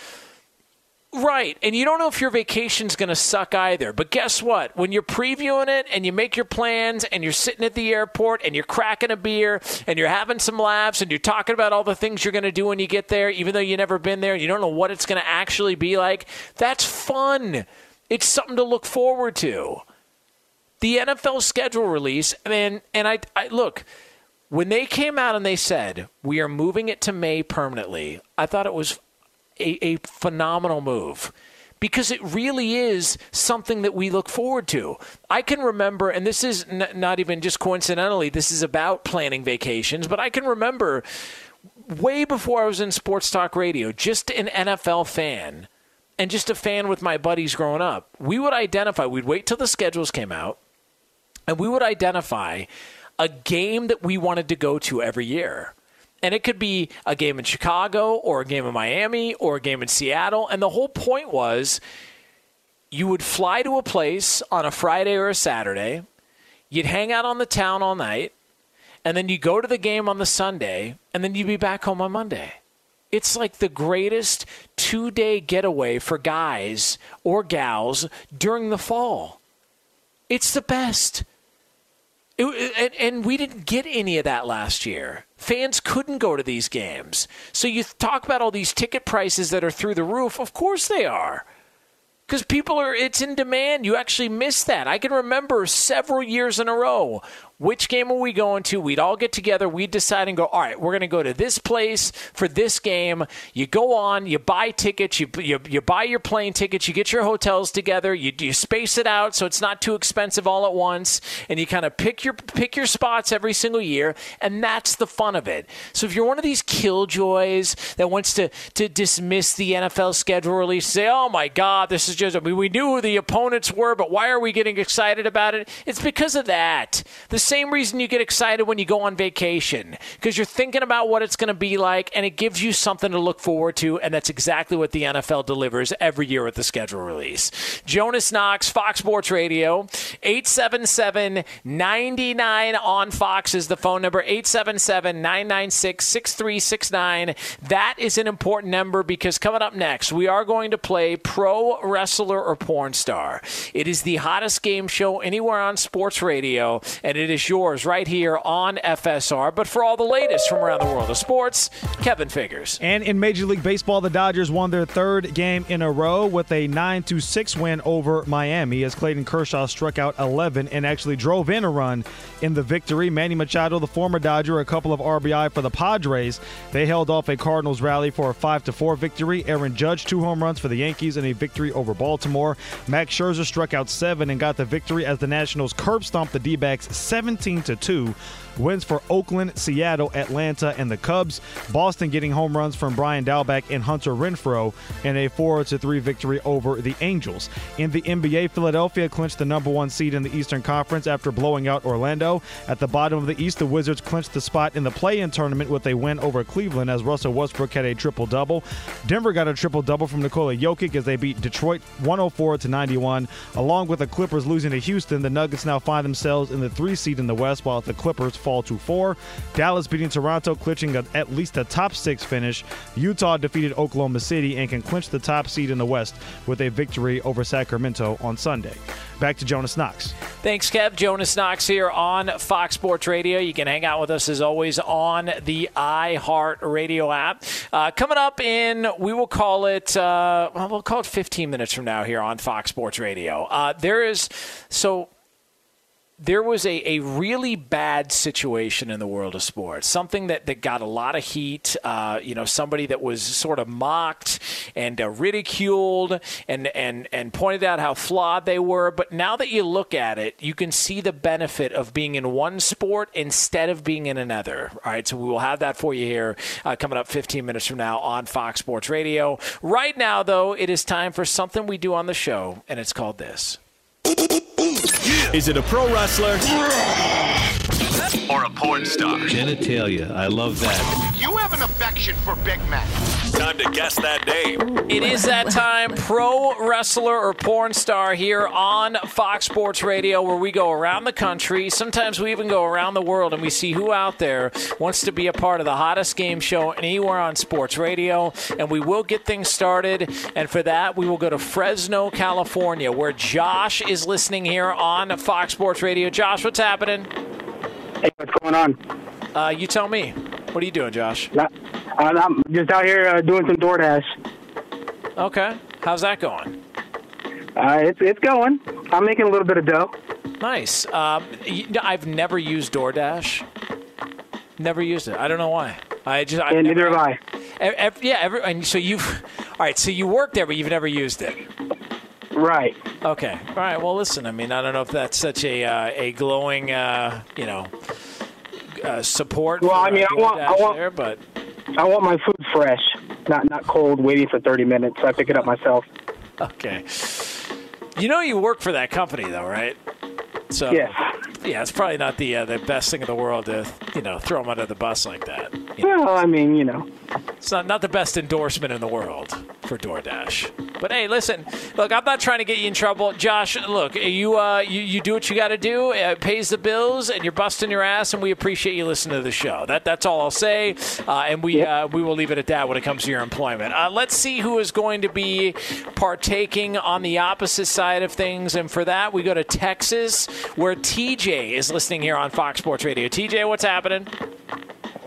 Right. And you don't know if your vacation's going to suck either. But guess what? When you're previewing it and you make your plans and you're sitting at the airport and you're cracking a beer and you're having some laughs and you're talking about all the things you're going to do when you get there, even though you've never been there you don't know what it's going to actually be like, that's fun. It's something to look forward to. The NFL schedule release, and, and I, I look, when they came out and they said, we are moving it to May permanently, I thought it was a, a phenomenal move because it really is something that we look forward to. I can remember, and this is n- not even just coincidentally, this is about planning vacations, but I can remember way before I was in sports talk radio, just an NFL fan and just a fan with my buddies growing up. We would identify, we'd wait till the schedules came out, and we would identify a game that we wanted to go to every year. And it could be a game in Chicago or a game in Miami or a game in Seattle. And the whole point was you would fly to a place on a Friday or a Saturday, you'd hang out on the town all night, and then you go to the game on the Sunday, and then you'd be back home on Monday. It's like the greatest two day getaway for guys or gals during the fall. It's the best. It, and, and we didn't get any of that last year. Fans couldn't go to these games. So you talk about all these ticket prices that are through the roof. Of course they are. because people are it's in demand. You actually miss that. I can remember several years in a row which game are we going to? We'd all get together. We'd decide and go, all right, we're going to go to this place for this game. You go on, you buy tickets, you, you, you buy your plane tickets, you get your hotels together, you, you space it out so it's not too expensive all at once, and you kind of pick your, pick your spots every single year, and that's the fun of it. So if you're one of these killjoys that wants to, to dismiss the NFL schedule release, say, oh my God, this is just, I mean, we knew who the opponents were, but why are we getting excited about it? It's because of that. Same reason you get excited when you go on vacation because you're thinking about what it's going to be like and it gives you something to look forward to. And that's exactly what the NFL delivers every year with the schedule release. Jonas Knox, Fox Sports Radio, 877 99 on Fox is the phone number, 877 996 6369. That is an important number because coming up next, we are going to play pro wrestler or porn star. It is the hottest game show anywhere on sports radio, and it is yours right here on FSR. But for all the latest from around the world of sports, Kevin Figures. And in Major League Baseball, the Dodgers won their third game in a row with a 9 6 win over Miami as Clayton Kershaw struck out 11 and actually drove in a run in the victory. Manny Machado, the former Dodger, a couple of RBI for the Padres. They held off a Cardinals rally for a 5 4 victory. Aaron Judge, two home runs for the Yankees and a victory over Baltimore. Max Scherzer struck out seven and got the victory as the Nationals curb stomped the D backs 17 to 2 Wins for Oakland, Seattle, Atlanta, and the Cubs. Boston getting home runs from Bobby Dalbec and Hunter Renfroe in a 4 3 victory over the Angels. In the NBA, Philadelphia clinched the number one seed in the Eastern Conference after blowing out Orlando. At the bottom of the East, the Wizards clinched the spot in the play in tournament with a win over Cleveland as Russell Westbrook had a triple double. Denver got a triple double from Nikola Jokic as they beat Detroit 104 to 91. Along with the Clippers losing to Houston, the Nuggets now find themselves in the three seed in the West while the Clippers fall to four. Dallas beating Toronto, clinching at least a top six finish. Utah defeated Oklahoma City and can clinch the top seed in the West with a victory over Sacramento on Sunday. Back to Jonas Knox. Thanks, Kev. Jonas Knox here on Fox Sports Radio. You can hang out with us as always on the iHeart Radio app. Uh, coming up in, we will call it, uh, we'll call it 15 minutes from now here on Fox Sports Radio. Uh, there is, so there was a, a really bad situation in the world of sports, something that, that got a lot of heat. Uh, you know, somebody that was sort of mocked and uh, ridiculed and, and, and pointed out how flawed they were. But now that you look at it, you can see the benefit of being in one sport instead of being in another. All right, so we will have that for you here uh, coming up 15 minutes from now on Fox Sports Radio. Right now, though, it is time for something we do on the show, and it's called this. Is it a pro wrestler? Or a porn star? Genitalia. I love that. You have an affection for Big Mac. Time to guess that name. It is that time, pro wrestler or porn star here on Fox Sports Radio, where we go around the country. Sometimes we even go around the world and we see who out there wants to be a part of the hottest game show anywhere on sports radio. And we will get things started. And for that, we will go to Fresno, California, where Josh is listening here on Fox Sports Radio. Josh, what's happening? Hey, what's going on? Uh, you tell me. What are you doing, Josh? Not, I'm just out here uh, doing some DoorDash. Okay. How's that going? Uh, it's it's going. I'm making a little bit of dough. Nice. Um, I've never used DoorDash. Never used it. I don't know why. I just. Yeah, neither have I. Every, yeah. Every, and so you've. all right. So you work there, but you've never used it. Right. Okay. All right. Well, listen. I mean, I don't know if that's such a uh, a glowing, uh, you know, uh, support. Well, I mean, I want, I want, there, but I want my food fresh, not not cold, waiting for 30 minutes. So I pick it up myself. Okay. You know, you work for that company, though, right? So yes. yeah, it's probably not the uh, the best thing in the world to you know throw them under the bus like that. You know? Well, I mean, you know, it's not not the best endorsement in the world for DoorDash. But hey, listen, look, I'm not trying to get you in trouble, Josh. Look, you uh, you, you do what you got to do. It pays the bills, and you're busting your ass, and we appreciate you listening to the show. That that's all I'll say, uh, and we uh, we will leave it at that when it comes to your employment. Uh, let's see who is going to be partaking on the opposite side of things, and for that we go to Texas, where TJ is listening here on Fox Sports Radio. TJ, what's happening?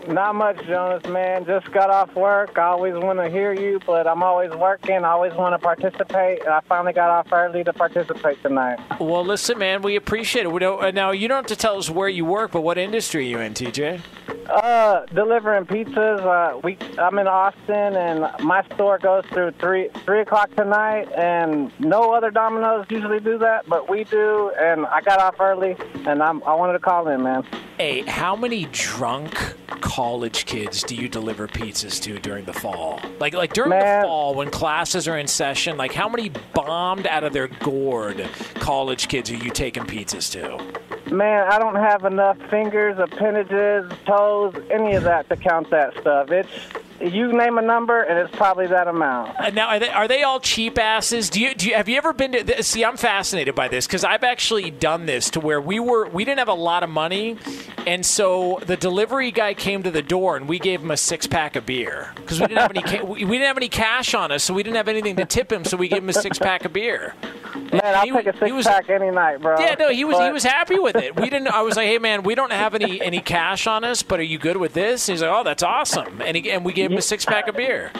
Not much, Jonas, man. Just got off work. I always want to hear you, but I'm always working. I always want to participate. And I finally got off early to participate tonight. Well, listen, man, we appreciate it. We don't, uh, now, you don't have to tell us where you work, but what industry are you in, TJ? Uh, delivering pizzas. Uh, we I'm in Austin, and my store goes through three three o'clock tonight, and no other Domino's usually do that, but we do. And I got off early, and I'm I wanted to call in, man. Hey, how many drunk college kids do you deliver pizzas to during the fall? Like like during the fall when classes are in session, like how many bombed out of their gourd college kids are you taking pizzas to? Man, I don't have enough fingers, appendages, toes, any of that to count that stuff. It's you name a number, and it's probably that amount. Uh, now, are they, are they all cheap asses? Do you, do you have you ever been to? th- See, I'm fascinated by this because I've actually done this to where we were we didn't have a lot of money, and so the delivery guy came to the door and we gave him a six pack of beer because we didn't have any ca- we we didn't have any cash on us, so we didn't have anything to tip him, so we gave him a six pack of beer. Man, I'll take a six pack any night, bro. Yeah, no, he was he was happy with it. We didn't. I was like, hey man, we don't have any any cash on us, but are you good with this? And He's like, oh, that's awesome, and he, and we gave him a six pack of beer.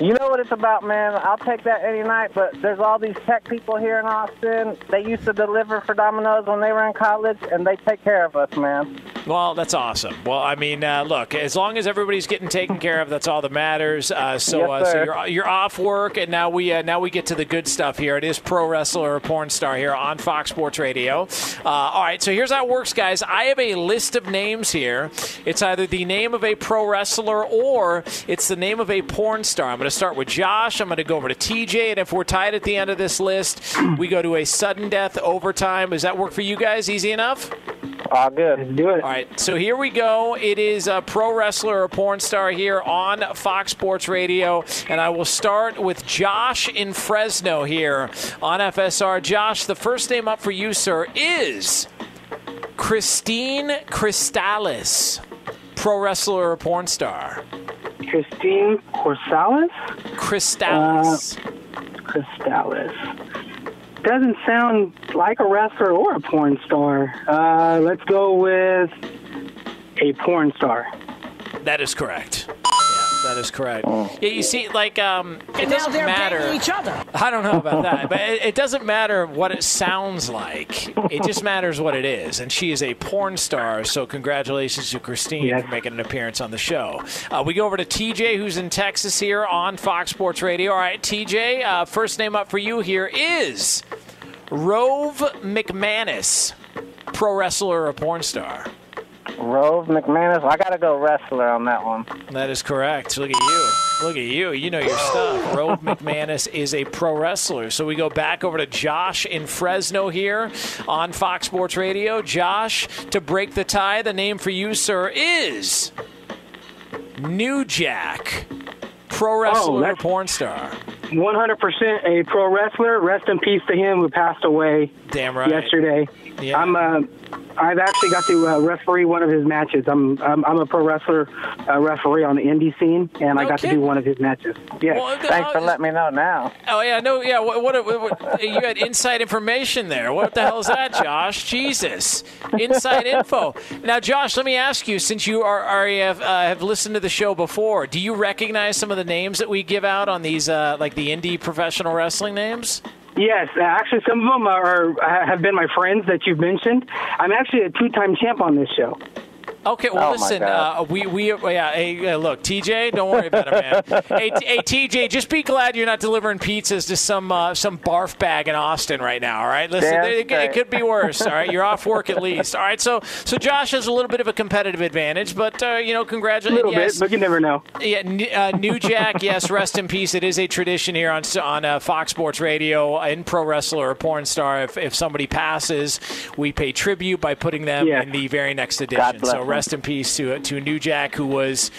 You know what it's about, man. I'll take that any night. But there's all these tech people here in Austin. They used to deliver for Domino's when they were in college, and they take care of us, man. Well, that's awesome. Well, I mean, uh, look, as long as everybody's getting taken care of, that's all that matters. Uh, so, Yes, uh, so you're you're off work, and now we uh, now we get to the good stuff here. It is pro wrestler or porn star here on Fox Sports Radio. Uh, all right, so here's how it works, guys. I have a list of names here. It's either the name of a pro wrestler or it's the name of a porn star. I'm going to start with Josh. I'm going to go over to TJ, and if we're tied at the end of this list, we go to a sudden death overtime. Does that work for you guys? Easy enough. All good. Let's do it. All right, so here we go. It is a pro wrestler or porn star here on Fox Sports Radio, and I will start with Josh in Fresno here on FSR. Josh, the first name up for you, sir, is Christine Cristalis, pro wrestler or porn star. Christine Corsalis? Cristalis. Cristalis. Doesn't sound like a wrestler or a porn star. Uh, let's go with a porn star. That is correct. Yeah, that is correct. Yeah, you see, like, um, it doesn't matter. each other. I don't know about that, but it, it doesn't matter what it sounds like. It just matters what it is. And she is a porn star, so congratulations to Christine for making an appearance on the show. Uh, we go over to TJ, who's in Texas here on Fox Sports Radio. All right, TJ, uh, first name up for you here is Rove McManus, pro wrestler or porn star. Rove McManus. I got to go wrestler on that one. That is correct. Look at you. Look at you. You know your stuff. Rove McManus is a pro wrestler. So we go back over to Josh in Fresno here on Fox Sports Radio. Josh, to break the tie, the name for you, sir, is New Jack, pro oh, wrestler or that's- porn star. 100% a pro wrestler. Rest in peace to him who passed away Damn right. yesterday. Yeah. I'm uh, I've actually got to uh, referee one of his matches. I'm I'm, I'm a pro wrestler uh, referee on the indie scene, and I got to do one of his matches. Yeah. Thanks for letting me know now. Oh yeah, no, yeah. What, what, what, what- you had inside information there? What the hell is that, Josh? Jesus, inside info. Now, Josh, let me ask you, since you are, are have, uh, have listened to the show before, do you recognize some of the names that we give out on these, uh, like the indie professional wrestling names? Yes, uh, actually, some of them are have been my friends that you've mentioned. I'm actually a two-time champ on this show. Okay, well, Oh, listen, uh, we we yeah, hey, uh, look, TJ, don't worry about it, man. hey, T- hey, TJ, just be glad you're not delivering pizzas to some uh, some barf bag in Austin right now. All right, listen, Damn it, it could be worse. All right, you're off work at least. All right, so so Josh has a little bit of a competitive advantage, but uh, you know, congratulations. A little yes. bit, but you never know. Yeah, uh, New Jack, yes, rest in peace. It is a tradition here on on uh, Fox Sports Radio in pro wrestler or porn star. If, if somebody passes, we pay tribute by putting them Yeah. in the very next God edition. bless So. Rest in peace to to New Jack, who was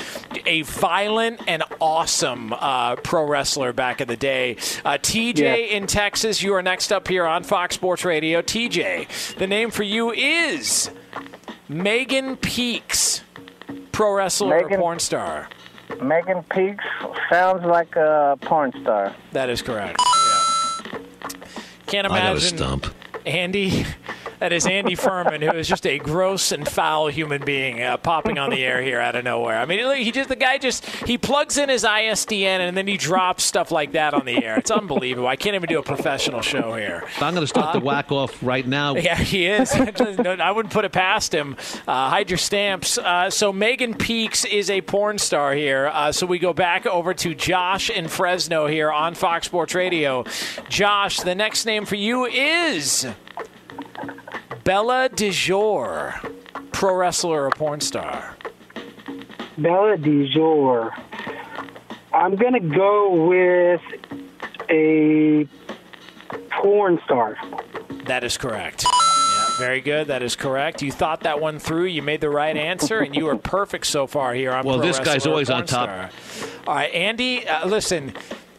a violent and awesome uh, pro wrestler back in the day. Uh, TJ Yeah. in Texas, you are next up here on Fox Sports Radio. TJ, the name for you is Megan Peaks, pro wrestler or Megan- porn star. Megan Peaks sounds like a porn star. That is correct. Yeah. Can't imagine. I got a stump. Andy That is Andy Furman, who is just a gross and foul human being, uh, popping on the air here out of nowhere. I mean, he just the guy just he plugs in his ISDN and then he drops stuff like that on the air. It's unbelievable. I can't even do a professional show here. I'm going to start the whack off right now. Yeah, he is. I wouldn't put it past him. Uh, hide your stamps. Uh, so Megan Peaks is a porn star here. Uh, so we go back over to Josh in Fresno here on Fox Sports Radio. Josh, the next name for you is Bella DeJour, pro wrestler or porn star. Bella DeJour. I'm going to go with a porn star. That is correct. Yeah, very good. That is correct. You thought that one through. You made the right answer, and you are perfect so far here on Well, Pro this guy's Wrestler or always on Porn top. Star. All right, Andy, uh, listen.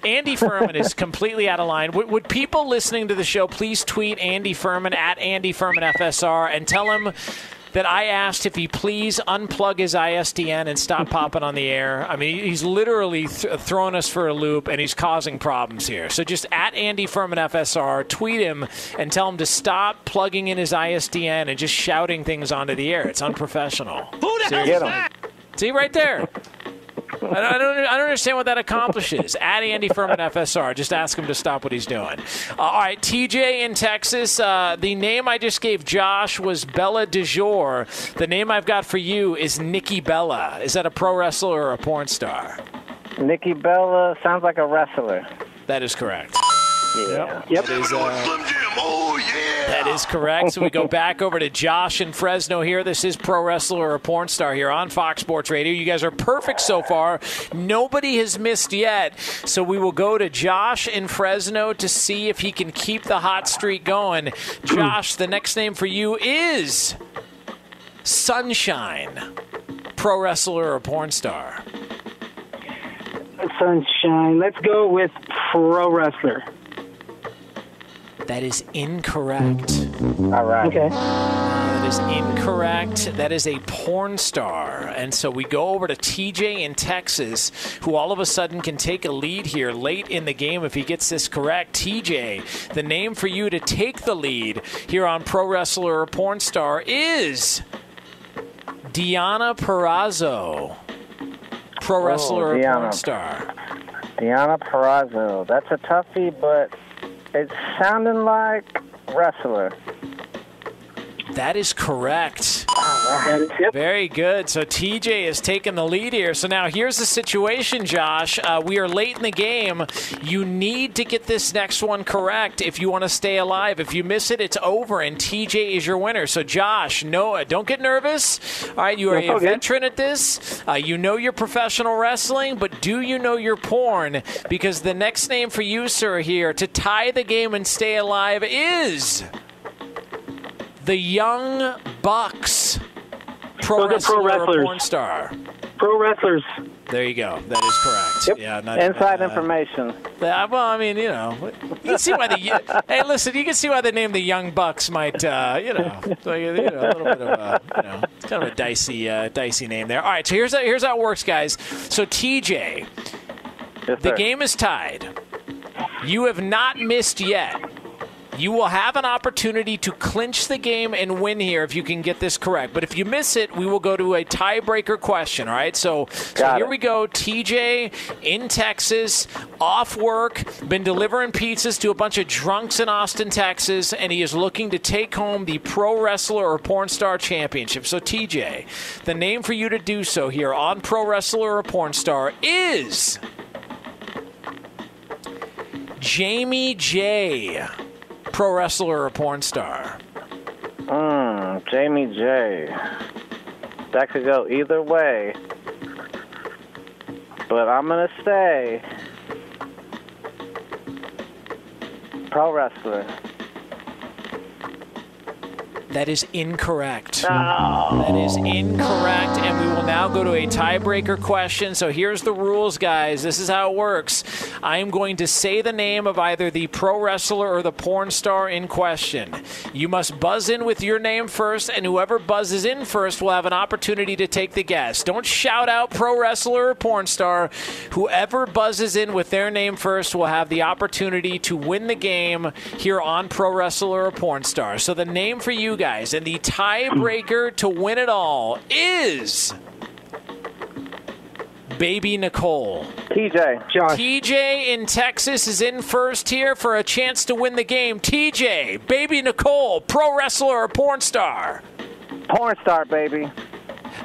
Andy Furman is completely out of line. Would, would people listening to the show please tweet Andy Furman at Andy Furman FSR and tell him that I asked if he please unplug his ISDN and stop popping on the air. I mean, he's literally th- throwing us for a loop and he's causing problems here. So just at Andy Furman FSR, tweet him and tell him to stop plugging in his ISDN and just shouting things onto the air. It's unprofessional. Who the hell is that? See right there. I don't, I don't, understand what that accomplishes. At Andy Furman FSR, just ask him to stop what he's doing. Uh, all right, TJ in Texas. Uh, the name I just gave Josh was Bella DeJour. The name I've got for you is Nikki Bella. Is that a pro wrestler or a porn star? Nikki Bella sounds like a wrestler. That is correct. Yeah. Yep. That is, uh, that is correct. So we go back over to Josh in Fresno here. This is pro wrestler or a porn star here on Fox Sports Radio. You guys are perfect so far. Nobody has missed yet. So we will go to Josh in Fresno to see if he can keep the hot streak going. Josh, the next name for you is Sunshine. Pro wrestler or porn star? Sunshine. Let's go with pro wrestler. That is incorrect. All right. Okay. That is incorrect. That is a porn star. And so we go over to TJ in Texas, who all of a sudden can take a lead here late in the game if he gets this correct. TJ, the name for you to take the lead here on Pro Wrestler or Porn Star is Diana Perrazzo. Pro oh, Wrestler or Porn Star. Diana Perrazzo. That's a toughie, but it's sounding like wrestler. That is correct. Very good. So TJ is taking the lead here. So now here's the situation, Josh. Uh, we are late in the game. You need to get this next one correct if you want to stay alive. If you miss it, it's over, and TJ is your winner. So Josh, no, uh, don't get nervous. All right, you are That's a veteran at this. Uh, you know your professional wrestling, but do you know your porn? Because the next name for you, sir, here to tie the game and stay alive is the Young Bucks. Pro Those are pro wrestler or wrestlers. porn star. Pro wrestlers. There you go. That is correct. Yeah, not, Inside uh, information. uh, well, I mean, you know, you can see why the hey, listen, you can see why the name the Young Bucks might, uh, you know, like, you know, a little bit of a, you know, it's kind of a dicey, uh, dicey name there. All right, so here's how, here's how it works, guys. So TJ, the game is tied. You have not missed yet. You will have an opportunity to clinch the game and win here if you can get this correct. But if you miss it, we will go to a tiebreaker question. All right. So, so here it. we go. TJ in Texas, off work, been delivering pizzas to a bunch of drunks in Austin, Texas, and he is looking to take home the Pro Wrestler or Porn Star Championship. So, TJ, the name for you to do so here on Pro Wrestler or Porn Star is Jamie J. Pro wrestler or porn star? Mmm, Jamie J. That could go either way. But I'm going to say pro wrestler. That is incorrect. That is incorrect. And we will now go to a tiebreaker question. So here's the rules, guys. This is how it works. I am going to say the name of either the pro wrestler or the porn star in question. You must buzz in with your name first, and whoever buzzes in first will have an opportunity to take the guess. Don't shout out pro wrestler or porn star. Whoever buzzes in with their name first will have the opportunity to win the game here on pro wrestler or porn star. So the name for you guys and the tiebreaker to win it all is Baby Nicole. TJ. Josh. TJ in Texas is in first here for a chance to win the game. TJ, Baby Nicole, pro wrestler or porn star? Porn star, baby.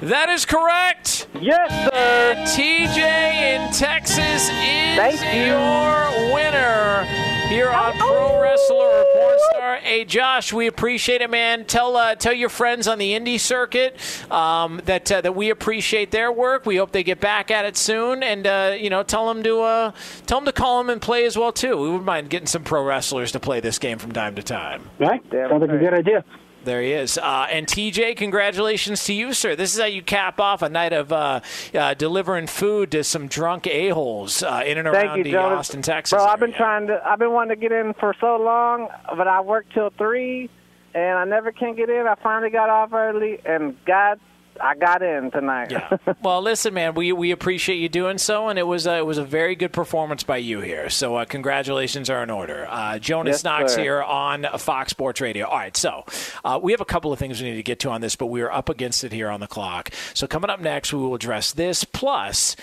That is correct. Yes, sir. TJ in Texas is Thank you. your winner here on Pro Wrestler or Porn Star. Hey, Josh, we appreciate it, man. Tell uh, tell your friends on the indie circuit um, that uh, that we appreciate their work. We hope they get back at it soon, and uh, you know, tell them to uh, tell them to call them and play as well too. We wouldn't mind getting some pro wrestlers to play this game from time to time. Right? Sounds like a good idea. There he is. Uh, and TJ, congratulations to you, sir. This is how you cap off a night of uh, uh, delivering food to some drunk a-holes uh, in and around you, the Jonas. Austin, Texas. Bro, I've been trying to. I've been wanting to get in for so long, but I work till three, and I never can get in. I finally got off early, and God, I got in tonight. Yeah. well, listen, man, we, we appreciate you doing so, and it was a, it was a very good performance by you here. So uh, congratulations are in order. Uh, Jonas Yes, Knox sir. here on Fox Sports Radio. All right, so uh, we have a couple of things we need to get to on this, but we are up against it here on the clock. So coming up next, we will address this plus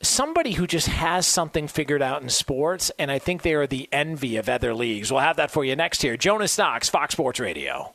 somebody who just has something figured out in sports, and I think they are the envy of other leagues. We'll have that for you next here. Jonas Knox, Fox Sports Radio.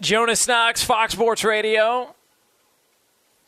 Jonas Knox, Fox Sports Radio.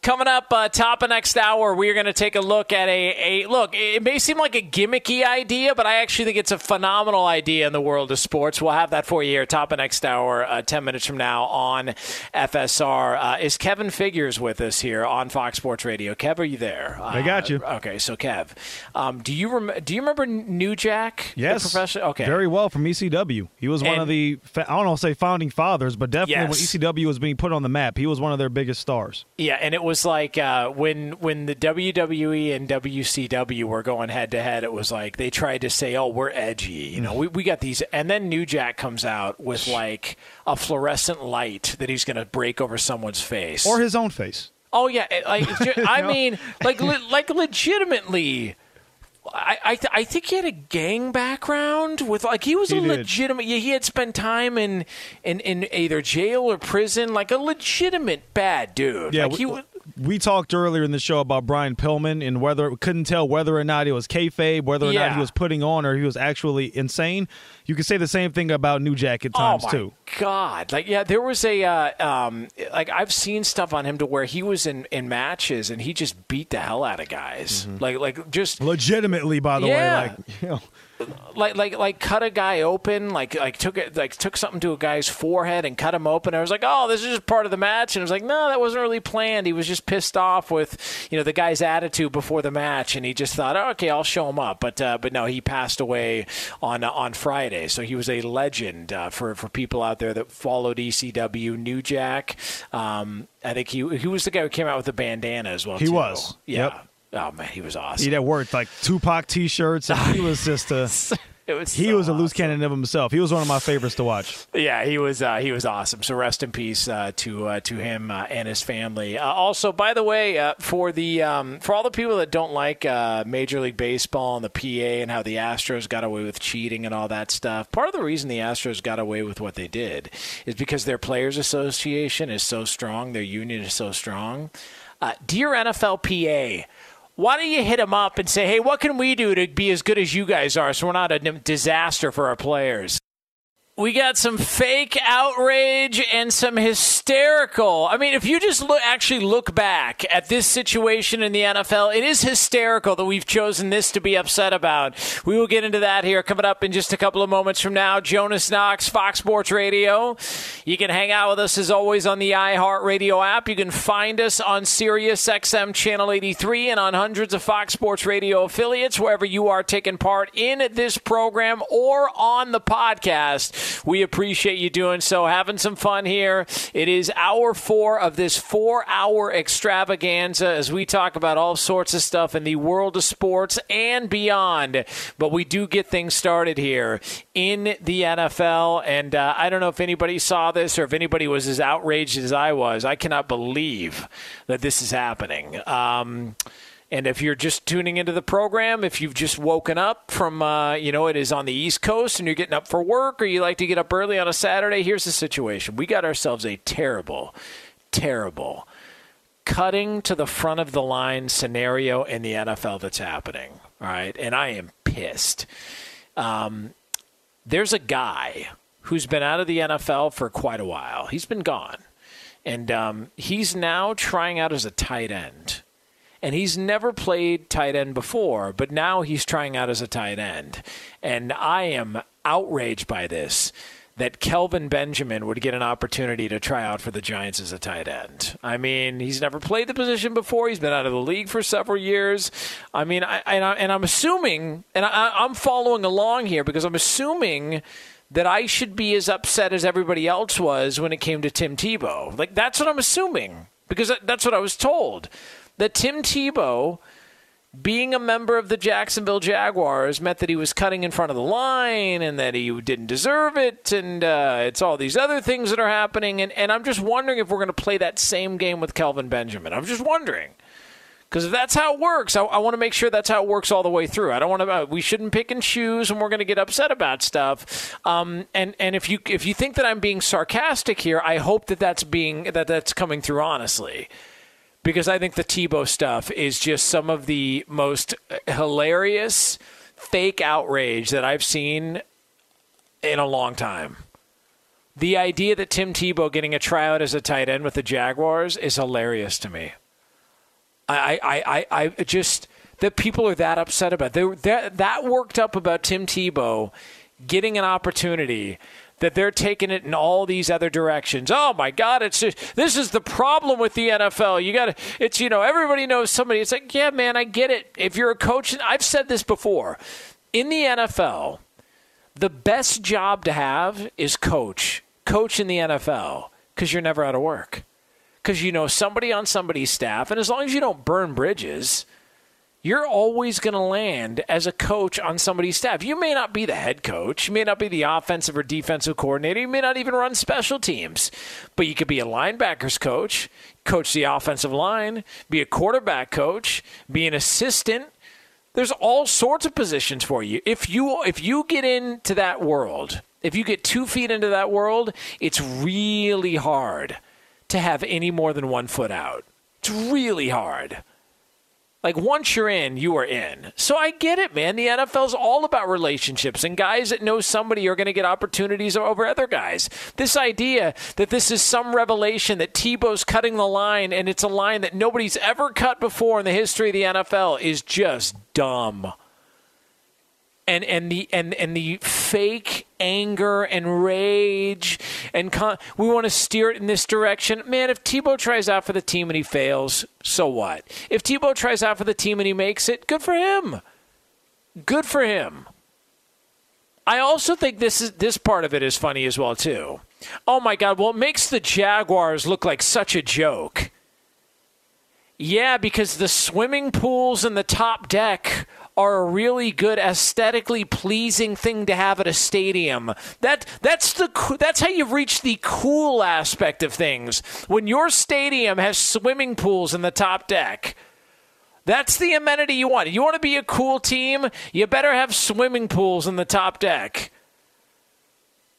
Coming up uh, top of next hour, we are going to take a look at a, a look. It may seem like a gimmicky idea, but I actually think it's a phenomenal idea in the world of sports. We'll have that for you here top of next hour, uh, ten minutes from now on FSR. Uh, is Kevin Figures with us here on Fox Sports Radio? Kev, are you there? I got you. Uh, okay, so Kev, um, do you rem- do you remember New Jack? Yes. Okay, very well from ECW. He was one And- of the fa- I don't know say founding fathers, but definitely when ECW was being put on the map, he was one of their biggest stars. Yeah, and it was like uh, when when the WWE and WCW were going head to head, it was like they tried to say, "Oh, we're edgy," you know. We we got these, and then New Jack comes out with like a fluorescent light that he's going to break over someone's face, or his own face. Oh yeah, like I mean, like le- like legitimately. I I, th- I think he had a gang background with like he was He a did. legitimate. Yeah, he had spent time in, in in either jail or prison, like a legitimate bad dude. Yeah, like he we, was. We talked earlier in the show about Brian Pillman and whether we couldn't tell whether or not it was kayfabe, whether or not he was putting on or he was actually insane. You could say the same thing about New Jack at times oh my too. God! Like yeah, there was a uh, um, like I've seen stuff on him to where he was in, in matches and he just beat the hell out of guys. Like like just Legitimately, by the Yeah. way, like you know, like like like cut a guy open, like like took it like took something to a guy's forehead and cut him open. I was like, oh, this is just part of the match, and I was like, no, that wasn't really planned. He was just pissed off with you know the guy's attitude before the match, and he just thought, oh, okay, I'll show him up. But uh, but no, he passed away on uh, on Friday, so he was a legend uh, for for people out there that followed ECW. New Jack, um, I think he he was the guy who came out with the bandana as well. He too. was. yeah. Yep. Oh man, he was awesome. he that worked like Tupac T-shirts, and he was just a It was he so was a loose cannon of himself. He was one of my favorites to watch. Yeah, he was uh, he was awesome. So rest in peace uh, to uh, to him uh, and his family. Uh, also, by the way, uh, for the um, for all the people that don't like uh, Major League Baseball and the PA and how the Astros got away with cheating and all that stuff, part of the reason the Astros got away with what they did is because their players' association is so strong, their union is so strong. Uh, dear NFLPA, why don't you hit them up and say, hey, what can we do to be as good as you guys are so we're not a disaster for our players? We got some fake outrage and some hysterical. I mean, if you just look, actually look back at this situation in the NFL, it is hysterical that we've chosen this to be upset about. We will get into that here coming up in just a couple of moments from now. Jonas Knox, Fox Sports Radio. You can hang out with us as always on the iHeartRadio app. You can find us on SiriusXM Channel 83 and on hundreds of Fox Sports Radio affiliates wherever you are taking part in this program or on the podcast. We appreciate you doing so, having some fun here. It is hour four of this four hour extravaganza as we talk about all sorts of stuff in the world of sports and beyond. But we do get things started here in the NFL. And uh, I don't know if anybody saw this or if anybody was as outraged as I was. I cannot believe that this is happening. Um, and if you're just tuning into the program, if you've just woken up from, uh, you know, it is on the East Coast and you're getting up for work or you like to get up early on a Saturday, here's the situation. We got ourselves a terrible, terrible cutting to the front of the line scenario in the NFL that's happening. All right. And I am pissed. Um, there's a guy who's been out of the NFL for quite a while. He's been gone. And um, he's now trying out as a tight end. And he's never played tight end before, but now he's trying out as a tight end. And I am outraged by this that Kelvin Benjamin would get an opportunity to try out for the Giants as a tight end. I mean, he's never played the position before. He's been out of the league for several years. I mean, I, and, I, I'm assuming, and I, I'm following along here because I'm assuming that I should be as upset as everybody else was when it came to Tim Tebow. Like, that's what I'm assuming because that's what I was told. That Tim Tebow being a member of the Jacksonville Jaguars meant that he was cutting in front of the line and that he didn't deserve it, and uh, it's all these other things that are happening. And, and I'm just wondering if we're going to play that same game with Kelvin Benjamin. I'm just wondering. Because if that's how it works, I, I want to make sure that's how it works all the way through. I don't want to. Uh, we shouldn't pick and choose, and we're going to get upset about stuff. Um, and and if you if you think that I'm being sarcastic here, I hope that that's being that that's coming through honestly because I think the Tebow stuff is just some of the most hilarious fake outrage that I've seen in a long time. The idea that Tim Tebow getting a tryout as a tight end with the Jaguars is hilarious to me. I, I, I, I just that people are that upset about. They that that worked up about Tim Tebow getting an opportunity that they're taking it in all these other directions. Oh my God, it's just, this is the problem with the NFL. You got it's you know everybody knows somebody. It's like yeah, man, I get it. If you're a coach, I've said this before, in the NFL, the best job to have is coach. Coach in the NFL because you're never out of work because you know somebody on somebody's staff, and as long as you don't burn bridges you're always going to land as a coach on somebody's staff. You may not be the head coach, you may not be the offensive or defensive coordinator, you may not even run special teams, but you could be a linebackers coach, coach the offensive line, be a quarterback coach, be an assistant. There's all sorts of positions for you. If you if you get into that world, if you get 2 feet into that world, it's really hard to have any more than one foot out. It's really hard. Like once you're in, you are in. So I get it, man. The NFL's all about relationships, and guys that know somebody are going to get opportunities over other guys. This idea that this is some revelation that Tebow's cutting the line, and it's a line that nobody's ever cut before in the history of the NFL, is just dumb and and the and and the fake anger and rage and con- we want to steer it in this direction. Man, if Tebow tries out for the team and he fails, so what? If Tebow tries out for the team and he makes it, good for him. Good for him. I also think this is this part of it is funny as well too. Oh my god, well it makes the Jaguars look like such a joke. Yeah, because the swimming pools and the top deck are a really good aesthetically pleasing thing to have at a stadium. That that's the that's how you reach the cool aspect of things. When your stadium has swimming pools in the top deck. That's the amenity you want. You want to be a cool team, you better have swimming pools in the top deck.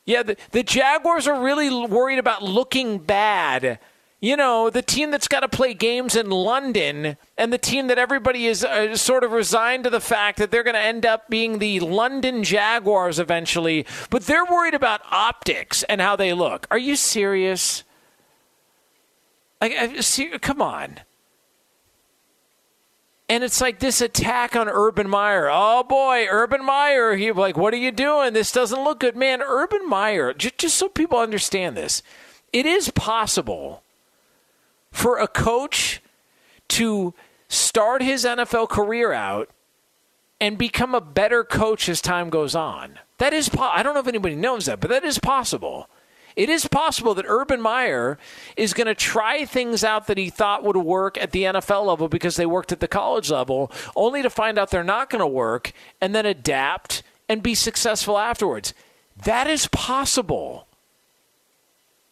Yeah, the, the Jaguars are really worried about looking bad you know, the team that's got to play games in London and the team that everybody is uh, sort of resigned to the fact that they're going to end up being the London Jaguars eventually, but they're worried about optics and how they look. Are you serious? Like, see, come on. And it's like this attack on Urban Meyer. Oh boy, Urban Meyer. He like, what are you doing? This doesn't look good, man. Urban Meyer. Just, just so people understand this, it is possible for a coach to start his NFL career out and become a better coach as time goes on. That is, po- I don't know if anybody knows that, but that is possible. It is possible that Urban Meyer is going to try things out that he thought would work at the NFL level because they worked at the college level, only to find out they're not going to work and then adapt and be successful afterwards. That is possible.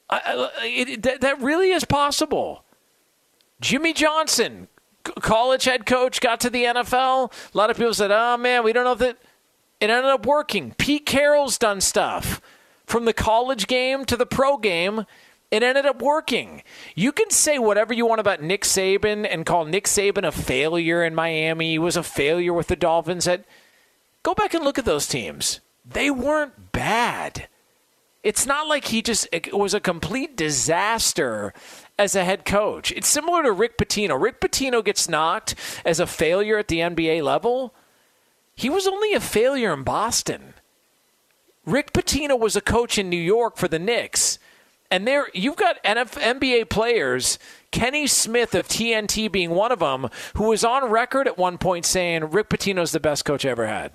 I, it, that, that really is possible. Jimmy Johnson, college head coach, got to the NFL. A lot of people said, oh man, we don't know that. It ended up working. Pete Carroll's done stuff from the college game to the pro game. It ended up working. You can say whatever you want about Nick Saban and call Nick Saban a failure in Miami. He was a failure with the Dolphins. At go back and look at those teams. They weren't bad. It's not like he just it was a complete disaster as a head coach. It's similar to Rick Pitino. Rick Pitino gets knocked as a failure at the NBA level. He was only a failure in Boston. Rick Pitino was a coach in New York for the Knicks. And there you've got NF, NBA players, Kenny Smith of TNT being one of them, who was on record at one point saying Rick Pitino's the best coach I ever had.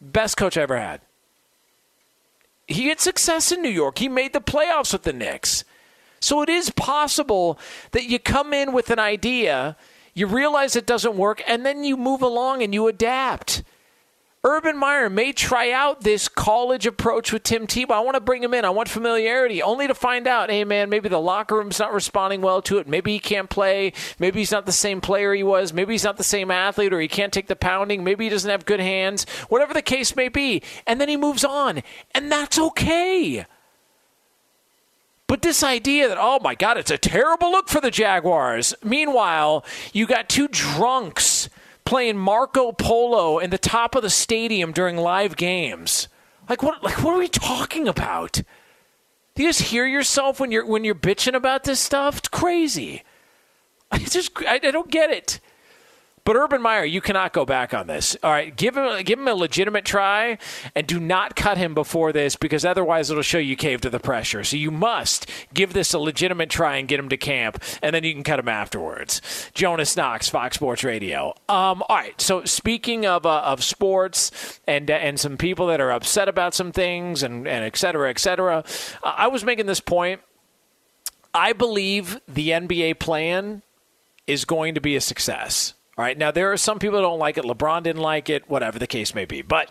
Best coach I ever had. He had success in New York. He made the playoffs with the Knicks. So it is possible that you come in with an idea, you realize it doesn't work, and then you move along and you adapt. Urban Meyer may try out this college approach with Tim Tebow. I want to bring him in. I want familiarity, only to find out, hey man, maybe the locker room's not responding well to it. Maybe he can't play. Maybe he's not the same player he was. Maybe he's not the same athlete, or he can't take the pounding. Maybe he doesn't have good hands. Whatever the case may be, and then he moves on, and that's okay. But this idea that, oh my God, it's a terrible look for the Jaguars. Meanwhile, you got two drunks playing Marco Polo in the top of the stadium during live games. Like what like what are we talking about? Do you just hear yourself when you're when you're bitching about this stuff? It's crazy. I just I, I don't get it. But Urban Meyer, you cannot go back on this. All right, give him give him a legitimate try, and do not cut him before this because otherwise it'll show you cave to the pressure. So you must give this a legitimate try and get him to camp, and then you can cut him afterwards. Jonas Knox, Fox Sports Radio. Um, all right. So speaking of uh, of sports and uh, and some people that are upset about some things and and et cetera, et cetera, uh, I was making this point. I believe the NBA play-in is going to be a success. All right. Now, there are some people that don't like it. LeBron didn't like it, whatever the case may be. But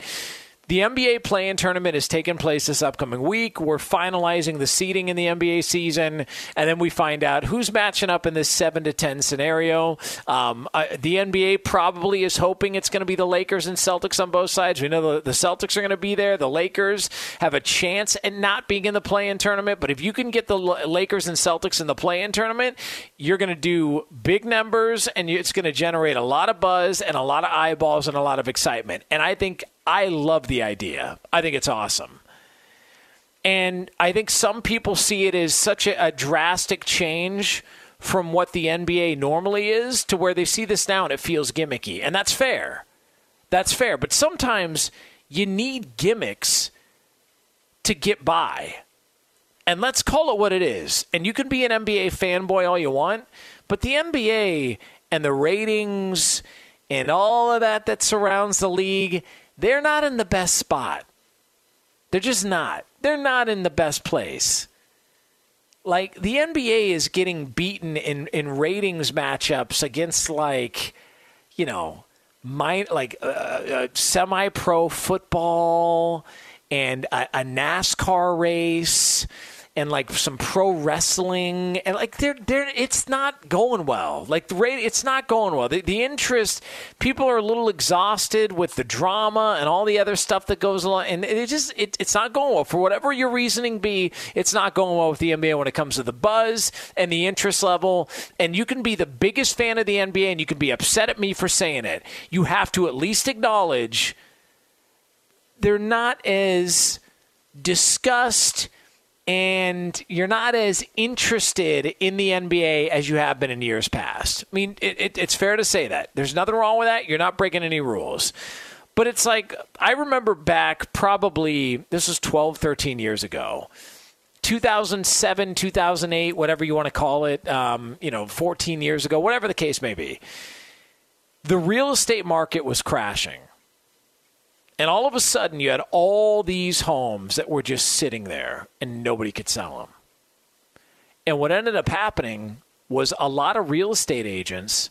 the NBA play-in tournament is taking place this upcoming week. We're finalizing the seeding in the NBA season, and then we find out who's matching up in this seven to ten scenario. Um, uh, the NBA probably is hoping it's going to be the Lakers and Celtics on both sides. We know the, the Celtics are going to be there. The Lakers have a chance at not being in the play-in tournament, but if you can get the L- Lakers and Celtics in the play-in tournament, you're going to do big numbers, and it's going to generate a lot of buzz and a lot of eyeballs and a lot of excitement. And I think I love the idea. I think it's awesome. And I think some people see it as such a, a, drastic change from what the NBA normally is to where they see this now and it feels gimmicky. And that's fair. That's fair. But sometimes you need gimmicks to get by. And let's call it what it is. And you can be an NBA fanboy all you want, but the NBA and the ratings and all of that that surrounds the league they're not in the best spot. They're just not. They're not in the best place. Like the NBA is getting beaten in in ratings matchups against like, you know, my like uh, uh, semi-pro football and a, a NASCAR race and like some pro wrestling and like they're they're it's not going well. Like the rate it's not going well. The, the interest people are a little exhausted with the drama and all the other stuff that goes along and it just it, it's not going well. For whatever your reasoning be, it's not going well with the NBA when it comes to the buzz and the interest level. And you can be the biggest fan of the NBA and you can be upset at me for saying it. You have to at least acknowledge they're not as discussed and you're not as interested in the NBA as you have been in years past. I mean, it, it, it's fair to say that. There's nothing wrong with that. You're not breaking any rules. But it's like, I remember back probably, this was 12, 13 years ago. 2007, 2008, whatever you want to call it, um, you know, 14 years ago, whatever the case may be. The real estate market was crashing and all of a sudden, you had all these homes that were just sitting there and nobody could sell them. And what ended up happening was a lot of real estate agents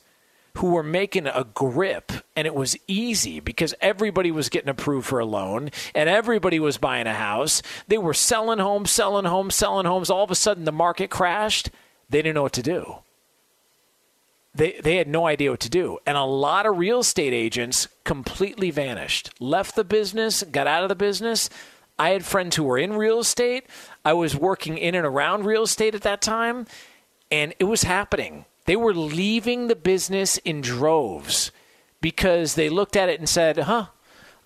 who were making a grip and it was easy because everybody was getting approved for a loan and everybody was buying a house. They were selling homes, selling homes, selling homes. All of a sudden the market crashed. They didn't know what to do they, they had no idea what to do. And a lot of real estate agents completely vanished, left the business, got out of the business. I had friends who were in real estate. I was working in and around real estate at that time, and it was happening. They were leaving the business in droves because they looked at it and said, huh,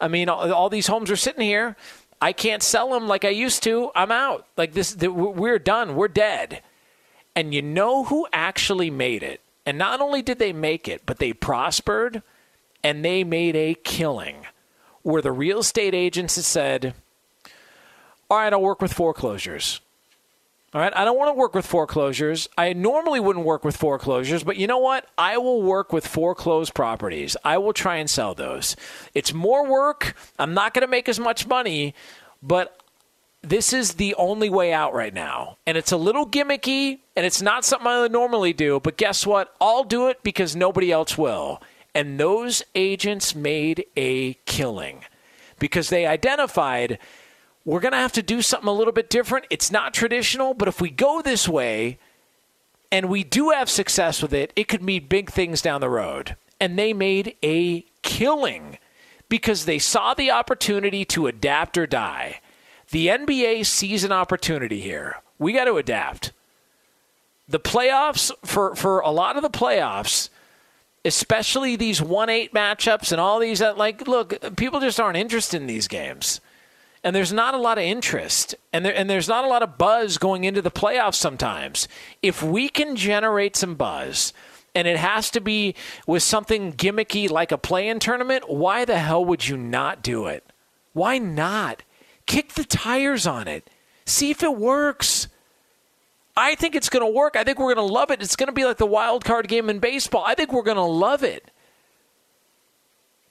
I mean, all, all these homes are sitting here. I can't sell them like I used to. I'm out. Like this, we're done. We're dead. And you know who actually made it? And not only did they make it, but they prospered and they made a killing. Where the real estate agents had said, All right, I'll work with foreclosures. All right, I don't want to work with foreclosures. I normally wouldn't work with foreclosures, but you know what? I will work with foreclosed properties. I will try and sell those. It's more work. I'm not going to make as much money, but this is the only way out right now. And it's a little gimmicky and it's not something I would normally do, but guess what? I'll do it because nobody else will. And those agents made a killing because they identified we're going to have to do something a little bit different. It's not traditional, but if we go this way and we do have success with it, it could mean big things down the road. And they made a killing because they saw the opportunity to adapt or die. The NBA sees an opportunity here. We got to adapt. The playoffs, for, for a lot of the playoffs, especially these 1 8 matchups and all these, uh, like, look, people just aren't interested in these games. And there's not a lot of interest, and, there, and there's not a lot of buzz going into the playoffs sometimes. If we can generate some buzz, and it has to be with something gimmicky like a play in tournament, why the hell would you not do it? Why not? Kick the tires on it. See if it works. I think it's going to work. I think we're going to love it. It's going to be like the wild card game in baseball. I think we're going to love it.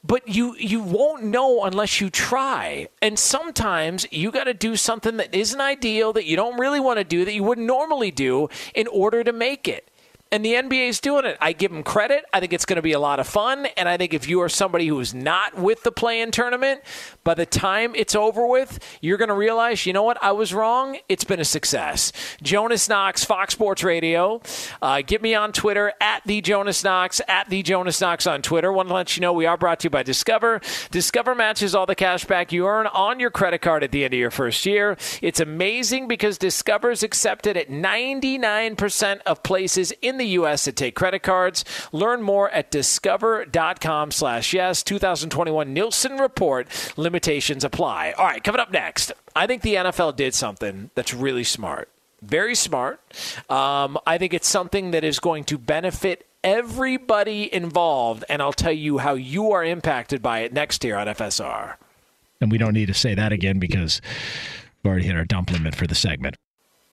But you you won't know unless you try. And sometimes you got to do something that isn't ideal that you don't really want to do that you wouldn't normally do in order to make it and the NBA is doing it. I give them credit. I think it's going to be a lot of fun. And I think if you are somebody who is not with the play in tournament, by the time it's over with, you're going to realize, you know what? I was wrong. It's been a success. Jonas Knox, Fox Sports Radio. Uh, get me on Twitter at the Jonas Knox, at the Jonas Knox on Twitter. Want to let you know we are brought to you by Discover. Discover matches all the cash back you earn on your credit card at the end of your first year. It's amazing because Discover is accepted at 99% of places in the the U.S. that take credit cards. Learn more at discover.com slash yes. 2021 Nielsen Report. Limitations apply. All right, coming up next, I think the NFL did something that's really smart. Very smart. Um, I think it's something that is going to benefit everybody involved, and I'll tell you how you are impacted by it next year on FSR. And we don't need to say that again because we've already hit our dump limit for the segment.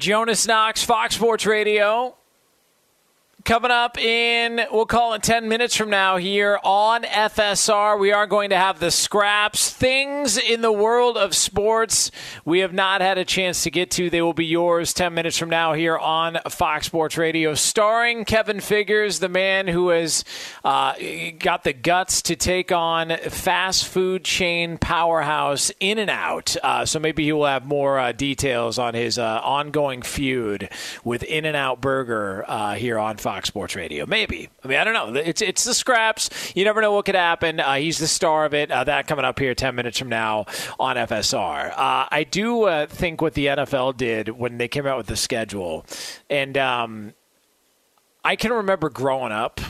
Jonas Knox, Fox Sports Radio. Coming up in, we'll call it 10 minutes from now here on FSR, we are going to have the scraps, things in the world of sports we have not had a chance to get to. They will be yours 10 minutes from now here on Fox Sports Radio, starring Kevin Figures, the man who has uh, got the guts to take on fast food chain powerhouse In-N-Out. Uh, so maybe he will have more uh, details on his uh, ongoing feud with In-N-Out Burger uh, here on Fox. Fox Sports Radio. Maybe. I mean, I don't know. It's it's the scraps. You never know what could happen. Uh, he's the star of it. Uh, that coming up here 10 minutes from now on FSR. Uh, I do uh, think what the NFL did when they came out with the schedule, and um, I can remember growing up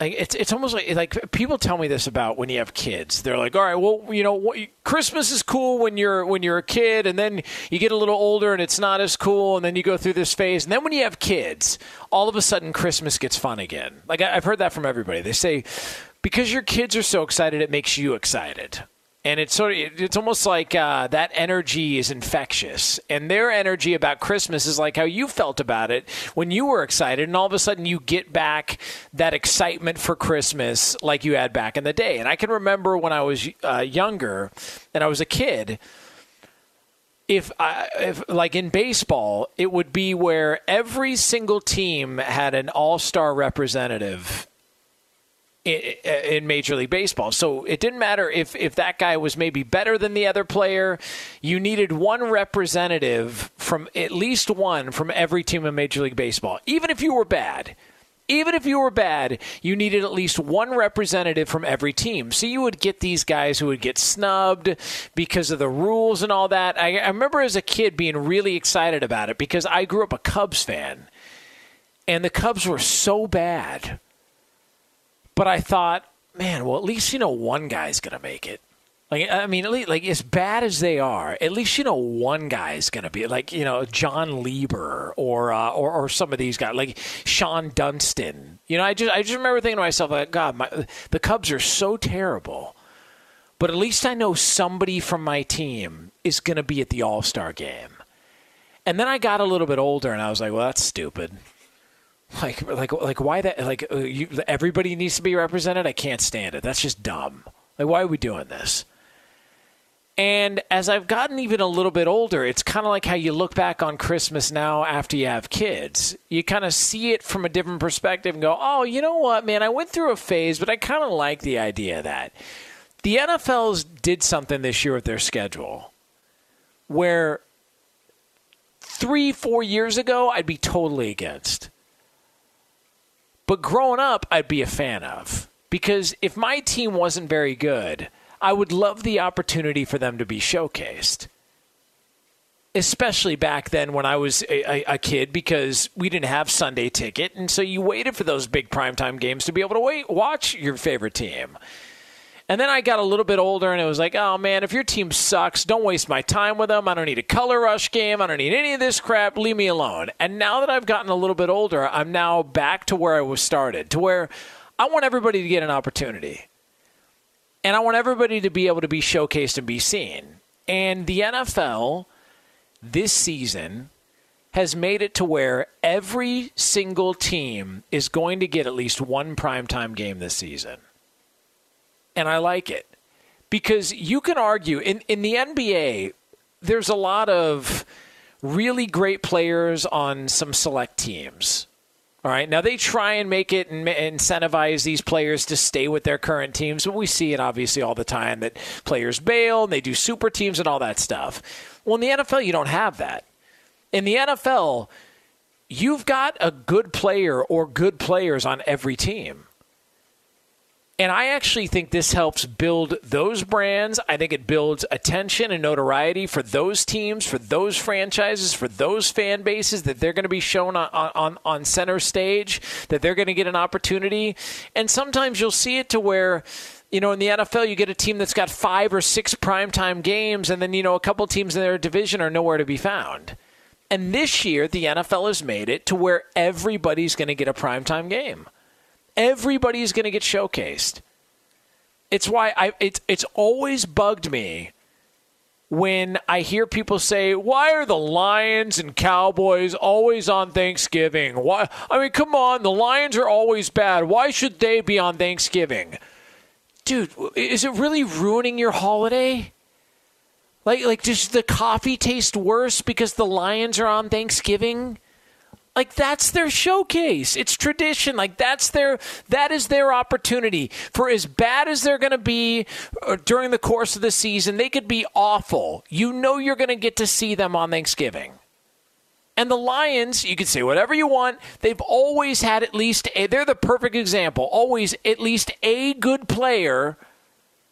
like it's it's almost like like people tell me this about when you have kids. They're like, all right, well, you know, what, Christmas is cool when you're when you're a kid, and then you get a little older and it's not as cool, and then you go through this phase, and then when you have kids, all of a sudden Christmas gets fun again. Like I, I've heard that from everybody. They say because your kids are so excited, it makes you excited and it's sort of it's almost like uh, that energy is infectious. And their energy about christmas is like how you felt about it when you were excited and all of a sudden you get back that excitement for christmas like you had back in the day. And i can remember when i was uh, younger and i was a kid if I, if like in baseball, it would be where every single team had an all-star representative in, Major League Baseball. So it didn't matter if, if that guy was maybe better than the other player. You needed one representative from at least one from every team in Major League Baseball, even if you were bad. Even if you were bad, you needed at least one representative from every team. So you would get these guys who would get snubbed because of the rules and all that. I, I remember as a kid being really excited about it because I grew up a Cubs fan. And the Cubs were so bad but I thought, man, well, at least you know one guy's gonna make it. Like I mean, at least, like as bad as they are, at least you know one guy's gonna be like you know Jon Lieber or uh, or or some of these guys like Shawon Dunston. You know, I just I just remember thinking to myself like, God, my, the Cubs are so terrible, but at least I know somebody from my team is gonna be at the All Star game. And then I got a little bit older, and I was like, well, that's stupid. Like, like, like, why that? Like, uh, you, everybody needs to be represented. I can't stand it. That's just dumb. Like, why are we doing this? And as I've gotten even a little bit older, it's kind of like how you look back on Christmas now after you have kids. You kind of see it from a different perspective and go, oh, you know what, man, I went through a phase, but I kind of like the idea of that. The NFL's did something this year with their schedule where three, four years ago, I'd be totally against. But growing up, I'd be a fan of. Because if my team wasn't very good, I would love the opportunity for them to be showcased. Especially back then when I was a, a, a kid, because we didn't have Sunday ticket, and so you waited for those big primetime games to be able to wait, watch your favorite team. And then I got a little bit older and it was like, oh man, if your team sucks, don't waste my time with them. I don't need a color rush game. I don't need any of this crap. Leave me alone. And now that I've gotten a little bit older, I'm now back to where I was started, to where I want everybody to get an opportunity. And I want everybody to be able to be showcased and be seen. And the NFL this season has made it to where every single team is going to get at least one primetime game this season and I like it because you can argue in in the NBA. There's a lot of really great players on some select teams. All right. Now they try and make it and incentivize these players to stay with their current teams, but we see it obviously all the time that players bail and they do super teams and all that stuff. Well, in the NFL, you don't have that. In the NFL, you've got a good player or good players on every team. And I actually think this helps build those brands. I think it builds attention and notoriety for those teams, for those franchises, for those fan bases that they're going to be shown on, on, on center stage, that they're going to get an opportunity. And sometimes you'll see it to where you know, in the NFL, you get a team that's got five or six primetime games, and then, you know, a couple teams in their division are nowhere to be found. And this year, the NFL has made it to where everybody's going to get a primetime game. Everybody's going to get showcased. It's why I it's it's always bugged me when I hear people say, "Why are the Lions and Cowboys always on Thanksgiving?" Why? I mean, come on, the Lions are always bad. Why should they be on Thanksgiving? Dude, is it really ruining your holiday? Like like does the coffee taste worse because the Lions are on Thanksgiving? Like that's their showcase. It's tradition. Like that's their that is their opportunity. For as bad as they're going to be uh, during the course of the season, they could be awful. You know you're going to get to see them on Thanksgiving. And the Lions, you can say whatever you want. They've always had at least a, they're the perfect example. Always at least a good player.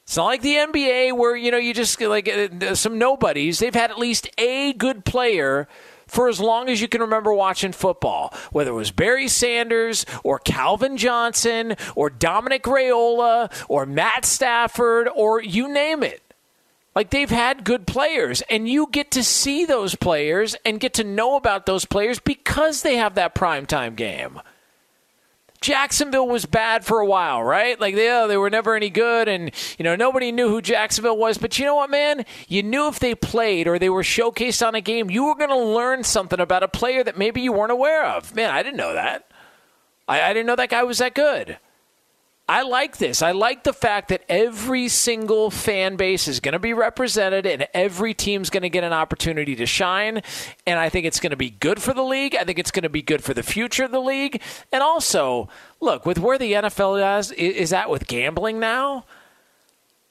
It's not like the NBA where you know you just like uh, some nobodies. They've had at least a good player for as long as you can remember watching football, whether it was Barry Sanders or Calvin Johnson or Dominic Raiola or Matt Stafford or you name it. Like they've had good players, and you get to see those players and get to know about those players because they have that primetime game. Jacksonville was bad for a while, right? Like they, oh, they were never any good, and you know nobody knew who Jacksonville was. But you know what, man? You knew if they played or they were showcased on a game, you were going to learn something about a player that maybe you weren't aware of. Man, I didn't know that. I, I didn't know that guy was that good. I like this. I like the fact that every single fan base is going to be represented and every team's going to get an opportunity to shine. And I think it's going to be good for the league. I think it's going to be good for the future of the league. And also, look, with where the NFL is, is at with gambling now,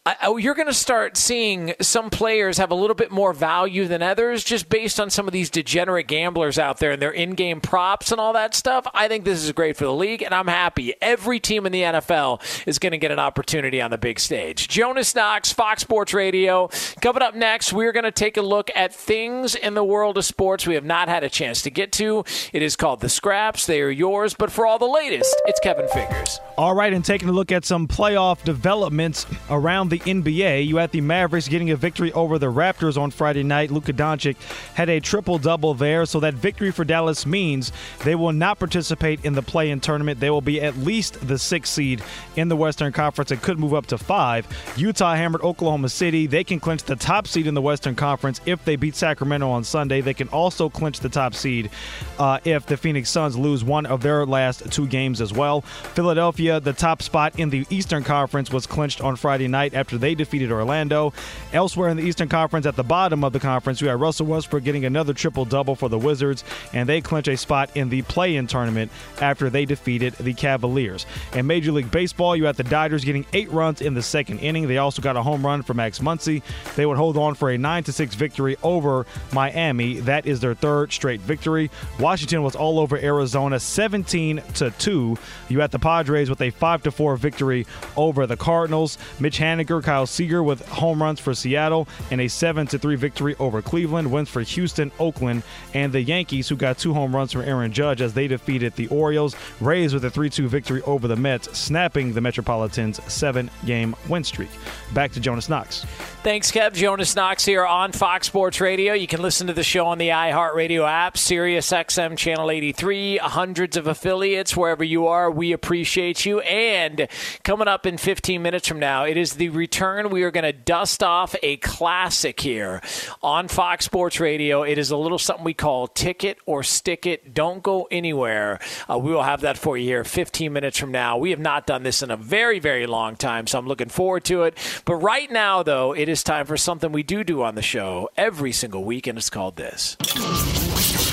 I, you're going to start seeing some players have a little bit more value than others just based on some of these degenerate gamblers out there and their in game props and all that stuff. I think this is great for the league, and I'm happy. Every team in the NFL is going to get an opportunity on the big stage. Jonas Knox, Fox Sports Radio. Coming up next, we're going to take a look at things in the world of sports we have not had a chance to get to. It is called The Scraps. They are yours, but for all the latest, it's Kevin Figures. All right, and taking a look at some playoff developments around the NBA, you had the Mavericks getting a victory over the Raptors on Friday night. Luka Doncic had a triple double there, so that victory for Dallas means they will not participate in the play-in tournament. They will be at least the sixth seed in the Western Conference and could move up to five. Utah hammered Oklahoma City. They can clinch the top seed in the Western Conference if they beat Sacramento on Sunday. They can also clinch the top seed uh, if the Phoenix Suns lose one of their last two games as well. Philadelphia, the top spot in the Eastern Conference, was clinched on Friday night after they defeated Orlando. Elsewhere in the Eastern Conference, at the bottom of the conference, we had Russell Westbrook getting another triple double for the Wizards, and they clinch a spot in the play-in tournament after they defeated the Cavaliers. In Major League Baseball, you had the Dodgers getting eight runs in the second inning. They also got a home run for Max Muncy. They would hold on for a 9 6 victory over Miami. That is their third straight victory. Washington was all over Arizona 17 to 2. You had the Padres with a 5 4 victory over the Cardinals. Mitch Haniger, Kyle Seager with home runs for Seattle and a 7 3 victory over Cleveland. Wins for Houston, Oakland, and the Yankees, who got two home runs from Aaron Judge as they defeated the Orioles. Rays with a 3 2 victory over the Mets, snapping the Metropolitans' seven game win streak. Back to Jonas Knox. Thanks, Kev. Jonas Knox here on Fox Sports Radio. You can listen to the show on the iHeartRadio app, Sirius XM Channel 83, hundreds of affiliates wherever you are. We appreciate you. And coming up in 15 minutes from now, it is the return. We are going to dust off a classic here on Fox Sports Radio. It is a little something we call Ticket or Stick It. Don't go anywhere. Uh, we will have that for you here 15 minutes from now. We have not done this in a very, very long time, so I'm looking forward to it. But right now, though, it is time for something we do do on the show every single week, and it's called this.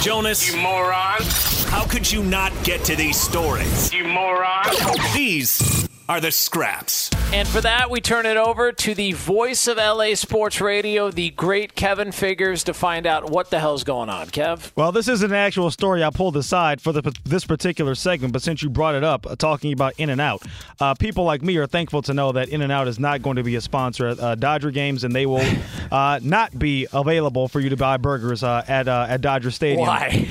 Jonas. You moron. How could you not get to these stories? You moron. These are the scraps. And for that, we turn it over to the voice of LA Sports Radio, the great Kevin Figures, to find out what the hell's going on. Kev? Well, this is an actual story I pulled aside for the, this particular segment, but since you brought it up, uh, talking about In-N-Out, uh, people like me are thankful to know that In-N-Out is not going to be a sponsor at uh, Dodger games, and they will uh, not be available for you to buy burgers uh, at uh, at Dodger Stadium. Why?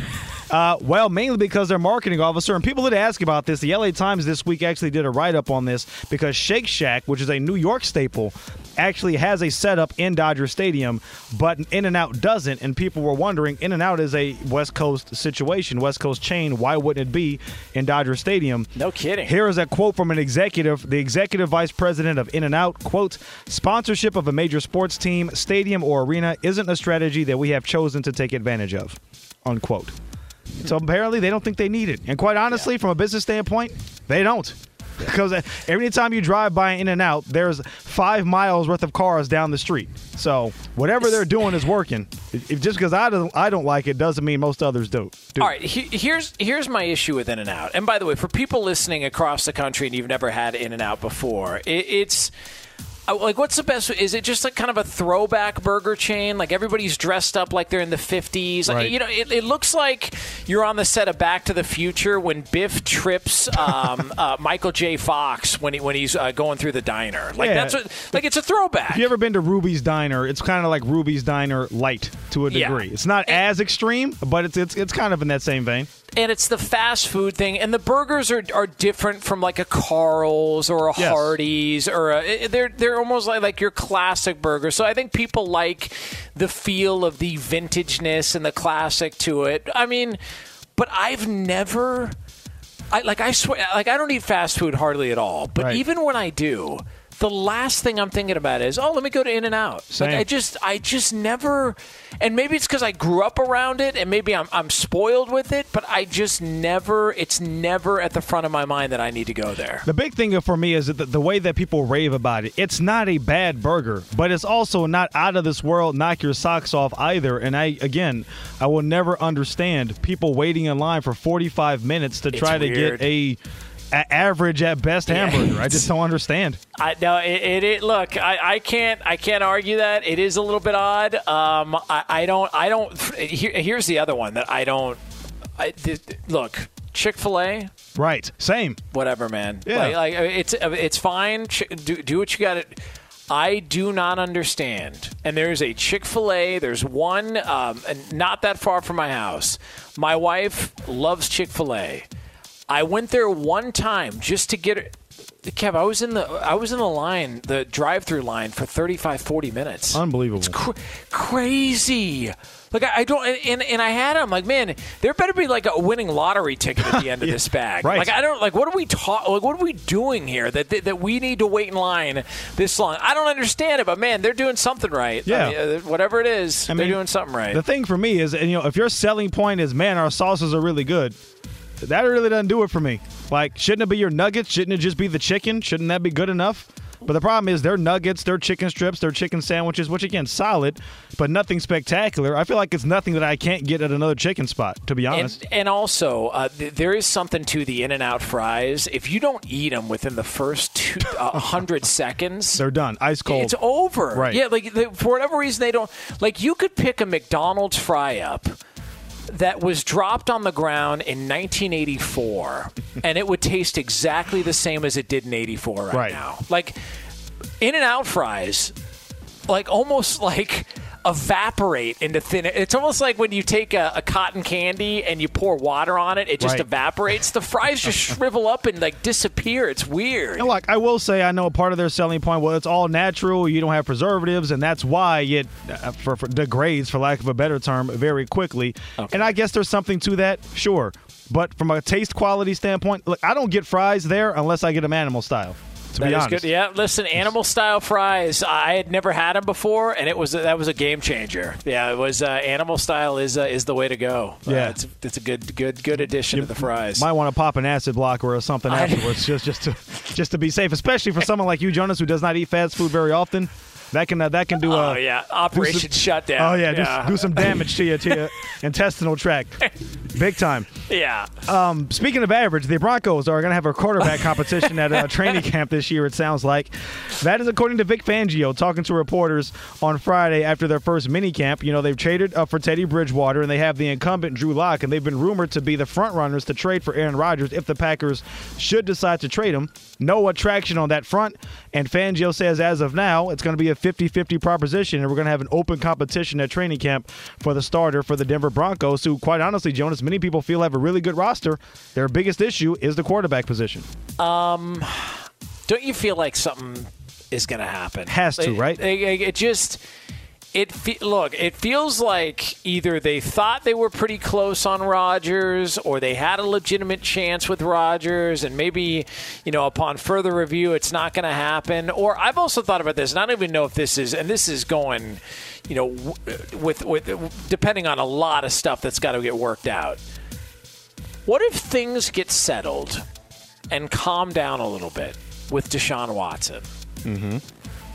Uh, well, mainly because their marketing officer, and people did ask about this. The LA Times this week actually did a write up on this because Shake Shack, which is a New York staple, actually has a setup in Dodger Stadium, but In-N-Out doesn't. And people were wondering In-N-Out is a West Coast situation, West Coast chain. Why wouldn't it be in Dodger Stadium? No kidding. Here is a quote from an executive, the executive vice president of In-N-Out. Quote, sponsorship of a major sports team, stadium, or arena isn't a strategy that we have chosen to take advantage of. Unquote. So apparently they don't think they need it. And quite honestly, yeah. from a business standpoint, they don't. Because every time you drive by In-N-Out, there's five miles worth of cars down the street. So whatever they're doing is working. If just because I don't, I don't like it doesn't mean most others do. do. All right, he, here's here's my issue with In-N-Out. And by the way, for people listening across the country and you've never had In-N-Out before, it, it's Like, what's the best? Is it just like kind of a throwback burger chain? Like everybody's dressed up like they're in the fifties. Like, Right. You know, it, it looks like you're on the set of Back to the Future when Biff trips um, uh, Michael J. Fox when he when he's uh, going through the diner. Like Yeah. that's what, like it's a throwback. If you ever been to Ruby's Diner, it's kind of like Ruby's Diner light to a Yeah. degree. It's not as extreme, but it's it's it's kind of in that same vein. And it's the fast food thing, and the burgers are, are different from like a Carl's or a Yes. Hardee's or a, they're they're almost like like your classic burger. So I think people like the feel of the vintageness and the classic to it. I mean, but I've never. I like I swear like I don't eat fast food hardly at all. But Right. even when I do, the last thing I'm thinking about is, oh, let me go to In-N-Out. Like I just I just never and maybe it's because I grew up around it and maybe I'm I'm spoiled with it, but I just never it's never at the front of my mind that I need to go there. The big thing for me is that the, the way that people rave about it. It's not a bad burger, but it's also not out of this world, knock your socks off either. And I, again, I will never understand people waiting in line for 45 minutes to It's try to weird. get a, a average at best Yeah, hamburger. I just don't understand. I no, it, it, it look, I, I can't, I can't argue that it is a little bit odd. Um, I, I don't, I don't. Here, here's the other one that I don't. I, look, Chick Fil A, Right. Same. whatever, man. Yeah. Like, like it's, it's fine. Do, do what you got to. I do not understand. And there's a Chick Fil A. There's one um, not that far from my house. My wife loves Chick Fil A. I went there one time just to get it. Kev, I was in the I was in the line, the drive-through line for 35, 40 minutes. Unbelievable. It's cr- crazy. Like I, I don't, and, and I had them like, man, there better be like a winning lottery ticket at the end of this bag. right. Like I don't like what are we ta- like what are we doing here that, that that we need to wait in line this long? I don't understand it, but man, they're doing something right. I Yeah. mean, uh, whatever it is, I they're mean, doing something right. The thing for me is, and, you know, if your selling point is, man, our sauces are really good, that really doesn't do it for me. Like, shouldn't it be your nuggets? Shouldn't it just be the chicken? Shouldn't that be good enough? But the problem is, their nuggets, their chicken strips, their chicken sandwiches, which again, solid, but nothing spectacular. I feel like it's nothing that I can't get at another chicken spot, to be honest. And, and also, uh, th- there is something to the In-N-Out fries. If you don't eat them within the first two, uh, hundred seconds, They're done, ice cold. It's over. Right. Yeah, like they, for whatever reason they don't like. You could pick a McDonald's fry up that was dropped on the ground in 1984, and it would taste exactly the same as it did in '84 right, Right. now. Like In-N-Out fries, like almost like evaporate into thin. It's almost like when you take a, a cotton candy and you pour water on it, it just Right. evaporates. The fries just shrivel up and like disappear. It's weird. And like I will say, I know a part of their selling point. Well, it's all natural. You don't have preservatives, and that's why it uh, for, for degrades, for lack of a better term, very quickly. And I guess there's something to that, sure. But from a taste quality standpoint, look, I don't get fries there unless I get them animal style. To That be honest, good. Yeah, listen, animal style fries. I had never had them before, and it was that was a game changer. Yeah, it was uh, animal style is uh, is the way to go. Uh, Yeah. it's it's a good good good addition to the fries. might want to pop an acid blocker or something afterwards, just just to just to be safe, especially for someone like you, Jonas, who does not eat fast food very often. That can uh, that can do Oh, uh, yeah. do Operation Shutdown. Oh yeah, Yeah. just do some damage to your to your intestinal tract, big time. yeah. Um, speaking of average, the Broncos are going to have a quarterback competition at a training camp this year. It sounds like that is according to Vic Fangio talking to reporters on Friday after their first mini camp. You know they've traded up for Teddy Bridgewater and they have the incumbent Drew Lock, and they've been rumored to be the front runners to trade for Aaron Rodgers if the Packers should decide to trade him. No attraction on that front, and Fangio says as of now it's going to be a 50-50 proposition, and we're going to have an open competition at training camp for the starter for the Denver Broncos, who quite honestly, Jonas, many people feel have a really good roster. Their biggest issue is the quarterback position. Um, don't you feel like something is going to happen? Has to, It- right? It, it just. It fe- look. It feels like either they thought they were pretty close on Rodgers, or they had a legitimate chance with Rodgers, and maybe, you know, upon further review, it's not going to happen. Or I've also thought about this, and I don't even know if this is, and this is going, you know, with with depending on a lot of stuff that's got to get worked out. What if things get settled and calm down a little bit with Deshaun Watson? Mm-hmm.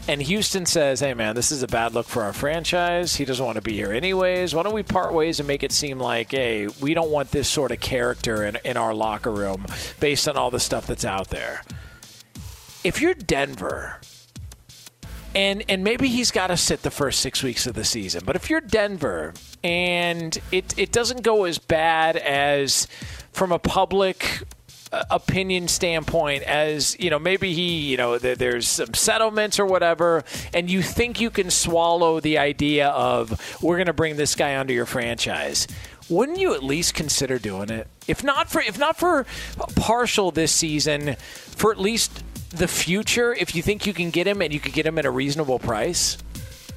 And Houston says, hey, man, this is a bad look for our franchise. He doesn't want to be here anyways. Why don't we part ways and make it seem like, hey, we don't want this sort of character in, in our locker room based on all the stuff that's out there? If you're Denver, and and maybe he's got to sit the first six weeks of the season. But if you're Denver and it it doesn't go as bad as from a public opinion standpoint as you know maybe he you know there's some settlements or whatever and you think you can swallow the idea of we're going to bring this guy onto your franchise wouldn't you at least consider doing it? If not for if not for partial this season for at least the future if you think you can get him and you could get him at a reasonable price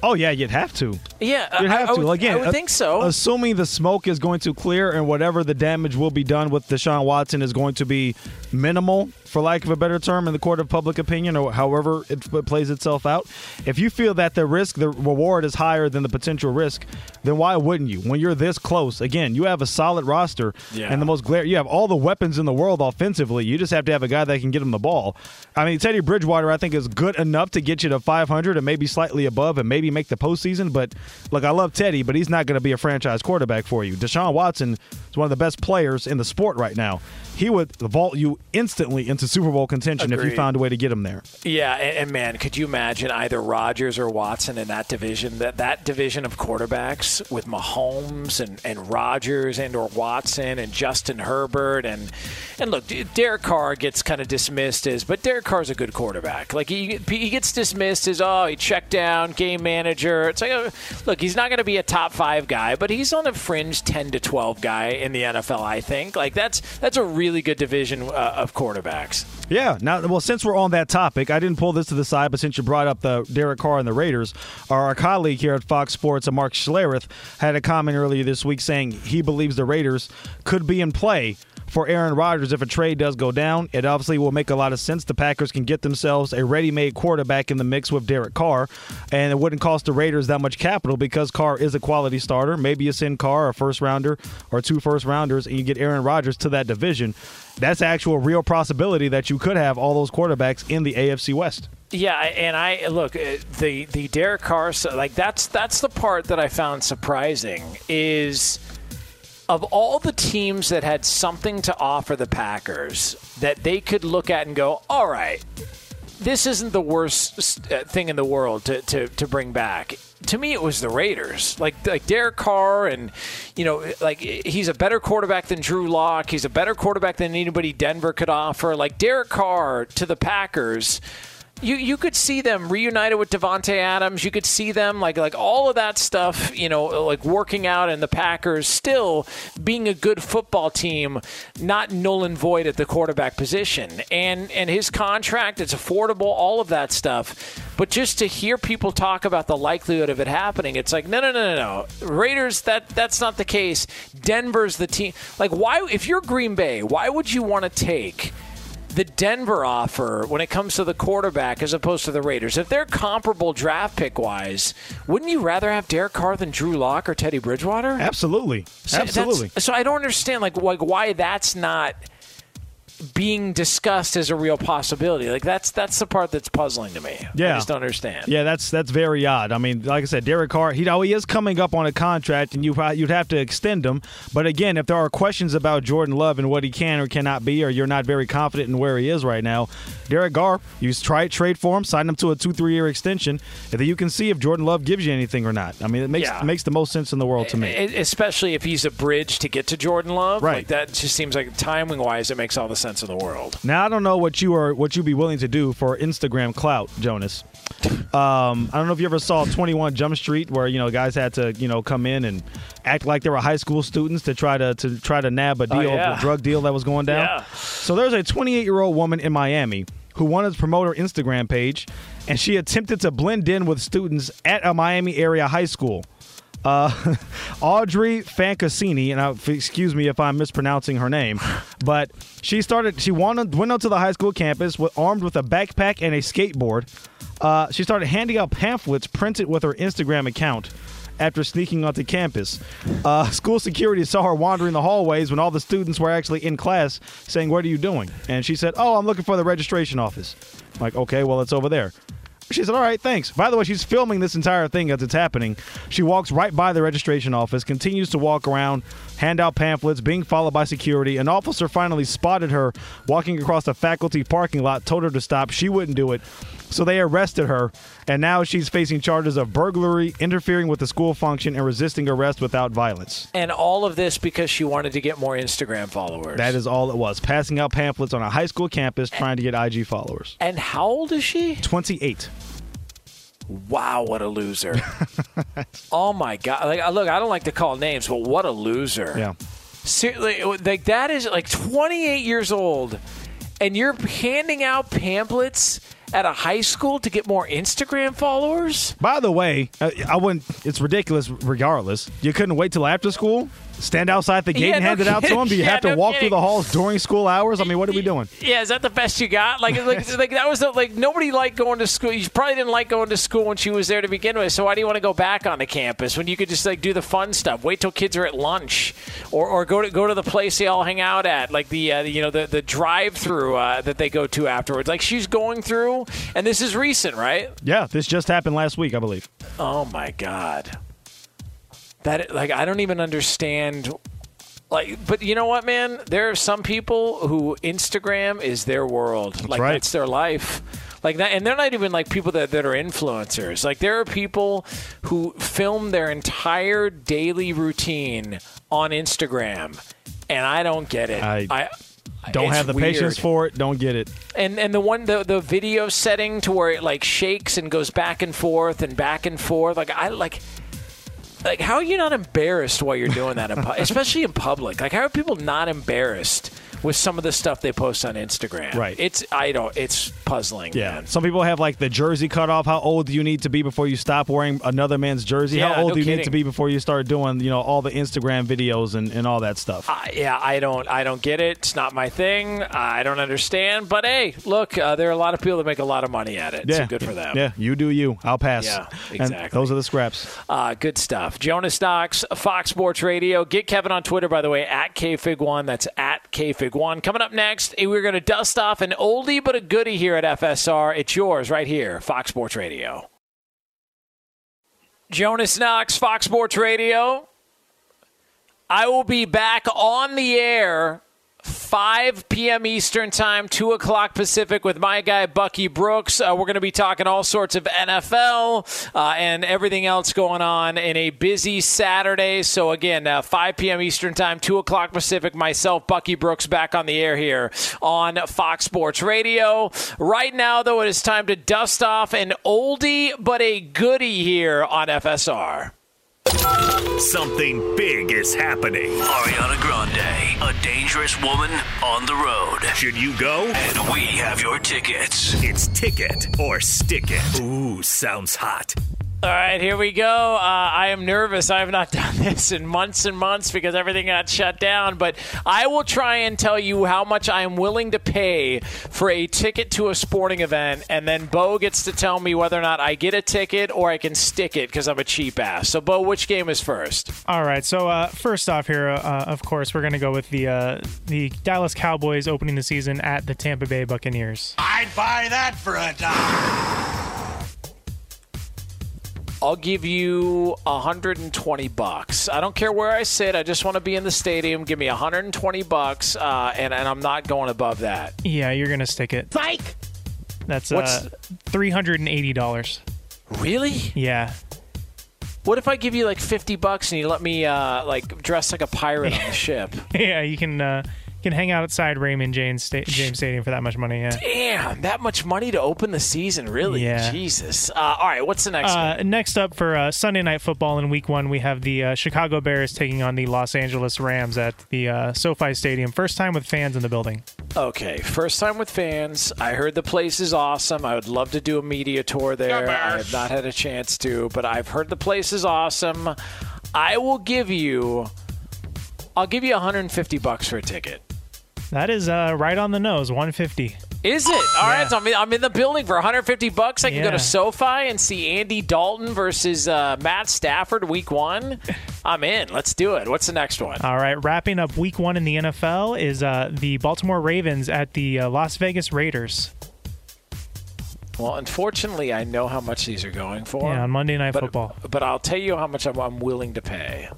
Oh yeah, you'd have to. Yeah, you'd have I, I to. would, Again, I would think so. Assuming the smoke is going to clear and whatever the damage will be done with Deshaun Watson is going to be minimal, for lack of a better term, in the court of public opinion, or however it, it plays itself out. If you feel that the risk, the reward is higher than the potential risk, then why wouldn't you? When you're this close, again, you have a solid roster Yeah. and the most glare. You have all the weapons in the world offensively. You just have to have a guy that can get him the ball. I mean, Teddy Bridgewater, I think, is good enough to get you to 500 and maybe slightly above, and maybe make the postseason. But look, I love Teddy, but he's not going to be a franchise quarterback for you. Deshaun Watson is one of the best players in the sport right now. He would vault you instantly into Super Bowl contention if you found a way to get him there. Yeah, and, and man, could you imagine either Rodgers or Watson in that division? That that division of quarterbacks with Mahomes and and Rodgers and or Watson and Justin Herbert and and look, Derek Carr gets kind of dismissed as, but Derek Carr's a good quarterback. Like he he gets dismissed as oh he checked down game manager. It's like uh, look, he's not going to be a top five guy, but he's on a fringe ten to twelve guy in the NFL. I think like that's that's a really good division uh, of quarterbacks. Yeah. Now, well, since we're on that topic, I didn't pull this to the side, but since you brought up the Derek Carr and the Raiders, our colleague here at Fox Sports, uh, Mark Schlereth, had a comment earlier this week saying he believes the Raiders could be in play for Aaron Rodgers if a trade does go down. It obviously will make a lot of sense. The Packers can get themselves a ready-made quarterback in the mix with Derek Carr, and it wouldn't cost the Raiders that much capital because Carr is a quality starter. Maybe you send Carr a first rounder or two first rounders, and you get Aaron Rodgers to that division. That's actual real possibility that you could have all those quarterbacks in the AFC West. Yeah, and I look uh, the the Derek Carr like that's that's the part that I found surprising is of all the teams that had something to offer the Packers that they could look at and go, all right, this isn't the worst uh, thing in the world to, to, to bring back. To me, it was the Raiders, like like Derek Carr, and you know, like he's a better quarterback than Drew Lock. He's a better quarterback than anybody Denver could offer. Like Derek Carr to the Packers, you you could see them reunited with Davante Adams. You could see them like like all of that stuff, you know, like working out, and the Packers still being a good football team, not null and void at the quarterback position. And and his contract, it's affordable, all of that stuff. But just to hear people talk about the likelihood of it happening, it's like no no no no no. Raiders that that's not the case. Denver's the team. Like why if you're Green Bay, why would you want to take the Denver offer when it comes to the quarterback as opposed to the Raiders. If they're comparable draft pick wise, wouldn't you rather have Derek Carr than Drew Lock or Teddy Bridgewater? Absolutely, So absolutely. So I don't understand like like why that's not being discussed as a real possibility. Like that's that's the part that's puzzling to me. Yeah, I just don't understand. Yeah, that's that's very odd. I mean, like I said, Derek Carr, he, know, he is coming up on a contract, and you you'd have to extend him. But again, if there are questions about Jordan Love and what he can or cannot be, or you're not very confident in where he is right now, Derek Carr, you try trade for him, sign him to a two three year extension, and then you can see if Jordan Love gives you anything or not. I mean, it makes Yeah. makes the most sense in the world to me. Especially if he's a bridge to get to Jordan Love. Right. Like that just seems like timing wise it makes all the sense in the world. Now I don't know what you are what you'd be willing to do for Instagram clout, Jonas. Um, I don't know if you ever saw 21 Jump Street, where you know guys had to you know come in and act like they were high school students to try to to try to nab a Oh, deal, yeah. a drug deal that was going down. Yeah. So there's a 28 year old woman in Miami who wanted to promote her Instagram page, and she attempted to blend in with students at a Miami area high school. Uh, Audrey Fancassini, and I, excuse me if I'm mispronouncing her name, but she started. She wanted, went onto the high school campus with, armed with a backpack and a skateboard. Uh, she started handing out pamphlets printed with her Instagram account. After sneaking onto campus, uh, school security saw her wandering the hallways when all the students were actually in class, saying, "What are you doing?" And she said, "Oh, I'm looking for the registration office." I'm like, okay, well, it's over there. She said, All right, thanks. By the way, she's filming this entire thing as it's happening. She walks right by the registration office, continues to walk around, hand out pamphlets, being followed by security. An officer finally spotted her walking across the faculty parking lot, told her to stop. She wouldn't do it. So they arrested her, and now she's facing charges of burglary, interfering with the school function, and resisting arrest without violence. And all of this because she wanted to get more Instagram followers. That is all it was. Passing out pamphlets on a high school campus trying to get IG followers. And how old is she? 28. Wow, what a loser! oh my god! Like, uh, look, I don't like to call names, but what a loser! Yeah. Seriously, like that is like 28 years old, and you're handing out pamphlets at a high school to get more Instagram followers. By the way, uh, I wouldn't. It's ridiculous. Regardless, you couldn't wait till after school. Stand outside the gate Yeah, and no hand it out to kidding. them. Do you Yeah, have to no walk through the halls during school hours? I mean, what are we doing? Yeah, is that the best you got? Like, like, like that was the, like nobody liked going to school. You probably didn't like going to school when she was there to begin with. So why do you want to go back on the campus when you could just like do the fun stuff? Wait till kids are at lunch, or, or go to go to the place they all hang out at, like the uh, you know the the drive through uh, that they go to afterwards. Like she's going through, and this is recent, right? Yeah, this just happened last week, I believe. Oh my god. That like I don't even understand like but you know what man there are some people who Instagram is their world like right. that's their life like that and they're not even like people that, that are influencers like there are people who film their entire daily routine on Instagram and I don't get it I Don't have the weird. patience for it. Don't get it. And and the one the the video setting to where it like shakes and goes back and forth and back and forth. Like I like like how are you not embarrassed while you're doing that, in pu- especially in public? Like how are people not embarrassed with some of the stuff they post on Instagram? Right. It's I don't. It's puzzling. Yeah. man. Some people have like the jersey cut off. How old do you need to be before you stop wearing another man's jersey? Yeah, How old no do you need to be before you start doing, you know, all the Instagram videos and, and all that stuff? I- yeah, I don't, I don't get it. It's not my thing. I don't understand. But hey, look, uh, there are a lot of people that make a lot of money at it. yeah. So good for them. Yeah, you do you. I'll pass. Yeah, And exactly. those are the scraps. Uh, good stuff. Jonas Knox, Fox Sports Radio. Get Kevin on Twitter, by the way, at KFig1. That's at KFig1. Coming up next, we're going to dust off an oldie but a goodie here at FSR. It's yours right here, Fox Sports Radio. Jonas Knox, Fox Sports Radio. I will be back on the air 5 p.m. Eastern Time, 2 o'clock Pacific with my guy Bucky Brooks. Uh, we're going to be talking all sorts of NFL uh, and everything else going on in a busy Saturday. So, again, uh, 5 p.m. Eastern Time, 2 o'clock Pacific, myself, Bucky Brooks, back on the air here on Fox Sports Radio. Right now, though, it is time to dust off an oldie but a goodie here on FSR. Something big is happening. Ariana Grande, a dangerous woman on the road. Should you go? And we have your tickets. It's ticket or stick it. Ooh, sounds hot. All right, here we go. Uh, I am nervous. I have not done this in months and months because everything got shut down. But I will try and tell you how much I am willing to pay for a ticket to a sporting event, and then Bo gets to tell me whether or not I get a ticket or I can stick it because I'm a cheap ass. So, Bo, which game is first? All right. So uh, first off, here, uh, of course, we're going to go with the uh, the Dallas Cowboys opening the season at the Tampa Bay Buccaneers. I'd buy that for a dime. I'll give you 120 bucks. I don't care where I sit. I just want to be in the stadium. Give me 120 bucks, uh, and, and I'm not going above that. Yeah, you're going to stick it. Psych. That's What's- uh, three hundred and eighty dollars. Really? Yeah. What if I give you like 50 bucks and you let me uh, like dress like a pirate on the ship? yeah, you can uh, can hang out outside Raymond James, sta- James Stadium for that much money. Yeah. Damn, that much money to open the season, really? Yeah. Jesus. Uh, all right, what's the next one? Uh, next up for uh, Sunday Night Football in Week One, we have the uh, Chicago Bears taking on the Los Angeles Rams at the uh, SoFi Stadium. First time with fans in the building. Okay, first time with fans. I heard the place is awesome. I would love to do a media tour there. I have not had a chance to, but I've heard the place is awesome. I will give you I'll give you 150 bucks for a ticket. That is uh, right on the nose, 150. Is it? All right, so I'm in, I'm in the building for 150 bucks. I can go to SoFi and see Andy Dalton versus uh, Matt Stafford week 1. I'm in. Let's do it. What's the next one? All right, wrapping up Week One in the NFL is uh, the Baltimore Ravens at the uh, Las Vegas Raiders. Well, unfortunately, I know how much these are going for. Yeah, on Monday Night but, Football. But I'll tell you how much I'm, I'm willing to pay.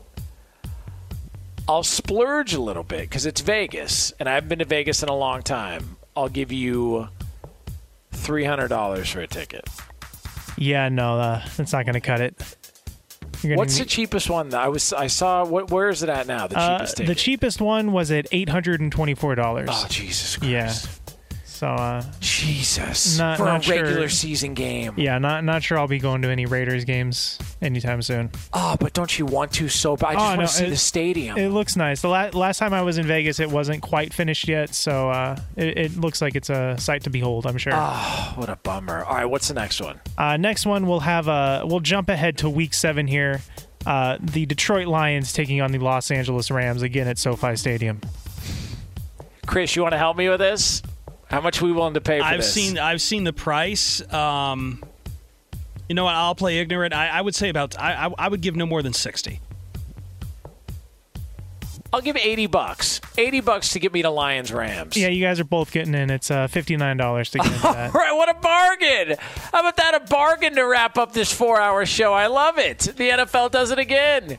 I'll splurge a little bit because it's Vegas, and I haven't been to Vegas in a long time. I'll give you three hundred dollars for a ticket. Yeah, no, uh, that's not going to cut it. What's the cheapest one? I was I saw. What, where is it at now? The uh, cheapest the cheapest one was at eight hundred and twenty-four dollars. Oh Jesus Christ! Yeah. So uh, Jesus. not, for not a regular sure. season game. Yeah, not not sure I'll be going to any Raiders games anytime soon. Oh, but don't you want to so bad? I just Oh, want no, to see it- the stadium. It looks nice. The la- last time I was in Vegas, it wasn't quite finished yet, so uh, it, it looks like it's a sight to behold. I'm sure. Oh, what a bummer. All right, what's the next one? Uh, next one, we'll have a we'll jump ahead to Week Seven here. Uh, the Detroit Lions taking on the Los Angeles Rams again at SoFi Stadium. Chris, you want to help me with this? How much are we willing to pay for I've this? seen I've seen the price. Um, you know what? I'll play ignorant. I, I would say about I, I I would give no more than sixty. I'll give eighty bucks. Eighty bucks to get me to Lions Rams. Yeah, you guys are both getting in. It's uh, fifty nine dollars to get into that. All right, what a bargain! How about that? A bargain to wrap up this four-hour show. I love it. The NFL does it again.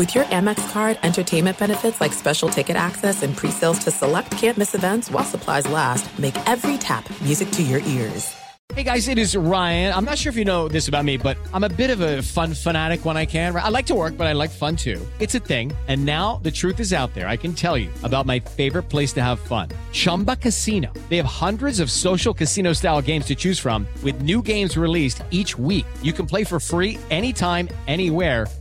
With your Amex card, entertainment benefits like special ticket access and pre-sales to select campus events while supplies last, make every tap music to your ears. Hey guys, it is Ryan. I'm not sure if you know this about me, but I'm a bit of a fun fanatic when I can. I like to work, but I like fun too. It's a thing. And now the truth is out there. I can tell you about my favorite place to have fun Chumba Casino. They have hundreds of social casino style games to choose from, with new games released each week. You can play for free anytime, anywhere.